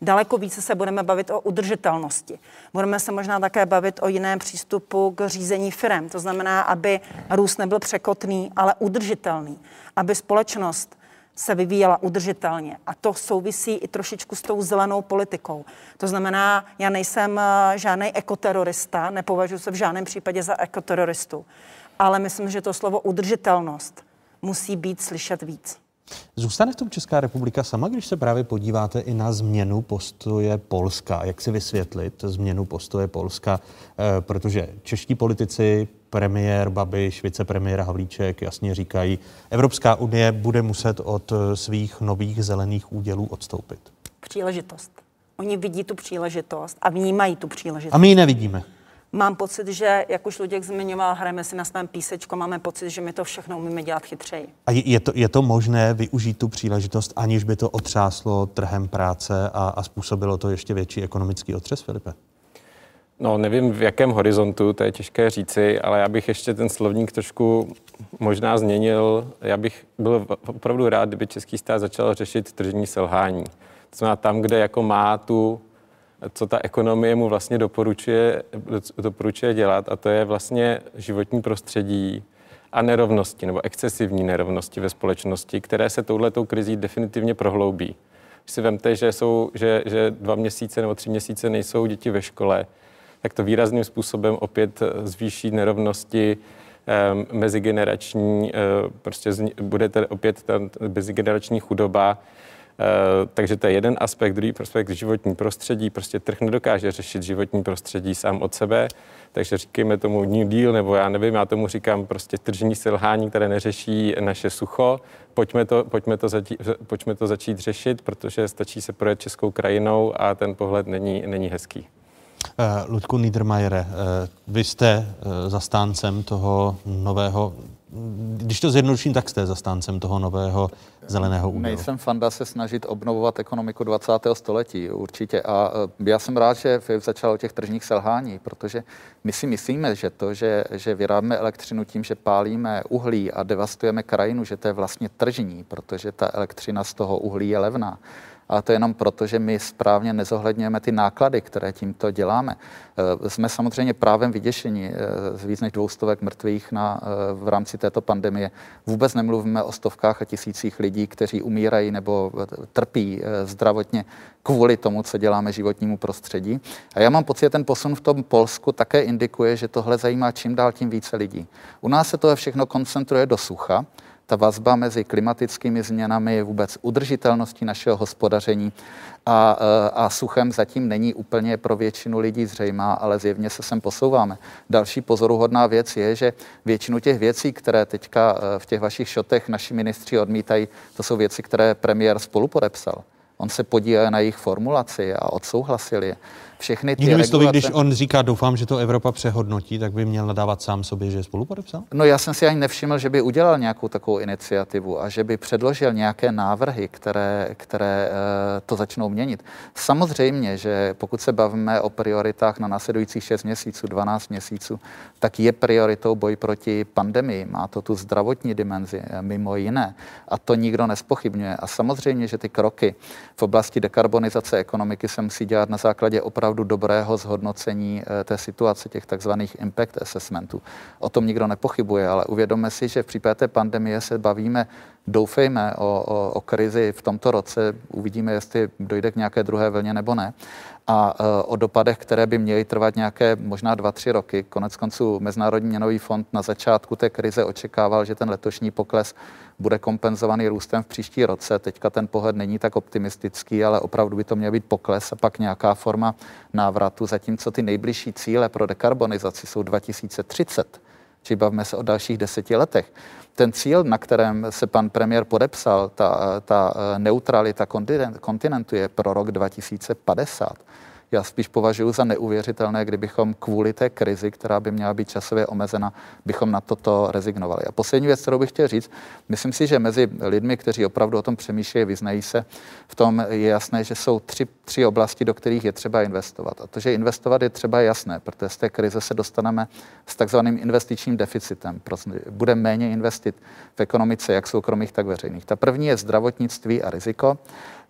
Daleko více se budeme bavit o udržitelnosti. Budeme se možná také bavit o jiném přístupu k řízení firm. To znamená, aby růst nebyl překotný, ale udržitelný. Aby společnost se vyvíjela udržitelně. A to souvisí i trošičku s tou zelenou politikou. To znamená, já nejsem eh, žádný ekoterorista, nepovažuji se v žádném případě za ekoteroristu, ale myslím, že to slovo udržitelnost musí být slyšet víc. Zůstane v tom Česká republika sama, když se právě podíváte i na změnu postoje Polska. Jak si vysvětlit změnu postoje Polska? E, protože čeští politici, premiér Babiš, vicepremiér Havlíček jasně říkají, Evropská unie bude muset od eh, svých nových zelených údělů odstoupit. Příležitost. Oni vidí tu příležitost a vnímají tu příležitost. A my ji nevidíme. Mám pocit, že, jak už Luděk zmiňoval, hrajeme si na svém písečku, máme pocit, že my to všechno umíme dělat chytřeji. A je to, je to možné využít tu příležitost, aniž by to otřáslo trhem práce a, a způsobilo to ještě větší ekonomický otřes, Filipe? No, nevím v jakém horizontu, to je těžké říci, ale já bych ještě ten slovník trošku možná změnil. Já bych byl opravdu rád, kdyby český stát začal řešit tržní selhání. To znamená tam, kde jako má tu co ta ekonomie mu vlastně doporučuje, doporučuje dělat a to je vlastně životní prostředí a nerovnosti nebo excesivní nerovnosti ve společnosti, které se touhletou krizí definitivně prohloubí. Když si vemte, že, jsou, že, že dva měsíce nebo tři měsíce nejsou děti ve škole, tak to výrazným způsobem opět zvýší nerovnosti eh, mezigenerační, eh, prostě bude opět ta mezigenerační chudoba, Eh, takže to je jeden aspekt, druhý aspekt životní prostředí. Prostě trh nedokáže řešit životní prostředí sám od sebe, takže říkejme tomu New Deal, nebo já nevím, já tomu říkám prostě tržní selhání, které neřeší naše sucho. Pojďme to, pojďme to, začít, pojďme to začít řešit, protože stačí se projet českou krajinou a ten pohled není, není hezký. Uh, Ludku Niedermayere, uh, vy jste uh, zastáncem toho nového když to zjednoduším, tak jste zastáncem toho nového zeleného údělu. Nejsem fanda se snažit obnovovat ekonomiku 20. století, určitě. A e, já jsem rád, že začal o těch tržních selhání, protože my si myslíme, že to, že, že vyrábíme elektřinu tím, že pálíme uhlí a devastujeme krajinu, že to je vlastně tržní, protože ta elektřina z toho uhlí je levná ale to je jenom proto, že my správně nezohledňujeme ty náklady, které tímto děláme. Eh, jsme samozřejmě právem vyděšení eh, z víc než dvoustovek mrtvých na, eh, v rámci této pandemie. Vůbec nemluvíme o stovkách a tisících lidí, kteří umírají nebo trpí zdravotně kvůli tomu, co děláme životnímu prostředí. A já mám pocit, že ten posun v tom Polsku také indikuje, že tohle zajímá čím dál tím více lidí. U nás se to všechno koncentruje do sucha, ta vazba mezi klimatickými změnami, vůbec udržitelností našeho hospodaření a, e, a suchem zatím není úplně pro většinu lidí zřejmá, ale zjevně se sem posouváme. Další pozoruhodná věc je, že většinu těch věcí, které teďka e, v těch vašich šotech naši ministři odmítají, to jsou věci, které premiér spolu podepsal. On se podílel na jejich formulaci a odsouhlasil je všechny ty Jinými slovy, když on říká, doufám, že to Evropa přehodnotí, tak by měl nadávat sám sobě, že je spolupodepsal? No já jsem si ani nevšiml, že by udělal nějakou takovou iniciativu a že by předložil nějaké návrhy, které, které eh, to začnou měnit. Samozřejmě, že pokud se bavíme o prioritách na následujících 6 měsíců, 12 měsíců, tak je prioritou boj proti pandemii. Má to tu zdravotní dimenzi, eh, mimo jiné. A to nikdo nespochybňuje. A samozřejmě, že ty kroky v oblasti dekarbonizace ekonomiky se musí dělat na základě opravdu opravdu dobrého zhodnocení eh, té situace, těch takzvaných impact assessmentů. O tom nikdo nepochybuje, ale uvědomme si, že v případě té pandemie se bavíme, doufejme o, o, o krizi v tomto roce, uvidíme, jestli dojde k nějaké druhé vlně nebo ne a e, o dopadech, které by měly trvat nějaké možná dva, tři roky. Konec konců Mezinárodní měnový fond na začátku té krize očekával, že ten letošní pokles bude kompenzovaný růstem v příští roce. Teďka ten pohled není tak optimistický, ale opravdu by to měl být pokles a pak nějaká forma návratu, zatímco ty nejbližší cíle pro dekarbonizaci jsou 2030 či bavíme se o dalších deseti letech. Ten cíl, na kterém se pan premiér podepsal, ta, ta neutralita kontinentu je pro rok 2050 já spíš považuji za neuvěřitelné, kdybychom kvůli té krizi, která by měla být časově omezena, bychom na toto rezignovali. A poslední věc, kterou bych chtěl říct, myslím si, že mezi lidmi, kteří opravdu o tom přemýšlejí, vyznají se, v tom je jasné, že jsou tři, tři oblasti, do kterých je třeba investovat. A to, že investovat je třeba jasné, protože z té krize se dostaneme s takzvaným investičním deficitem. Prostě bude méně investit v ekonomice, jak soukromých, tak veřejných. Ta první je zdravotnictví a riziko.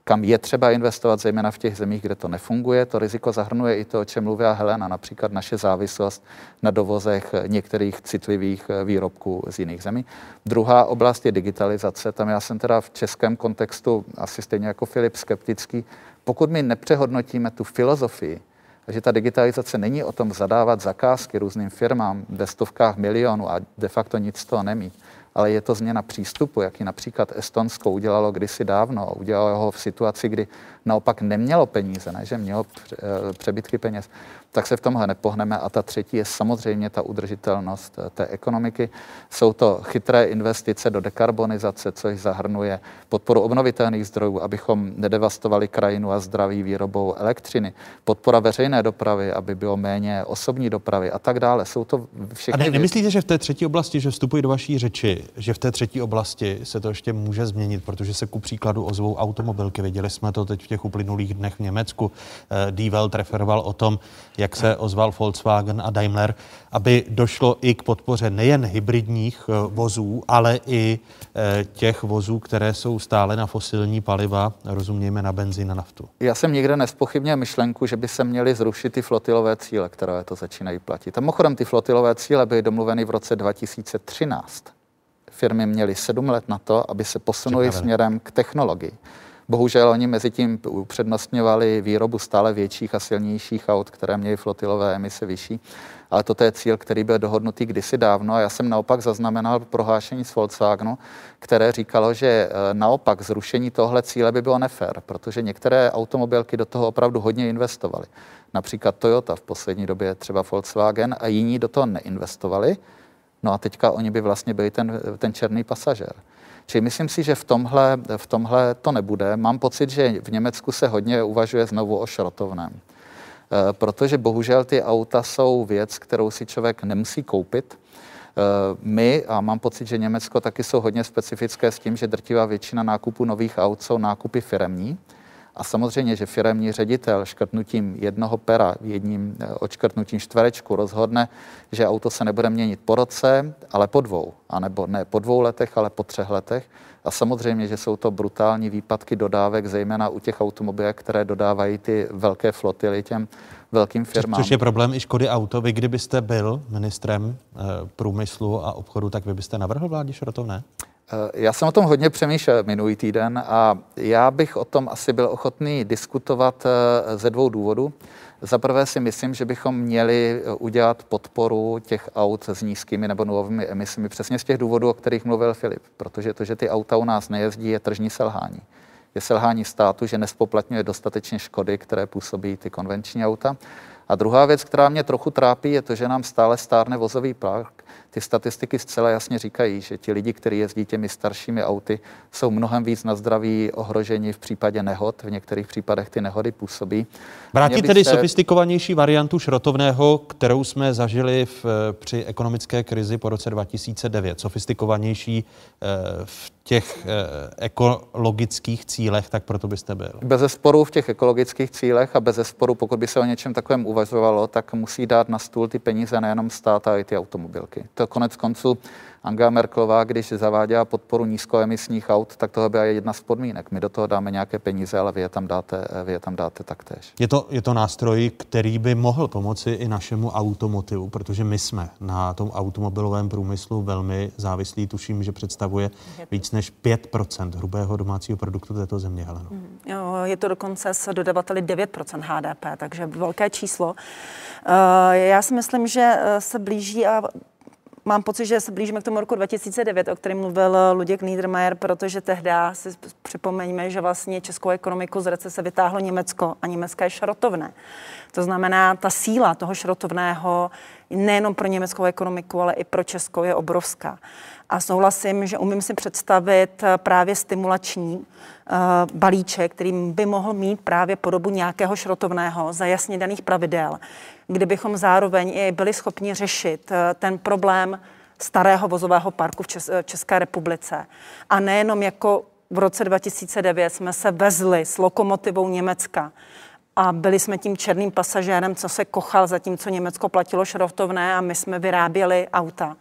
Kam je třeba investovat, zejména v těch zemích, kde to nefunguje. To riziko zahrnuje i to, o čem mluvila Helena, například naše závislost na dovozech některých citlivých výrobků z jiných zemí. Druhá oblast je digitalizace. Tam já jsem teda v českém kontextu asi stejně jako Filip skeptický. Pokud my nepřehodnotíme tu filozofii, že ta digitalizace není o tom zadávat zakázky různým firmám ve stovkách milionů a de facto nic z toho nemít, ale je to změna přístupu, jaký například Estonsko udělalo kdysi dávno. Udělalo ho v situaci, kdy naopak nemělo peníze, ne, že mělo eh, přebytky peněz tak se v tomhle nepohneme. A ta třetí je samozřejmě ta udržitelnost eh, té ekonomiky. Jsou to chytré investice do dekarbonizace, což zahrnuje podporu obnovitelných zdrojů, abychom nedevastovali krajinu a zdraví výrobou elektřiny, podpora veřejné dopravy, aby bylo méně osobní dopravy a tak dále. Jsou to všechny. A ne, nemyslíte, že v té třetí oblasti, že vstupuji do vaší řeči, že v té třetí oblasti se to ještě může změnit, protože se ku příkladu ozvou automobilky. Viděli jsme to teď v těch uplynulých dnech v Německu. Eh, Die Welt referoval o tom, jak se ozval Volkswagen a Daimler, aby došlo i k podpoře nejen hybridních eh, vozů, ale i eh, těch vozů, které jsou stále na fosilní paliva, rozumějme na benzín a naftu. Já jsem nikde nespochybnil myšlenku, že by se měly zrušit ty flotilové cíle, které to začínají platit. A mimochodem ty flotilové cíle byly domluveny v roce 2013. Firmy měly sedm let na to, aby se posunuli směrem k technologii. Bohužel oni mezi tím upřednostňovali výrobu stále větších a silnějších aut, které měly flotilové emise vyšší. Ale toto je cíl, který byl dohodnutý kdysi dávno a já jsem naopak zaznamenal prohlášení z Volkswagenu, které říkalo, že eh, naopak zrušení tohle cíle by bylo nefér, protože některé automobilky do toho opravdu hodně investovaly. Například Toyota v poslední době, třeba Volkswagen a jiní do toho neinvestovali. No a teďka oni by vlastně byli ten, ten černý pasažér. Čili myslím si, že v tomhle, v tomhle to nebude. Mám pocit, že v Německu se hodně uvažuje znovu o šrotovném. E, protože bohužel ty auta jsou věc, kterou si člověk nemusí koupit. E, my, a mám pocit, že Německo taky jsou hodně specifické s tím, že drtivá většina nákupů nových aut jsou nákupy firemní. A samozřejmě, že firemní ředitel škrtnutím jednoho pera, jedním eh, odškrtnutím čtverečku rozhodne, že auto se nebude měnit po roce, ale po dvou. A nebo ne po dvou letech, ale po třech letech. A samozřejmě, že jsou to brutální výpadky dodávek, zejména u těch automobilů, které dodávají ty velké flotily těm velkým firmám. Což je problém i Škody Auto. Vy, kdybyste byl ministrem e, průmyslu a obchodu, tak vy byste navrhl vládě šrotovné? Eh, já jsem o tom hodně přemýšlel minulý týden a já bych o tom asi byl ochotný diskutovat eh, ze dvou důvodů. Za prvé si myslím, že bychom měli eh, udělat podporu těch aut s nízkými nebo nulovými emisemi přesně z těch důvodů, o kterých mluvil Filip. Protože to, že ty auta u nás nejezdí, je tržní selhání. Je selhání státu, že nespoplatňuje dostatečně škody, které působí ty konvenční auta. A druhá věc, která mě trochu trápí, je to, že nám stále stárne vozový park ty statistiky zcela jasně říkají, že ti lidi, kteří jezdí těmi staršími auty, jsou mnohem víc na zdraví ohroženi v případě nehod. V některých případech ty nehody působí. Vrátit tedy se... sofistikovanější variantu šrotovného, kterou jsme zažili v, při ekonomické krizi po roce 2009. Sofistikovanější eh, v těch eh, ekologických cílech, tak proto byste byl. Bez sporu v těch ekologických cílech a bez sporu, pokud by se o něčem takovém uvažovalo, tak musí dát na stůl ty peníze nejenom stát, ale i ty automobilky. To konec konců Angela Merklová, když zaváděla podporu nízkoemisních aut, tak tohle byla jedna z podmínek. My do toho dáme nějaké peníze, ale vy je tam dáte, vy je tam dáte taktéž. Je to, je to nástroj, který by mohl pomoci i našemu automotivu, protože my jsme na tom automobilovém průmyslu velmi závislí. Tuším, že představuje víc než 5% hrubého domácího produktu této země, Heleno. Jo, je to dokonce s dodavateli 9% HDP, takže velké číslo. Eh, já si myslím, že eh, se blíží a mám pocit, že se blížíme k tomu roku 2009, o kterém mluvil Luděk Niedermayer, protože tehdy si připomeňme, že vlastně českou ekonomiku z recese vytáhlo Německo a německé šrotovné. To znamená, ta síla toho šrotovného nejenom pro německou ekonomiku, ale i pro Českou je obrovská. A souhlasím, že umím si představit právě stimulační uh, balíček, který by mohl mít právě podobu nějakého šrotovného za jasně daných pravidel, kdybychom zároveň i byli schopni řešit uh, ten problém starého vozového parku v České republice. A nejenom jako v roce 2009 jsme se vezli s lokomotivou Německa a byli jsme tím černým pasažérem, co se kochal, zatímco Německo platilo šrotovné a my jsme vyráběli auta,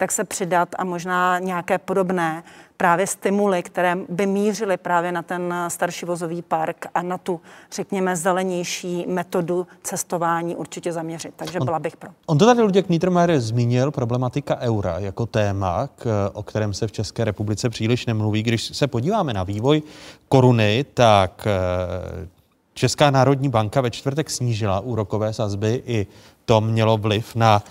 tak se přidat a možná nějaké podobné právě stimuly, které by mířily právě na ten starší vozový park a na tu, řekněme, zelenější metodu cestování určitě zaměřit. Takže on, byla bych pro. On to tady Luděk Niedermayer zmínil, problematika eura jako téma, k, o kterém se v České republice příliš nemluví. Když se podíváme na vývoj koruny, tak eh, Česká národní banka ve čtvrtek snížila úrokové sazby, i to mělo vliv na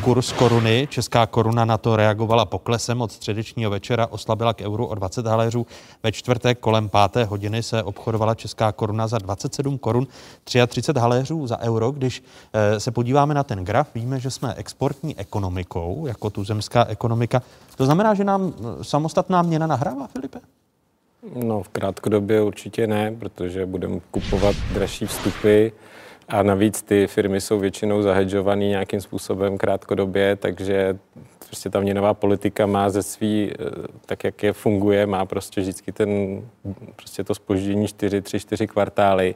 kurz koruny. Česká koruna na to reagovala poklesem od středečního večera, oslabila k euru o 20 haléřů. Ve čtvrtek kolem páté hodiny se obchodovala česká koruna za 27 korun 33 haléřů za euro. Když eh, se podíváme na ten graf, víme, že jsme exportní ekonomikou, jako tu zemská ekonomika. To znamená, že nám eh, samostatná měna nahrává, Filipe? No, v krátkodobě určitě ne, protože budeme kupovat dražší vstupy, a navíc ty firmy jsou většinou zahedžované nějakým způsobem krátkodobě, takže prostě ta měnová politika má ze svý, eh, tak jak je funguje, má prostě vždycky ten, prostě to spoždění 4, 3, 4 kvartály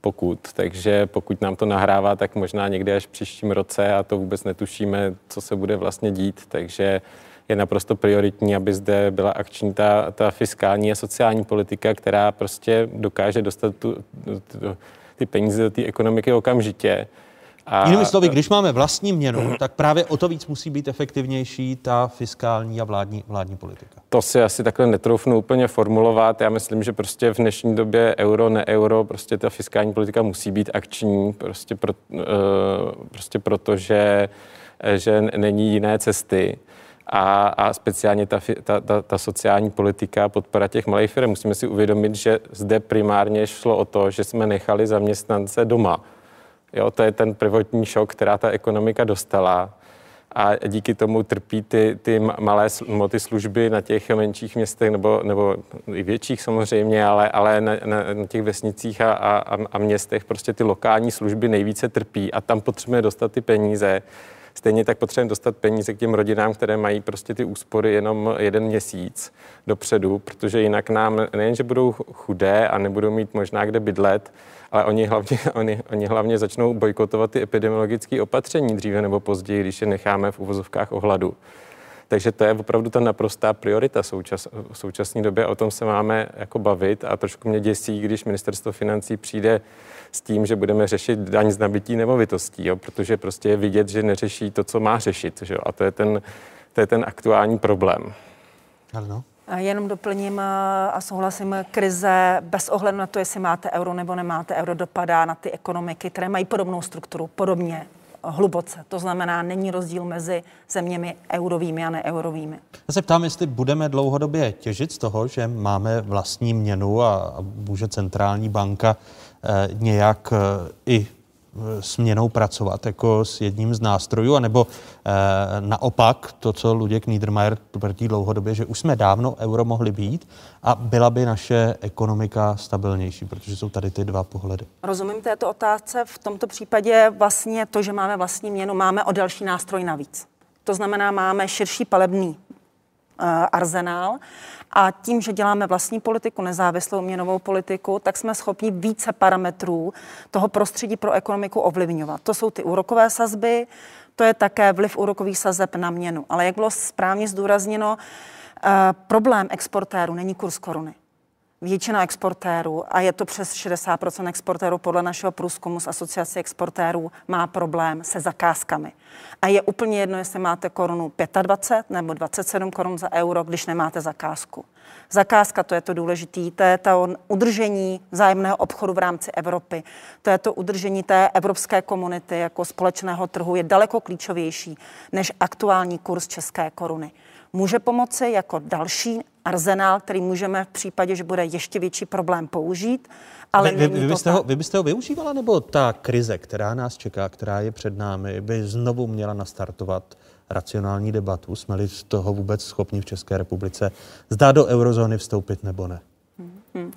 pokud. Takže pokud nám to nahrává, tak možná někde až příštím roce a to vůbec netušíme, co se bude vlastně dít. Takže je naprosto prioritní, aby zde byla akční ta, ta fiskální a sociální politika, která prostě dokáže dostat tu, tu, ty peníze do té ekonomiky okamžitě. A... Jinými slovy, když máme vlastní měnu, tak právě o to víc musí být efektivnější ta fiskální a vládní, vládní politika. To si asi takhle netroufnu úplně formulovat. Já myslím, že prostě v dnešní době euro, ne euro, prostě ta fiskální politika musí být akční, prostě, pro, uh, prostě proto, že, že není jiné cesty a, a speciálně ta, ta, ta, ta sociální politika, podpora těch malých firm. Musíme si uvědomit, že zde primárně šlo o to, že jsme nechali zaměstnance doma. Jo, to je ten prvotní šok, která ta ekonomika dostala. A díky tomu trpí ty, ty malé ty služby na těch menších městech, nebo, nebo i větších samozřejmě, ale, ale na, na, na těch vesnicích a, a, a městech prostě ty lokální služby nejvíce trpí a tam potřebujeme dostat ty peníze Stejně tak potřebujeme dostat peníze k těm rodinám, které mají prostě ty úspory jenom jeden měsíc dopředu, protože jinak nám nejen, že budou chudé a nebudou mít možná kde bydlet, ale oni hlavně, oni, oni hlavně začnou bojkotovat ty epidemiologické opatření dříve nebo později, když je necháme v uvozovkách ohladu. Takže to je opravdu ta naprostá priorita součas, v současné době. O tom se máme jako bavit a trošku mě děsí, když ministerstvo financí přijde s tím, že budeme řešit daň z nabití nemovitostí, jo, protože prostě je vidět, že neřeší to, co má řešit. Že jo, a to je, ten, to je ten aktuální problém. Ano. A jenom doplním a souhlasím, krize bez ohledu na to, jestli máte euro nebo nemáte euro, dopadá na ty ekonomiky, které mají podobnou strukturu, podobně hluboce. To znamená, není rozdíl mezi zeměmi eurovými a neeurovými. Já se ptám, jestli budeme dlouhodobě těžit z toho, že máme vlastní měnu a může centrální banka Eh, nějak eh, i eh, směnou pracovat jako s jedním z nástrojů, anebo eh, naopak to, co Luděk Niedermayer tvrdí dlouhodobě, že už jsme dávno euro mohli být a byla by naše ekonomika stabilnější, protože jsou tady ty dva pohledy. Rozumím této otázce. V tomto případě vlastně to, že máme vlastní měnu, máme o další nástroj navíc. To znamená, máme širší palebný arzenál a tím, že děláme vlastní politiku, nezávislou měnovou politiku, tak jsme schopni více parametrů toho prostředí pro ekonomiku ovlivňovat. To jsou ty úrokové sazby, to je také vliv úrokových sazeb na měnu. Ale jak bylo správně zdůrazněno, eh, problém exportéru není kurz koruny většina exportérů, a je to přes 60% exportérů podle našeho průzkumu z asociace exportérů, má problém se zakázkami. A je úplně jedno, jestli máte korunu 25 nebo 27 korun za euro, když nemáte zakázku. Zakázka, to je to důležité, to je to udržení vzájemného obchodu v rámci Evropy, to je to udržení té evropské komunity jako společného trhu, je daleko klíčovější než aktuální kurz české koruny může pomoci jako další arzenál, který můžeme v případě, že bude ještě větší problém použít. Ale vy, vy, vy, byste ho, vy byste ho využívala, nebo ta krize, která nás čeká, která je před námi, by znovu měla nastartovat racionální debatu? Jsme-li z toho vůbec schopni v České republice zdá do eurozóny vstoupit nebo ne? Hmm.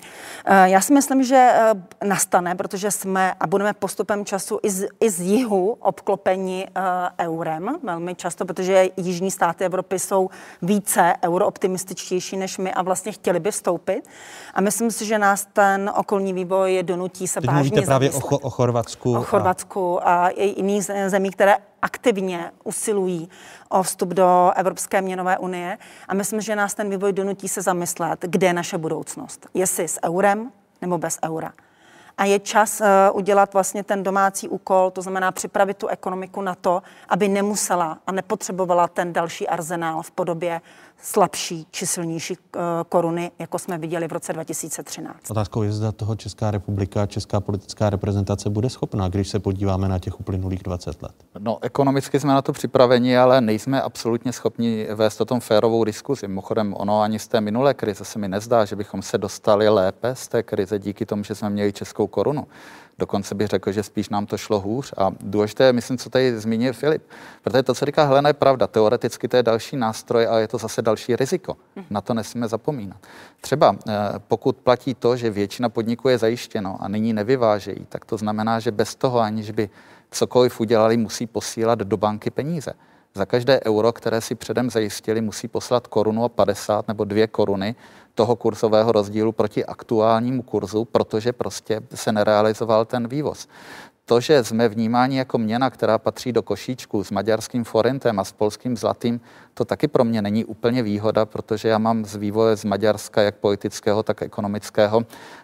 Já si myslím, že eh, nastane, protože jsme a budeme postupem času i z, i z jihu obklopeni uh, eurem velmi často, protože jižní státy Evropy jsou více eurooptimističtější než my a vlastně chtěli by vstoupit. A myslím si, že nás ten okolní vývoj donutí se Teď vážně mluvíte právě o, o Chorvatsku. o Chorvatsku a i jiných zemí, které aktivně usilují o vstup do Evropské měnové unie. A myslím, že nás ten vývoj donutí se zamyslet, kde je naše budoucnost. Jestli s eurem nebo bez eura. A je čas uh, udělat vlastně ten domácí úkol, to znamená připravit tu ekonomiku na to, aby nemusela a nepotřebovala ten další arzenál v podobě slabší či silnější uh, koruny, jako jsme viděli v roce 2013. Otázkou je, zda toho Česká republika, česká politická reprezentace bude schopná, když se podíváme na těch uplynulých 20 let. No, ekonomicky jsme na to připraveni, ale nejsme absolutně schopni vést o tom férovou diskuzi. Mimochodem, ono ani z té minulé krize se mi nezdá, že bychom se dostali lépe z té krize díky tomu, že jsme měli českou korunu. Dokonce bych řekl, že spíš nám to šlo hůř. A důležité je, myslím, co tady zmínil Filip. Protože to, co říká Helena, je pravda. Teoreticky to je další nástroj, ale je to zase další riziko. Na to nesmíme zapomínat. Třeba eh, pokud platí to, že většina podniků je zajištěno a nyní nevyvážejí, tak to znamená, že bez toho, aniž by cokoliv udělali, musí posílat do banky peníze. Za každé euro, které si předem zajistili, musí poslat korunu a 50 nebo dvě koruny toho kurzového rozdílu proti aktuálnímu kurzu, protože prostě se nerealizoval ten vývoz. To, že jsme vnímáni jako měna, která patří do košíčku s maďarským forentem a s polským zlatým, to taky pro mě není úplně výhoda, protože já mám z vývoje z Maďarska, jak politického, tak ekonomického,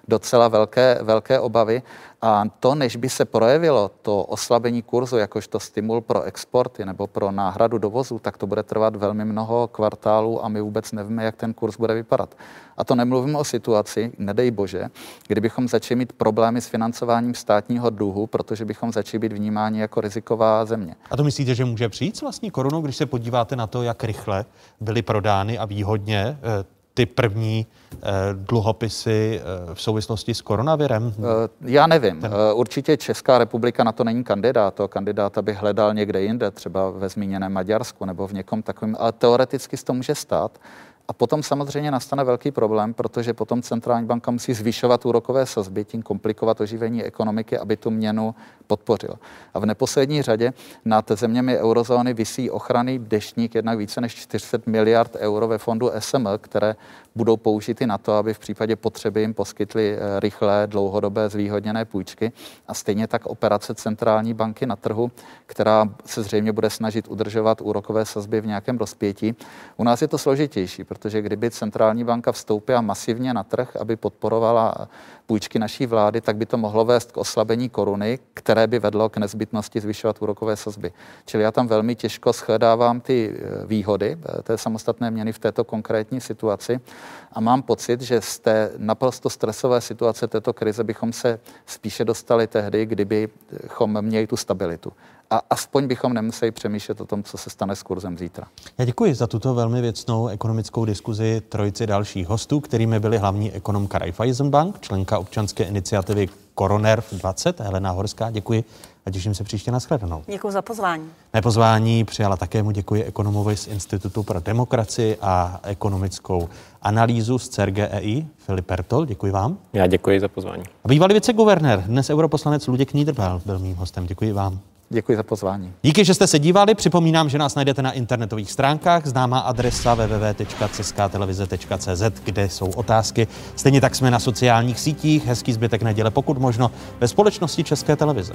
docela velké, velké obavy. A to, než by se projevilo to oslabení kurzu jakožto stimul pro exporty nebo pro náhradu dovozu, tak to bude trvat velmi mnoho kvartálů a my vůbec nevíme, jak ten kurz bude vypadat. A to nemluvím o situaci, nedej bože, kdybychom začali mít problémy s financováním státního dluhu, protože bychom začali být vnímáni jako riziková země. A to myslíte, že může přijít s vlastní korunou, když se podíváte na to, jak rychle byly prodány a výhodně eh, ty první eh, dluhopisy eh, v souvislosti s koronavirem? Já nevím. Ten... Určitě Česká republika na to není kandidát. To kandidáta by hledal někde jinde, třeba ve zmíněném Maďarsku nebo v někom takovém, ale teoreticky to může stát. A potom samozřejmě nastane velký problém, protože potom centrální banka musí zvyšovat úrokové sazby, tím komplikovat oživení ekonomiky, aby tu měnu podpořila. A v neposlední řadě nad zeměmi eurozóny visí ochranný deštník jednak více než 400 miliard euro ve fondu SM, které budou použity na to, aby v případě potřeby jim poskytly rychlé, dlouhodobé zvýhodněné půjčky. A stejně tak operace centrální banky na trhu, která se zřejmě bude snažit udržovat úrokové sazby v nějakém rozpětí. U nás je to složitější, protože kdyby centrální banka vstoupila masivně na trh, aby podporovala půjčky naší vlády, tak by to mohlo vést k oslabení koruny, které by vedlo k nezbytnosti zvyšovat úrokové sazby. Čili já tam velmi těžko shledávám ty výhody té samostatné měny v této konkrétní situaci a mám pocit, že z té naprosto stresové situace této krize bychom se spíše dostali tehdy, kdybychom měli tu stabilitu a aspoň bychom nemuseli přemýšlet o tom, co se stane s kurzem zítra. Já děkuji za tuto velmi věcnou ekonomickou diskuzi trojici dalších hostů, kterými byli hlavní ekonomka Raiffeisenbank, členka občanské iniciativy Koroner 20, Helena Horská. Děkuji a těším se příště na shledanou. Děkuji za pozvání. Nepozvání přijala také mu děkuji ekonomovi z Institutu pro demokracii a ekonomickou analýzu z CERGEI, Filip Pertol. Děkuji vám. Já děkuji za pozvání. A bývalý viceguvernér, dnes europoslanec Luděk Niederbel byl mým hostem. Děkuji vám. Děkuji za pozvání. Díky, že jste se dívali. Připomínám, že nás najdete na internetových stránkách, známá adresa www.ceskatelevize.cz, kde jsou otázky. Stejně tak jsme na sociálních sítích. Hezký zbytek neděle, pokud možno, ve společnosti České televize.